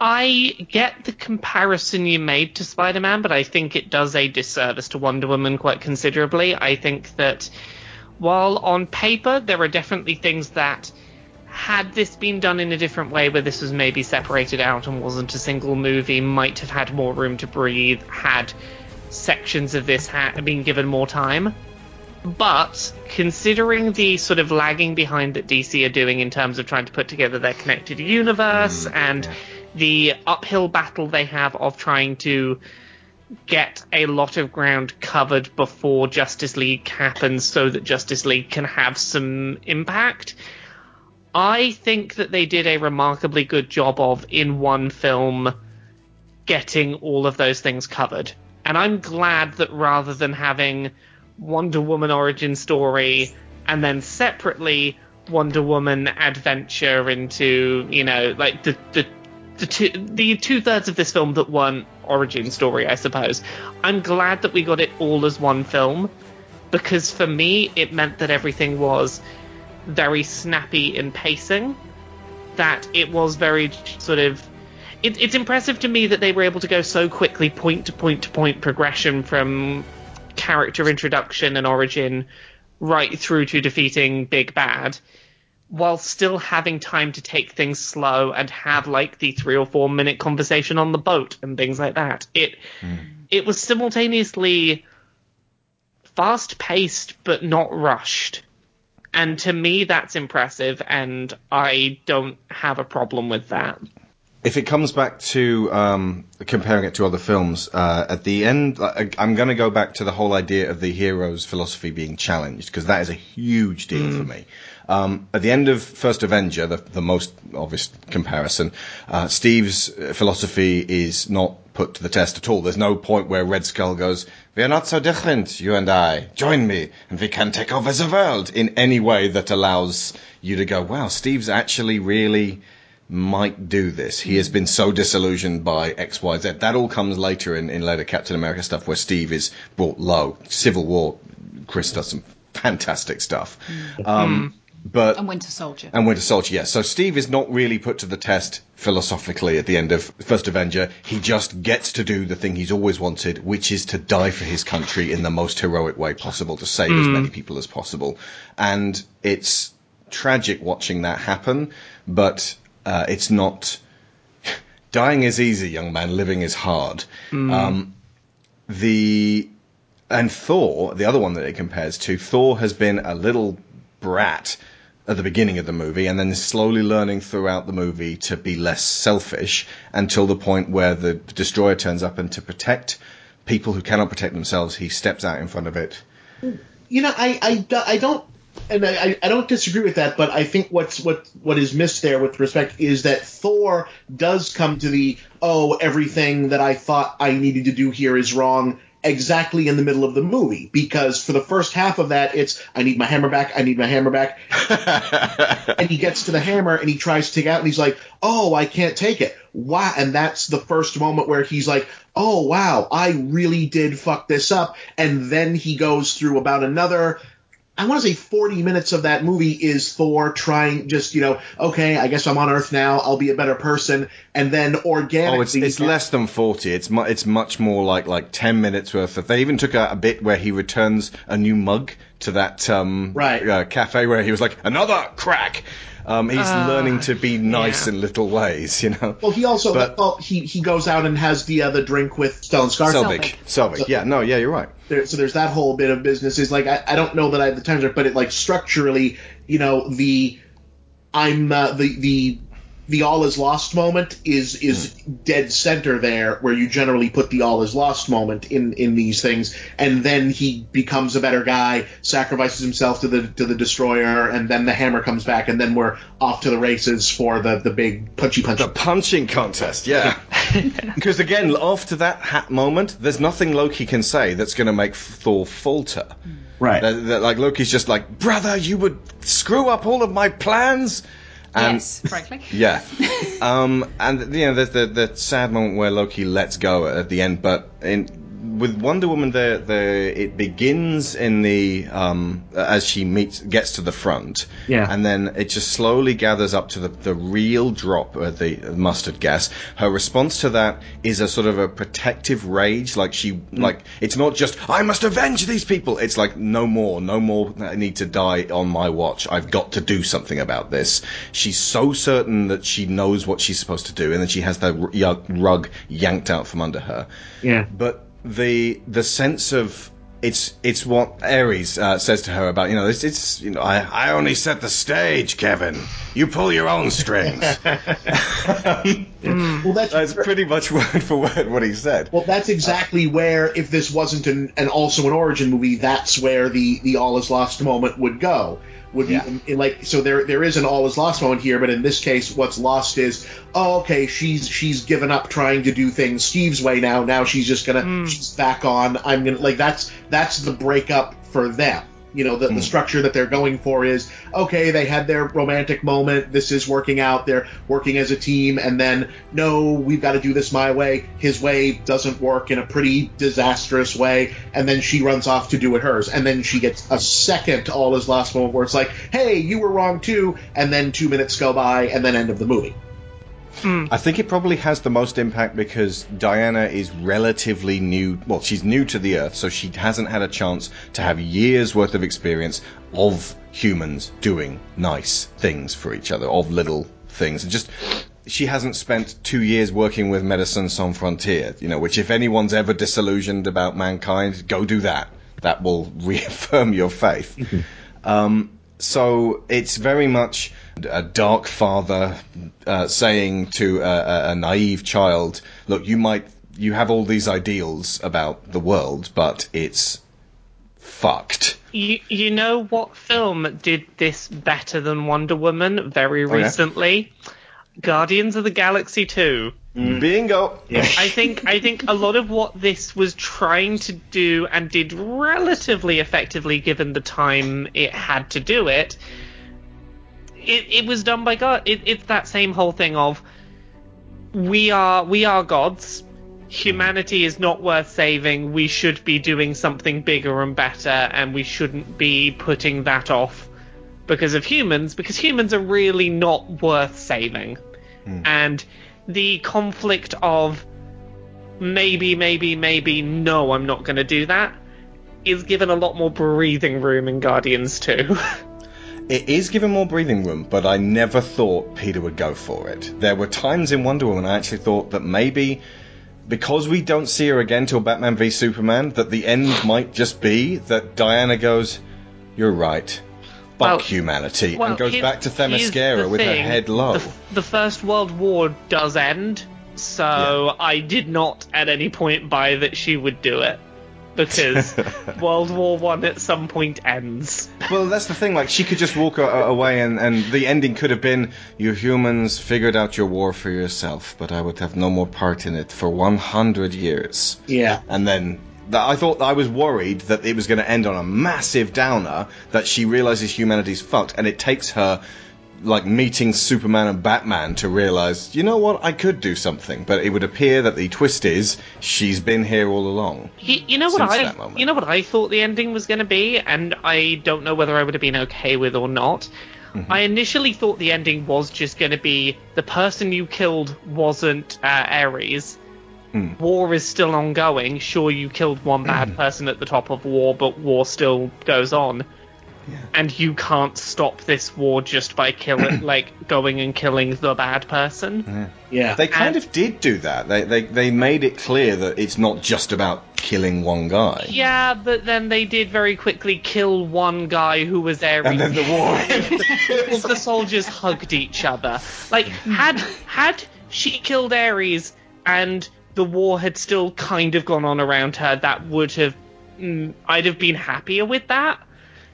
I get the comparison you made to Spider Man, but I think it does a disservice to Wonder Woman quite considerably. I think that while on paper there are definitely things that, had this been done in a different way, where this was maybe separated out and wasn't a single movie, might have had more room to breathe, had sections of this been given more time. But considering the sort of lagging behind that DC are doing in terms of trying to put together their connected universe mm, and the uphill battle they have of trying to get a lot of ground covered before Justice League happens so that Justice League can have some impact. I think that they did a remarkably good job of in one film getting all of those things covered. And I'm glad that rather than having Wonder Woman origin story and then separately Wonder Woman adventure into, you know, like the the the two the two thirds of this film that weren't origin story, I suppose. I'm glad that we got it all as one film because for me it meant that everything was very snappy in pacing. That it was very sort of it, it's impressive to me that they were able to go so quickly, point to point to point progression from character introduction and origin right through to defeating Big Bad, while still having time to take things slow and have like the three or four minute conversation on the boat and things like that. It hmm. it was simultaneously fast paced but not rushed. And to me that's impressive and I don't have a problem with that. If it comes back to um, comparing it to other films, uh, at the end, I- I'm going to go back to the whole idea of the hero's philosophy being challenged because that is a huge deal for me. Um, at the end of First Avenger, the, the most obvious comparison, uh, Steve's uh, philosophy is not put to the test at all. There's no point where Red Skull goes, "We are not so different, you and I. Join me, and we can take over the world." In any way that allows you to go, "Wow, Steve's actually really." Might do this. He has been so disillusioned by X, Y, Z. That all comes later in, in later Captain America stuff where Steve is brought low. Civil War, Chris does some fantastic stuff. Um, but and Winter Soldier. and Winter Soldier, yes. So Steve is not really put to the test philosophically at the end of First Avenger. He just gets to do the thing he's always wanted, which is to die for his country in the most heroic way possible, to save as Mm. many people as possible. And it's tragic watching that happen, but uh, it's not. Dying is easy, young man. Living is hard. Mm. Um, the and Thor, the other one that it compares to, Thor has been a little brat at the beginning of the movie and then slowly learning throughout the movie to be less selfish until the point where the destroyer turns up and to protect people who cannot protect themselves, he steps out in front of it. you know, I, I, I don't, and I, I don't disagree with that, but I think what's what what is missed there with respect is that Thor does come to the oh everything that I thought I needed to do here is wrong exactly in the middle of the movie because for the first half of that it's I need my hammer back I need my hammer back. And he gets to the hammer and he tries to take it out and he's like oh I can't take it. Wow and that's the first moment where he's like oh wow I really did fuck this up. And then he goes through about another I want to say 40 minutes of that movie is Thor trying just, you know, okay, I guess I'm on Earth now, I'll be a better person, and then organically. Oh, it's, it's less than forty. It's mu- it's much more like like ten minutes worth. Of, they even took a, a bit where he returns a new mug to that um, Right. uh, cafe where he was like another crack. Um, he's Ah, learning to be nice in little ways, you know. Well, he also But- well, he he goes out and has the uh, the drink with Stellan Skarsgård. Selvig, Selvig. Yeah, no, yeah, you're right. There, so there's that whole bit of business. Is like I, I don't know that I have the time, to- but it like structurally, you know, the I'm uh, the the the all is lost moment is is hmm. dead center there, where you generally put the all is lost moment in in these things, and then he becomes a better guy, sacrifices himself to the to the destroyer, and then the hammer comes back, and then we're off to the races for the the big punchy punch. The punching contest, yeah. Because again, after that hat moment, there's nothing Loki can say that's going to make Thor falter. Hmm. Right. That- that, like Loki's just like, brother, you would screw up all of my plans. And, yes, frankly. Yeah. um, and you know, there's the the sad moment where Loki lets go at the end, but in with Wonder Woman, the the it begins in the um as she meets gets to the front, Yeah. and then it just slowly gathers up to the the real drop of the mustard gas. Her response to that is a sort of a protective rage, like she like it's not just I must avenge these people. It's like no more, no more. I need to die on my watch. I've got to do something about this. She's so certain that she knows what she's supposed to do, and then she has the rug yanked out from under her. Yeah. But the the sense of it's it's what Ares uh, says to her about you know it's, it's you know I, I only set the stage, Kevin. You pull your own strings. Well, that's, That's pretty much word for word what he said. Well, that's exactly where, if this wasn't an, an also an origin movie, that's where the the all is lost moment would go. Would be in, in like so there there is an all is lost moment here, but in this case, what's lost is oh okay she's she's given up trying to do things Steve's way now. Now she's just gonna hmm. she's back on. I'm gonna like that's that's the breakup for them. You know the, the hmm. structure that they're going for is okay. They had their romantic moment. This is working out. They're working as a team, and then no, we've got to do this my way. His way doesn't work in a pretty disastrous way, and then she runs off to do it hers, and then she gets a second all is lost moment where it's like, hey, you were wrong too, and then two minutes go by, and then end of the movie. I think it probably has the most impact because Diana is relatively new. Well, she's new to the Earth, so she hasn't had a chance to have years worth of experience of humans doing nice things for each other, of little things, and just she hasn't spent two years working with Médecins Sans Frontières. You know, which if anyone's ever disillusioned about mankind, go do that. That will reaffirm your faith. Um, so it's very much a dark father uh, saying to a, a, a naive child, "Look, you might you have all these ideals about the world, but it's fucked." You, you know what film did this better than Wonder Woman very Oh, yeah? recently? Guardians of the Galaxy 2. Bingo. I think I think a lot of what this was trying to do and did relatively effectively given the time it had to do it, it, it was done by God. It, it's that same whole thing of we are we are gods. Humanity is not worth saving. We should be doing something bigger and better, and we shouldn't be putting that off because of humans, because humans are really not worth saving. Hmm. And the conflict of maybe, maybe, maybe, no, I'm not going to do that is given a lot more breathing room in Guardians 2. It is given more breathing room, but I never thought Peter would go for it. There were times in Wonder Woman I actually thought that maybe because we don't see her again till Batman v Superman, that the end might just be that Diana goes, "You're right, fuck Well- humanity," well, and goes back to Themyscira the with her head low. The, the First World War does end, so I did not at any point buy that she would do it. Because World War One at some point ends. Well, that's the thing. Like, she could just walk a- a- away, and, and the ending could have been, "You humans figured out your war for yourself, but I would have no more part in it for 100 years." Yeah. And then I thought I was worried that it was going to end on a massive downer. That she realizes humanity's fucked, and it takes her like meeting Superman and Batman to realize, you know what, I could do something. But it would appear that the twist is she's been here all along. You, you know what I you know what I thought the ending was going to be, and I don't know whether I would have been okay with or not. Mm-hmm. I initially thought the ending was just going to be the person you killed wasn't uh, Ares. Hmm. War is still ongoing. Sure, you killed one bad person at the top of war, but war still goes on. And you can't stop this war just by killing, like going and killing the bad person. Yeah. They kind of did do that. They, they they made it clear that it's not just about killing one guy. Yeah, but then they did very quickly kill one guy who was Ares. And then the war. All the soldiers hugged each other. Like had had she killed Ares and the war had still kind of gone on around her, that would have mm, I'd have been happier with that.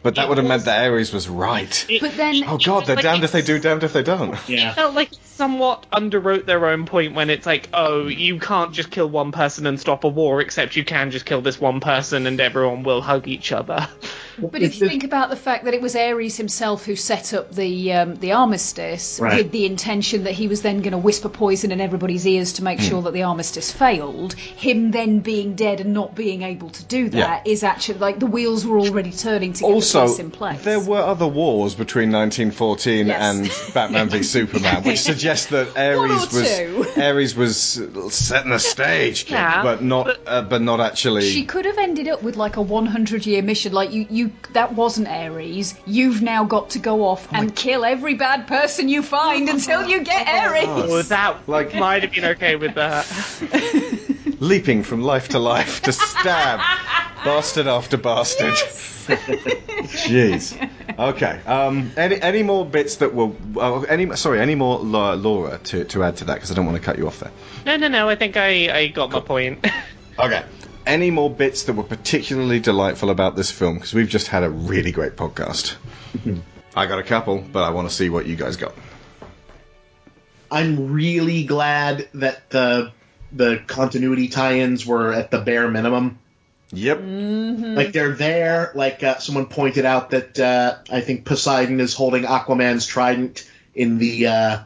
But that would have meant that Ares was right. But then, Oh god, they're like damned if they do, damned if they don't. Yeah. It felt like it somewhat underwrote their own point when it's like, oh, you can't just kill one person and stop a war, except you can just kill this one person and everyone will hug each other. But if you think about the fact that it was Ares himself who set up the um, the armistice Right. with the intention that he was then going to whisper poison in everybody's ears to make Hmm. sure that the armistice failed, him then being dead and not being able to do that is Yeah. actually like the wheels were already turning to get Also, the in place. there were other wars between 1914 Yes. and Batman v Superman, which suggests that Ares was two. Ares was setting the stage, Yeah, but not uh, but not actually. She could have ended up with like a 100 year mission. Like you, you that wasn't Ares. You've now got to go off Oh and kill every bad person you find until you get Ares. Oh, that like might have been okay with that. leaping from life to life to stab bastard after bastard. Jeez. Okay. Um. Any any more bits that were uh, any sorry any more La- Laura to to add to that because I don't want to cut you off there. No, no, no, I think I, I got my point. Okay. Any more bits that were particularly delightful about this film? Because we've just had a really great podcast. I got a couple, but I want to see what you guys got. I'm really glad that the the continuity tie-ins were at the bare minimum. Yep. Like they're there. Like uh, someone pointed out that uh, I think Poseidon is holding Aquaman's trident in the uh,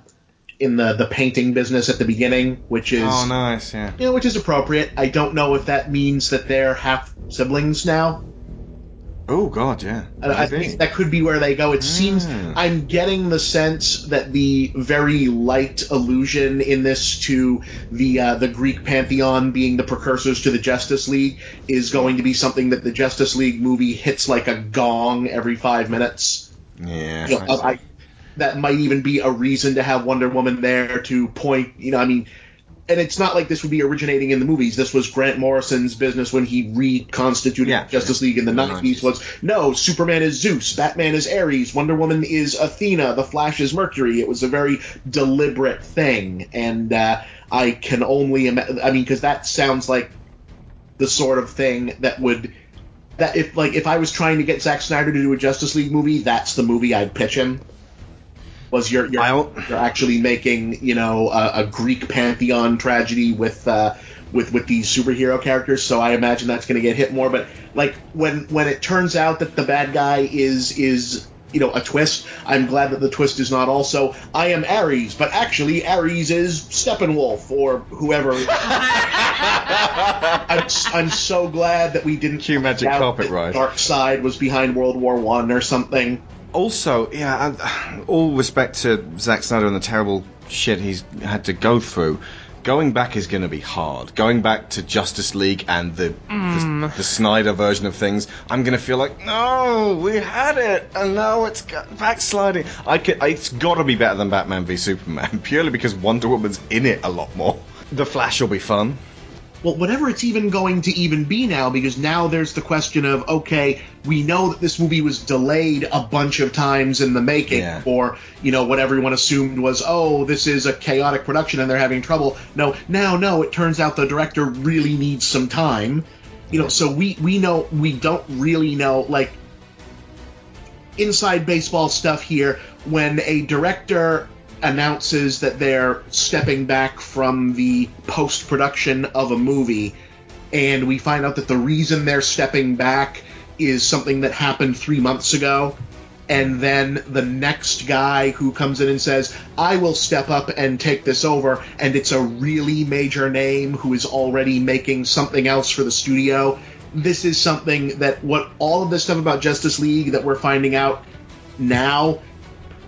in the the painting business at the beginning, which is Oh, nice. Yeah. you know, which is appropriate. I don't know if that means that they're half siblings now. Oh God, yeah. I, I think that could be where they go. It seems I'm getting the sense that the very light allusion in this to the uh, the Greek pantheon being the precursors to the Justice League is going to be something that the Justice League movie hits like a gong every five minutes. Yeah. You know, I- that might even be a reason to have Wonder Woman there to point. You know, I mean. And it's not like this would be originating in the movies. This was Grant Morrison's business when he reconstituted Justice League in the 90s was no, Superman is Zeus, Batman is Ares, Wonder Woman is Athena, The Flash is Mercury. It was a very deliberate thing. And uh, I can only imagine, I mean, because that sounds like the sort of thing that would. That if like if I was trying to get Zack Snyder to do a Justice League movie, that's the movie I'd pitch him. Was you're you're, you're actually making you know a, a Greek pantheon tragedy with uh, with with these superhero characters? So I imagine that's going to get hit more. But like when when it turns out that the bad guy is is you know a twist, I'm glad that the twist is not also I am Ares, but actually Ares is Steppenwolf or whoever. I'm, I'm so glad that we didn't Cue magic carpet that ride. Darkseid was behind World War One or something. Also, yeah, and all respect to Zack Snyder and the terrible shit he's had to go through. going back is going to be hard. Going back to Justice League and the, Mm. the the Snyder version of things, I'm going to feel like no, we had it, and now it's backsliding. I can, it's got to be better than Batman v Superman, purely because Wonder Woman's in it a lot more. The Flash will be fun. Well, whatever it's even going to even be now, because now there's the question of okay, we know that this movie was delayed a bunch of times in the making, Yeah. or you know what everyone assumed was oh this is a chaotic production and they're having trouble. No, now no, it turns out the director really needs some time. You know, so we we know we don't really know like inside baseball stuff here when a director announces that they're stepping back from the post production of a movie and we find out that the reason they're stepping back is something that happened three months ago and then the next guy who comes in and says i will step up and take this over and it's a really major name who is already making something else for the studio. This is something that what all of this stuff about justice league that we're finding out now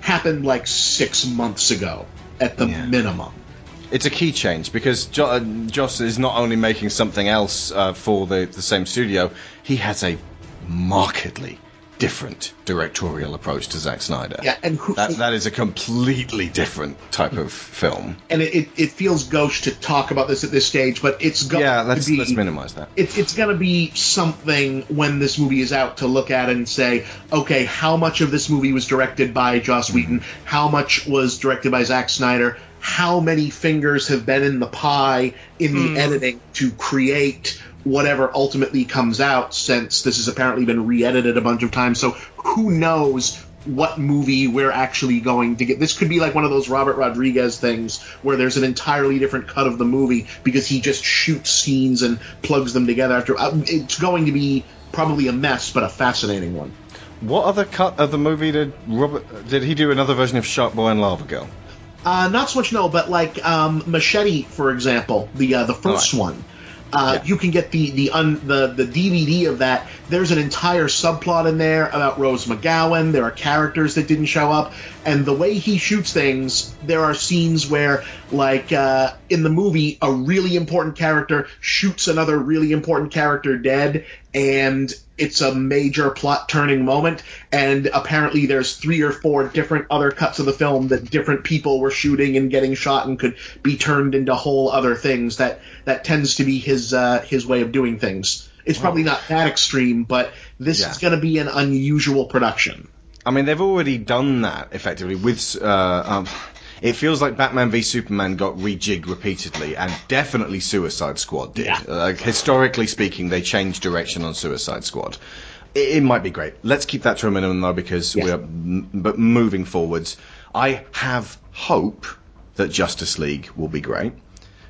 happened like six months ago at the minimum. It's a key change because jo- uh, Joss is not only making something else uh, for the, the same studio, he has a markedly different directorial approach to Zack Snyder. Yeah, and who, That, that is a completely different type of film. and it, it, it feels gauche to talk about this at this stage, but it's going Yeah, let's to be let's minimize that. it's it's going to be something when this movie is out to look at and say, okay, how much of this movie was directed by Joss Whedon? How much was directed by Zack Snyder? How many fingers have been in the pie in the Hmm. editing to create whatever ultimately comes out? Since this has apparently been re-edited a bunch of times, so who knows? What movie we're actually going to get? This could be like one of those Robert Rodriguez things where there's an entirely different cut of the movie because he just shoots scenes and plugs them together. After uh, it's going to be probably a mess, but a fascinating one. What other cut of the movie did Robert? Did he do another version of Shark Boy and Lava Girl? Uh, not so much no, but like um, Machete, for example, the uh, the first Right. one. Uh, You can get the the, un, the the DVD of that. There's an entire subplot in there about Rose McGowan. There are characters that didn't show up, and the way he shoots things, there are scenes where, like uh, in the movie, a really important character shoots another really important character dead, and it's a major plot turning moment. And apparently, there's three or four different other cuts of the film that different people were shooting and getting shot and could be turned into whole other things. That that tends to be his uh, his way of doing things. It's probably not that extreme, but this Yeah. is going to be an unusual production. I mean, they've already done that effectively with. Uh, um, it feels like Batman v Superman got rejigged repeatedly, and definitely Suicide Squad did. Uh, Like historically speaking, they changed direction on Suicide Squad. It, it might be great. Let's keep that to a minimum though, because we're. m- But moving forwards, I have hope that Justice League will be great,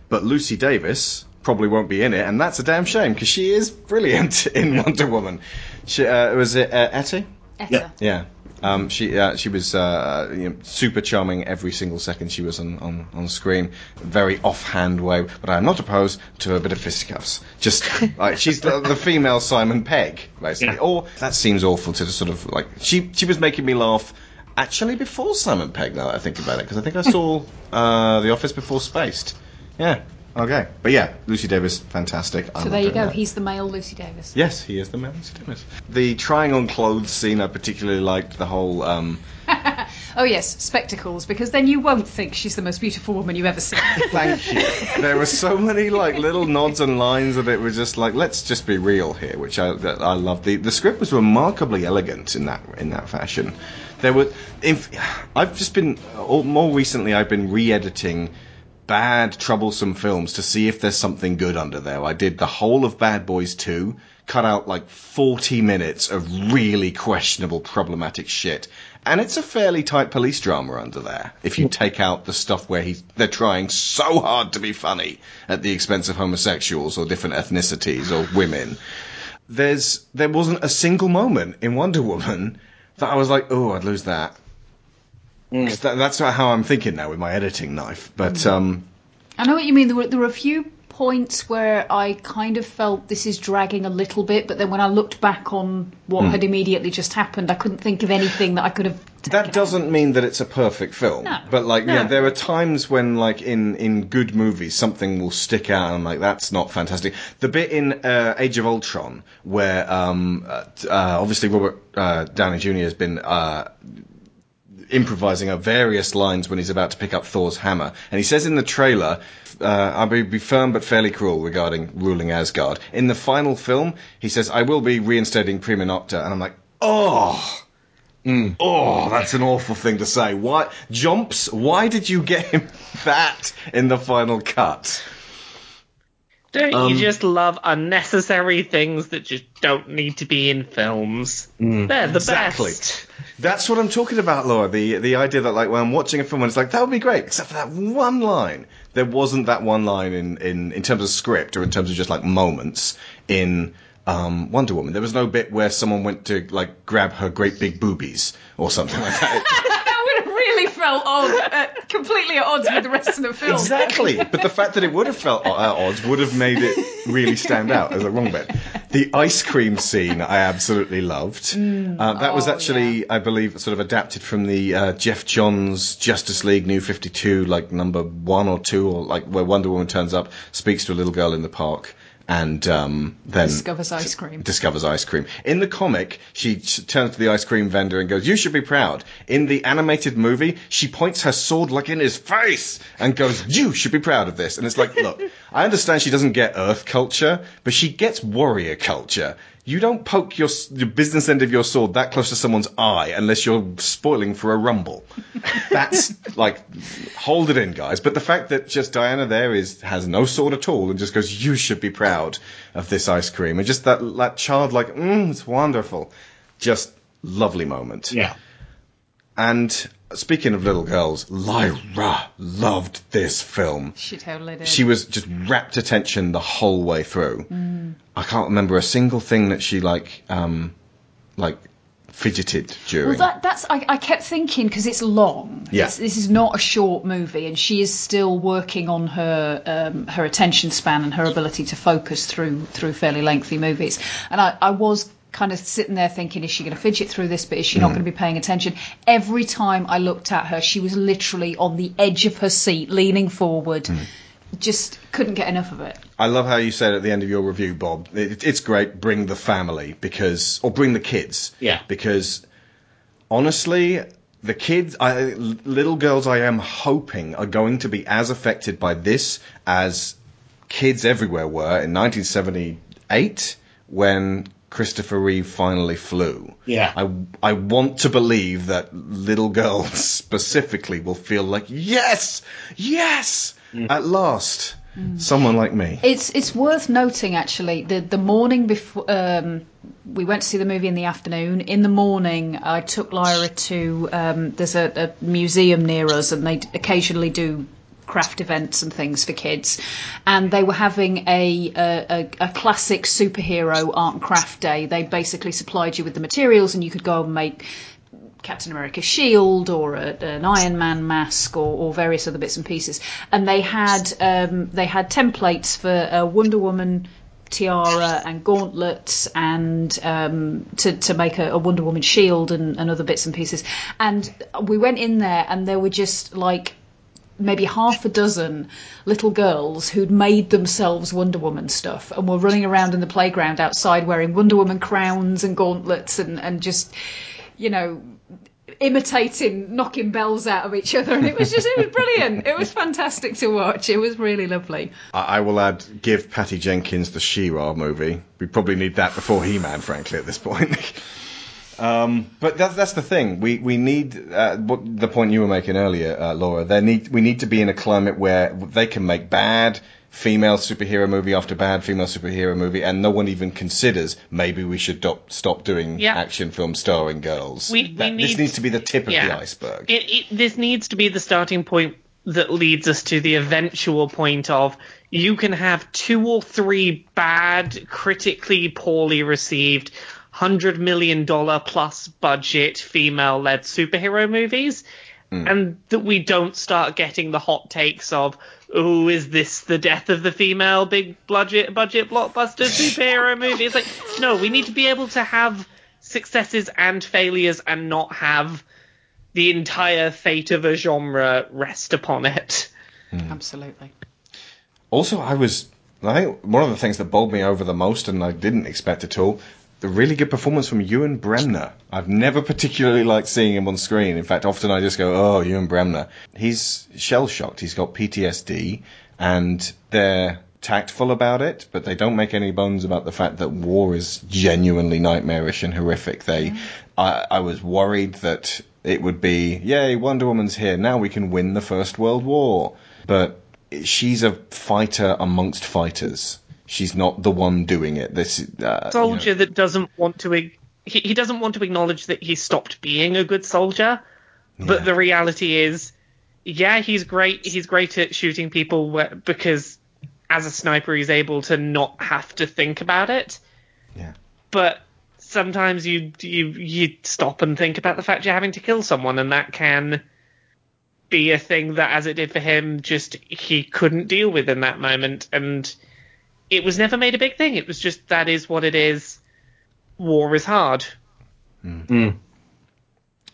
but Lucy Davis probably won't be in it, and that's a damn shame because she is brilliant in Wonder Woman. She, uh, was it uh, Etty? Etta. Yeah. Um, she uh, she was uh, you know, super charming every single second she was on, on, on screen. Very offhand way, but I am not opposed to a bit of fisticuffs. Just like she's the, the female Simon Pegg, basically. Or that seems awful to sort of like she she was making me laugh. Actually, before Simon Pegg, now that I think about it, because I think I saw uh, The Office before Spaced. Yeah. Okay. But yeah, Lucy Davis, fantastic. I'm So there you go. that. He's the male Lucy Davis. Yes, he is the male Lucy Davis. The trying on clothes scene, I particularly liked the whole. Um, Oh yes, spectacles, because then you won't think she's the most beautiful woman you've ever seen. Thank you. there were so many like little nods and lines that it was just like, let's just be real here, which I that I love. The the script was remarkably elegant in that in that fashion. There were, if I've just been or more recently, I've been re-editing bad, troublesome films to see if there's something good under there. I did the whole of Bad Boys 2, cut out like 40 minutes of really questionable, problematic shit. And it's a fairly tight police drama under there. If you take out the stuff where he's, they're trying so hard to be funny at the expense of homosexuals or different ethnicities or women. There's, there wasn't a single moment in Wonder Woman that I was like, oh, I'd lose that. 'Cause that, that's how I'm thinking now with my editing knife. But, um, I know what you mean. There were there were a few points where I kind of felt this is dragging a little bit, but then when I looked back on what Hmm. had immediately just happened, I couldn't think of anything that I could have. That doesn't mean that it's a perfect film. No. But like, yeah, there are times when, like, in in good movies, something will stick out, and I'm like, that's not fantastic. The bit in uh, Age of Ultron where, um, uh, uh, obviously Robert uh, Downey Jr. has been. Improvising at various lines when he's about to pick up Thor's hammer. And he says in the trailer, uh, I'll be, be firm but fairly cruel regarding ruling Asgard. In the final film, he says, I will be reinstating Prima Nocta. And I'm like, oh. Oh, that's an awful thing to say. Why, Jumps? Why did you get him that in the final cut? Don't Um, you just love unnecessary things that just don't need to be in films? They're the Mm. exactly. best. That's what I'm talking about, Laura. The the idea that like when I'm watching a film and it's like that would be great, except for that one line. There wasn't that one line in, in, in terms of script or in terms of just like moments in um, Wonder Woman. There was no bit where someone went to like grab her great big boobies or something like that. that would have really felt odd, uh, completely at odds with the rest of the film. Exactly, but the fact that it would have felt at odds would have made it really stand out as a wrong bit. The ice cream scene I absolutely loved. uh, that was actually, I believe, sort of adapted from the uh, Geoff Johns Justice League New Fifty Two, like number one or two, or like where Wonder Woman turns up, speaks to a little girl in the park. And um, then Discovers ice cream. discovers ice cream. In the comic, she turns to the ice cream vendor and goes, "You should be proud." In the animated movie, she points her sword like in his face and goes, "You should be proud of this." And it's like, look, I understand she doesn't get Earth culture, but she gets warrior culture. You don't poke your, your business end of your sword that close to someone's eye unless you're spoiling for a rumble. That's like, hold it in, guys. But the fact that just Diana there is has no sword at all and just goes, "You should be proud of this ice cream," and just that that childlike, mm, it's wonderful, just lovely moment. Yeah. And speaking of little girls, Lyra loved this film. She totally did. She was just rapt attention the whole way through. Mm. I can't remember a single thing that she like, um, like fidgeted during. Well, that, that's I, I kept thinking because it's long. Yeah. It's- this is not a short movie, and she is still working on her um, her attention span and her ability to focus through through fairly lengthy movies. And I, I was kind of sitting there thinking, is she going to fidget through this? But is she not Mm. going to be paying attention? Every time I looked at her, she was literally on the edge of her seat, leaning forward. Mm. Just couldn't get enough of it. I love how you said at the end of your review, Bob. It, it's great. Bring the family because, or bring the kids. Yeah. Because honestly, the kids, I, little girls, I am hoping are going to be as affected by this as kids everywhere were in 1978 when Christopher Reeve finally flew. Yeah. I, I want to believe that little girls specifically will feel like, yes, yes, at last, someone like me. It's it's worth noting actually the the morning before um, we went to see the movie in the afternoon. In the morning, I took Lyra to um, there's a, a museum near us, and they occasionally do craft events and things for kids. And they were having a a, a, classic superhero art and craft day. They basically supplied you with the materials, and you could go and make Captain America's shield or a, an Iron Man mask or, or various other bits and pieces. And they had um, they had templates for a Wonder Woman tiara and gauntlets and um, to, to make a, a Wonder Woman shield and, and other bits and pieces. And we went in there and there were just like maybe half a dozen little girls who'd made themselves Wonder Woman stuff and were running around in the playground outside wearing Wonder Woman crowns and gauntlets and, and just, you know, imitating knocking bells out of each other. And it was just, it was brilliant. It was fantastic to watch. It was really lovely. I, I will add, give Patty Jenkins the She-Ra movie. We probably need that before He-Man, frankly, at this point. um, but that's that's the thing. We we need uh, what the point you were making earlier, uh, Laura. They need we need to be in a climate where they can make bad female superhero movie after bad female superhero movie, and no one even considers maybe we should stop doing Yeah. action films starring girls. We- we That- this needs to be the tip of the iceberg. It, it, this needs to be the starting point that leads us to the eventual point of you can have two or three bad, critically poorly received, hundred million dollar plus budget female led superhero movies, hmm. and that we don't start getting the hot takes of, oh, is this the death of the female big budget budget blockbuster superhero movie? It's like, no, we need to be able to have successes and failures and not have the entire fate of a genre rest upon it. Hmm. Absolutely. Also, I was. I think one of the things that bowled me over the most, and I didn't expect at all, the really good performance from Ewan Bremner. I've never particularly liked seeing him on screen. In fact, often I just go, "Oh, Ewan Bremner." He's shell shocked. He's got PTSD, and they're tactful about it, but they don't make any bones about the fact that war is genuinely nightmarish and horrific. They, mm. I, I was worried that it would be, "Yay, Wonder Woman's here! Now we can win the First World War," but she's a fighter amongst fighters. She's not the one doing it. This uh, soldier that doesn't want to he, he doesn't want to acknowledge that he stopped being a good soldier. But the reality is yeah he's great he's great at shooting people where, because as a sniper he's able to not have to think about it. Yeah. but sometimes you you you stop and think about the fact you're having to kill someone and that can be a thing that as it did for him just he couldn't deal with in that moment. And it was never made a big thing it was just that is what it is war is hard hmm. Hmm.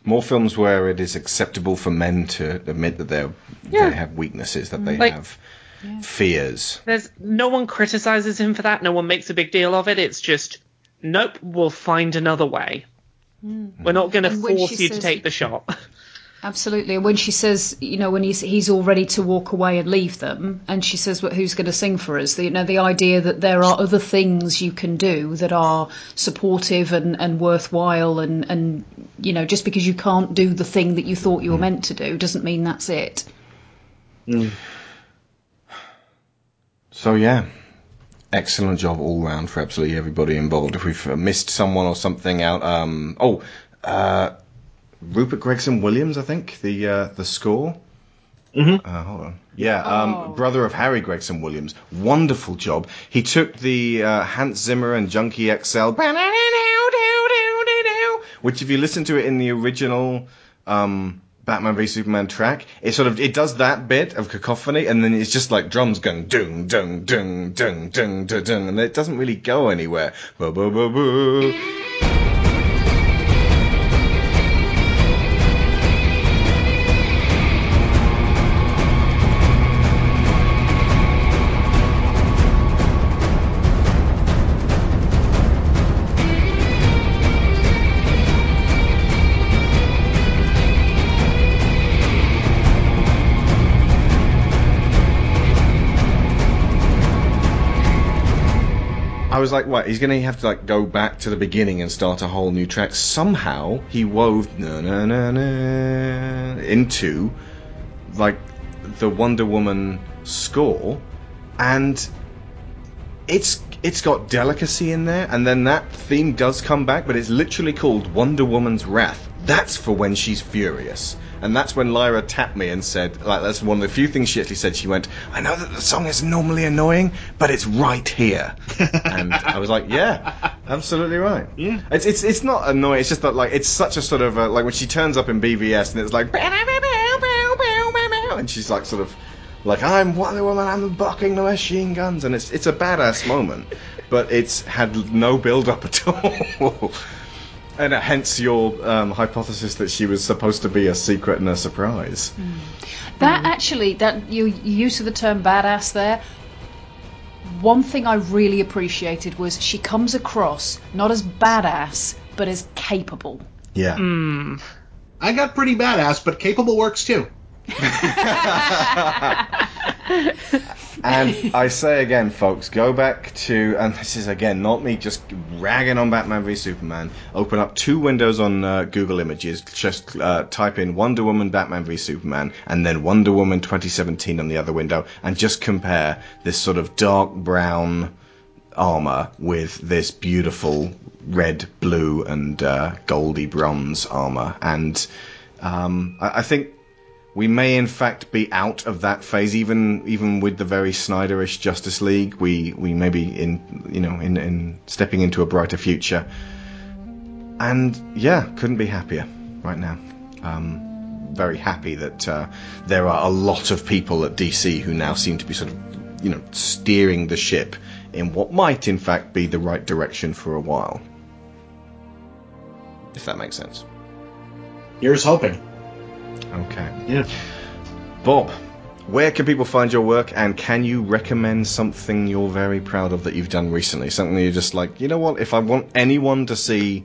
more films where it is acceptable for men to admit that they're, Yeah. they have weaknesses, that they Like- have fears. There's no one criticizes him for that. No one makes a big deal of it. It's just, nope, we'll find another way. We're not going to force she you to take the shot. Absolutely. And when she says, you know, when he's he's all ready to walk away and leave them, and she says, "Well, who's going to sing for us?" The, you know, the idea that there are other things you can do that are supportive and, and worthwhile, and and you know, just because you can't do the thing that you thought you were meant to do doesn't mean that's it. So yeah, excellent job all round for absolutely everybody involved. If we've missed someone or something out, um, oh, uh, Rupert Gregson Williams, I think the uh, the score. Mm-hmm. Uh, hold on. Yeah, um, brother of Harry Gregson Williams. Wonderful job. He took the uh, Hans Zimmer and Junkie XL, which if you listen to it in the original um, Batman v Superman track, it sort of it does that bit of cacophony, and then it's just like drums going dung dung dung dung dung dung, dung and it doesn't really go anywhere. Boo, boo, boo, was like, what? He's going to have to like go back to the beginning and start a whole new track. Somehow he wove into like the Wonder Woman score, and it's it's got delicacy in there, and then that theme does come back, but it's literally called Wonder Woman's Wrath. That's for when she's furious. And that's when Lyra tapped me and said, like, that's one of the few things she actually said. She went, I know that the song is normally annoying, but it's right here. and I was like, yeah, absolutely right. Yeah. It's, it's, it's not annoying, it's just that, like, it's such a sort of, uh, like, when she turns up in BVS and it's like, and she's like, sort of, like, I'm Wonder Woman, I'm bucking the machine guns, and it's, it's a badass moment, but it's had no build up at all. And uh, hence your um, hypothesis that she was supposed to be a secret and a surprise. That actually, that you you use of the term badass there. One thing I really appreciated was she comes across not as badass, but as capable. Yeah. I got pretty badass, but capable works too. And I say again, folks, go back to, and this is again not me just ragging on Batman v Superman. Open up two windows on uh, Google Images, just uh, type in Wonder Woman Batman v Superman, and then Wonder Woman 2017 on the other window, and just compare this sort of dark brown armor with this beautiful red, blue, and uh, goldy bronze armor. And um, I, I think we may in fact be out of that phase even even with the very Snyderish Justice League we we may be in you know in, in stepping into a brighter future and yeah couldn't be happier right now um, very happy that uh, there are a lot of people at DC who now seem to be sort of, you know, steering the ship in what might, in fact, be the right direction for a while. If that makes sense. Here's hoping. Okay. Yeah. Bob, where can people find your work, and can you recommend something you're very proud of that you've done recently? Something you're just like, you know what? If I want anyone to see,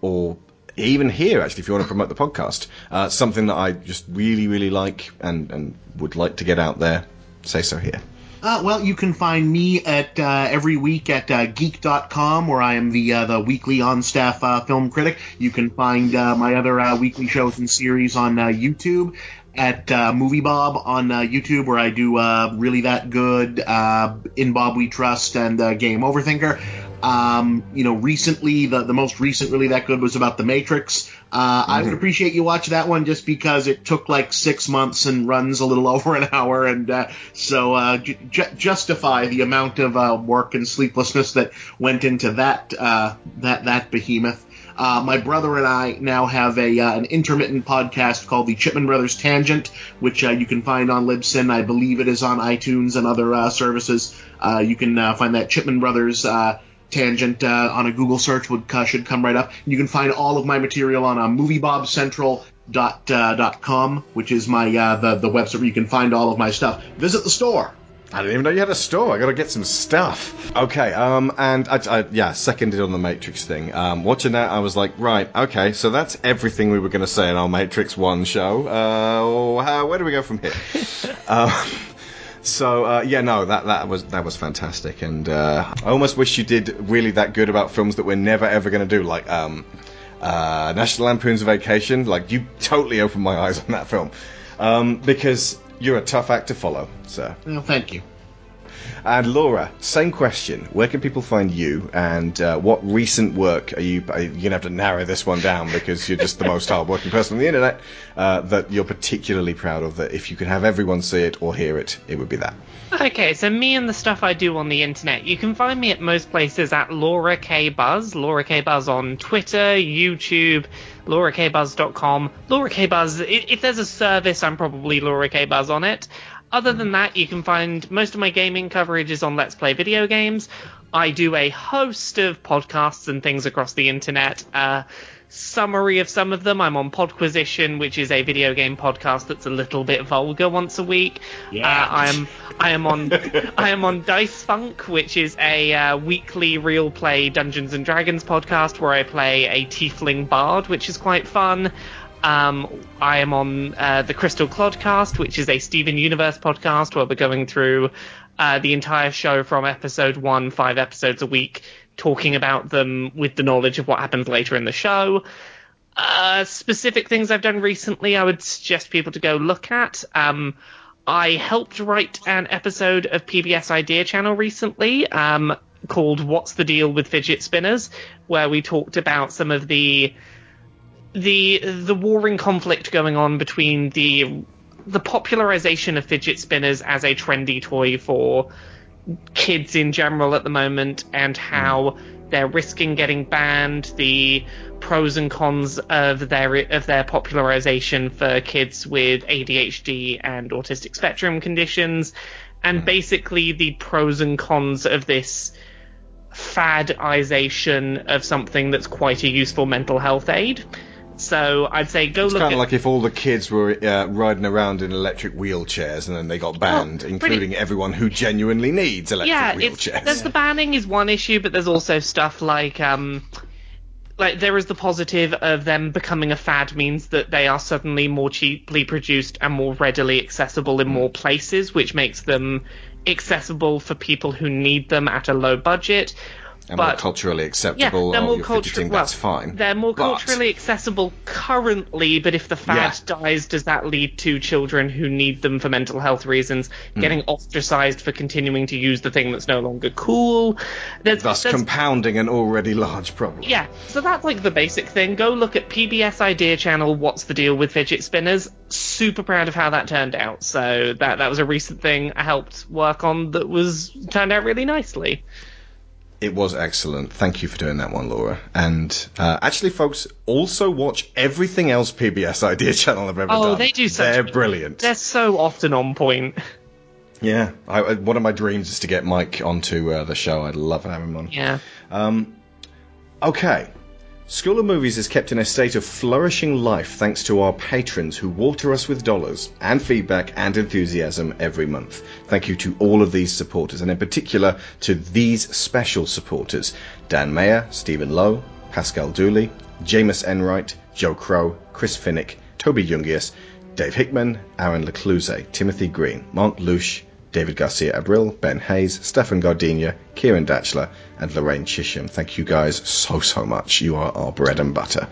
or even here, actually, if you want to promote the podcast, uh, something that I just really, really like and and would like to get out there, say so here. Uh, well, you can find me at uh, every week at uh, geek.com, where I am the uh, the weekly on staff uh, film critic. You can find uh, my other weekly shows and series on YouTube at uh, Movie Bob on uh, YouTube, where I do uh, really that good, In Bob We Trust, and Game Overthinker. Um, you know, recently the the most recent really that good was about the Matrix. Uh, I would Mhm. appreciate you watch that one just because it took like six months and runs a little over an hour, and uh, so uh, ju- ju- justify the amount of uh, work and sleeplessness that went into that uh, that that behemoth. Uh, my brother and I now have a uh, an intermittent podcast called the Chipman Brothers Tangent, which uh, you can find on Libsyn. I believe it is on iTunes and other uh, services. Uh, you can uh, find that Chipman Brothers uh, Tangent uh, on a Google search would uh, should come right up. You can find all of my material on uh, moviebobcentral.com, uh, which is my uh, the the website where you can find all of my stuff. Visit the store. I didn't even know you had a store. I got to get some stuff. Okay, um, and I, I yeah, seconded on the Matrix thing. Um, watching that, I was like, right, okay, so that's everything we were going to say in our Matrix One show. Uh, how, where do we go from here? um, so uh, yeah, no, that that was that was fantastic, and uh, I almost wish you did really that good about films that we're never ever going to do, like um, uh, National Lampoon's Vacation. Like you totally opened my eyes on that film, um, because you're a tough act to follow, sir. Well, thank you. And Laura, same question. Where can people find you, and uh, what recent work are you? You're gonna have to narrow this one down because you're just the most hardworking person on the internet uh, that you're particularly proud of. That if you could have everyone see it or hear it, it would be that. Okay, so me and the stuff I do on the internet. You can find me at most places at Laura K Buzz. Laura K Buzz on Twitter, YouTube, LauraKBuzz.com. Laura K Buzz. If there's a service, I'm probably Laura K Buzz on it. Other than that, you can find most of my gaming coverage is on Let's Play Video Games. I do a host of podcasts and things across the internet. Uh, summary of some of them. I'm on Podquisition, which is a video game podcast that's a little bit vulgar once a week. Yeah. Uh, I am I am on I am on Dice Funk, which is a uh, weekly real play Dungeons and Dragons podcast where I play a tiefling bard, which is quite fun. Um, I am on uh, the Crystal Clodcast, which is a Steven Universe podcast where we're going through uh, the entire show from episode one, five episodes a week, talking about them with the knowledge of what happens later in the show. Uh, specific things I've done recently, I would suggest people to go look at. Um, I helped write an episode of PBS Idea Channel recently um, called "What's the Deal with Fidget Spinners," where we talked about some of the the the warring conflict going on between the the popularization of fidget spinners as a trendy toy for kids in general at the moment and how hmm. they're risking getting banned the pros and cons of their of their popularization for kids with ADHD and autistic spectrum conditions and hmm. basically the pros and cons of this fadization of something that's quite a useful mental health aid so I'd say go It's look It's kind of like if all the kids were uh, riding around in electric wheelchairs and then they got banned, pretty- including everyone who genuinely needs electric wheelchairs. yeah, wheelchairs. there's the banning is one issue, but there's also stuff like um, like there is the positive of them becoming a fad means that they are suddenly more cheaply produced and more readily accessible in more places, which makes them accessible for people who need them at a low budget. And more but culturally yeah, acceptable. they're oh, more culturally well, that's fine. They're more But- culturally accessible currently, but if the fad Yeah. dies, does that lead to children who need them for mental health reasons Hmm. getting ostracized for continuing to use the thing that's no longer cool? There's, Thus there's- compounding an already large problem. yeah, so that's like the basic thing. Go look at PBS Idea Channel. What's the deal with fidget spinners? Super proud of how that turned out. So that that was a recent thing I helped work on that was turned out really nicely. It was excellent. Thank you for doing that one, Laura. And uh, actually, folks, also watch everything else PBS Idea Channel have ever Oh, done. they do such. They're brilliant. They're so often on point. Yeah, I, one of my dreams is to get Mike onto uh, the show. I'd love having him on. Yeah. Um, okay. School of Movies is kept in a state of flourishing life thanks to our patrons who water us with dollars and feedback and enthusiasm every month. Thank you to all of these supporters, and in particular to these special supporters Dan Mayer, Stephen Lowe, Pascal Dooley, Jameis Enright, Joe Crow, Chris Finnick, Toby Jungius, Dave Hickman, Aaron Lecluse, Timothy Green, Mark Lush, David Garcia Abril, Ben Hayes, Stefan Gardenia, Kieran Datchler, and Lorraine Chisholm. Thank you guys so, so much. You are our bread and butter.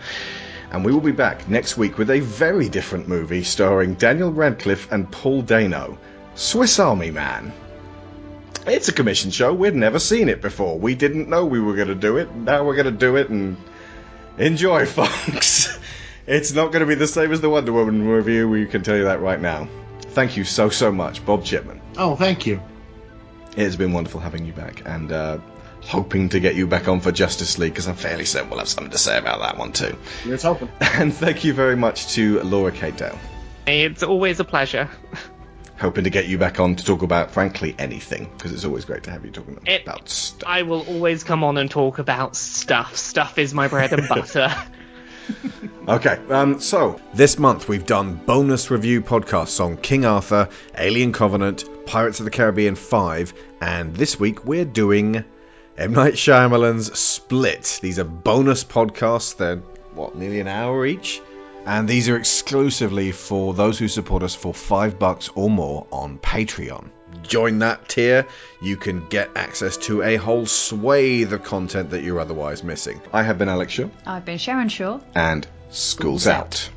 And we will be back next week with a very different movie starring Daniel Radcliffe and Paul Dano Swiss Army Man. It's a commission show. We'd never seen it before. We didn't know we were going to do it. Now we're going to do it and enjoy, folks. It's not going to be the same as the Wonder Woman review. We can tell you that right now. Thank you so, so much, Bob Chipman. Oh, thank you. It's been wonderful having you back and uh, hoping to get you back on for Justice League because I'm fairly certain we'll have something to say about that one too. Here's hoping. And thank you very much to Laura Kate Dale. It's always a pleasure. Hoping to get you back on to talk about, frankly, anything because it's always great to have you talking It- about stuff. I will always come on and talk about stuff. Stuff is my bread and butter. Okay, um, so this month we've done bonus review podcasts on King Arthur, Alien Covenant, Pirates of the Caribbean 5, and this week we're doing M. Night Shyamalan's Split. These are bonus podcasts, they're, what, nearly an hour each? And these are exclusively for those who support us for five bucks or more on Patreon. Join that tier, you can get access to a whole swathe of content that you're otherwise missing. I have been Alex Shaw, I've been Sharon Shaw. and School's out.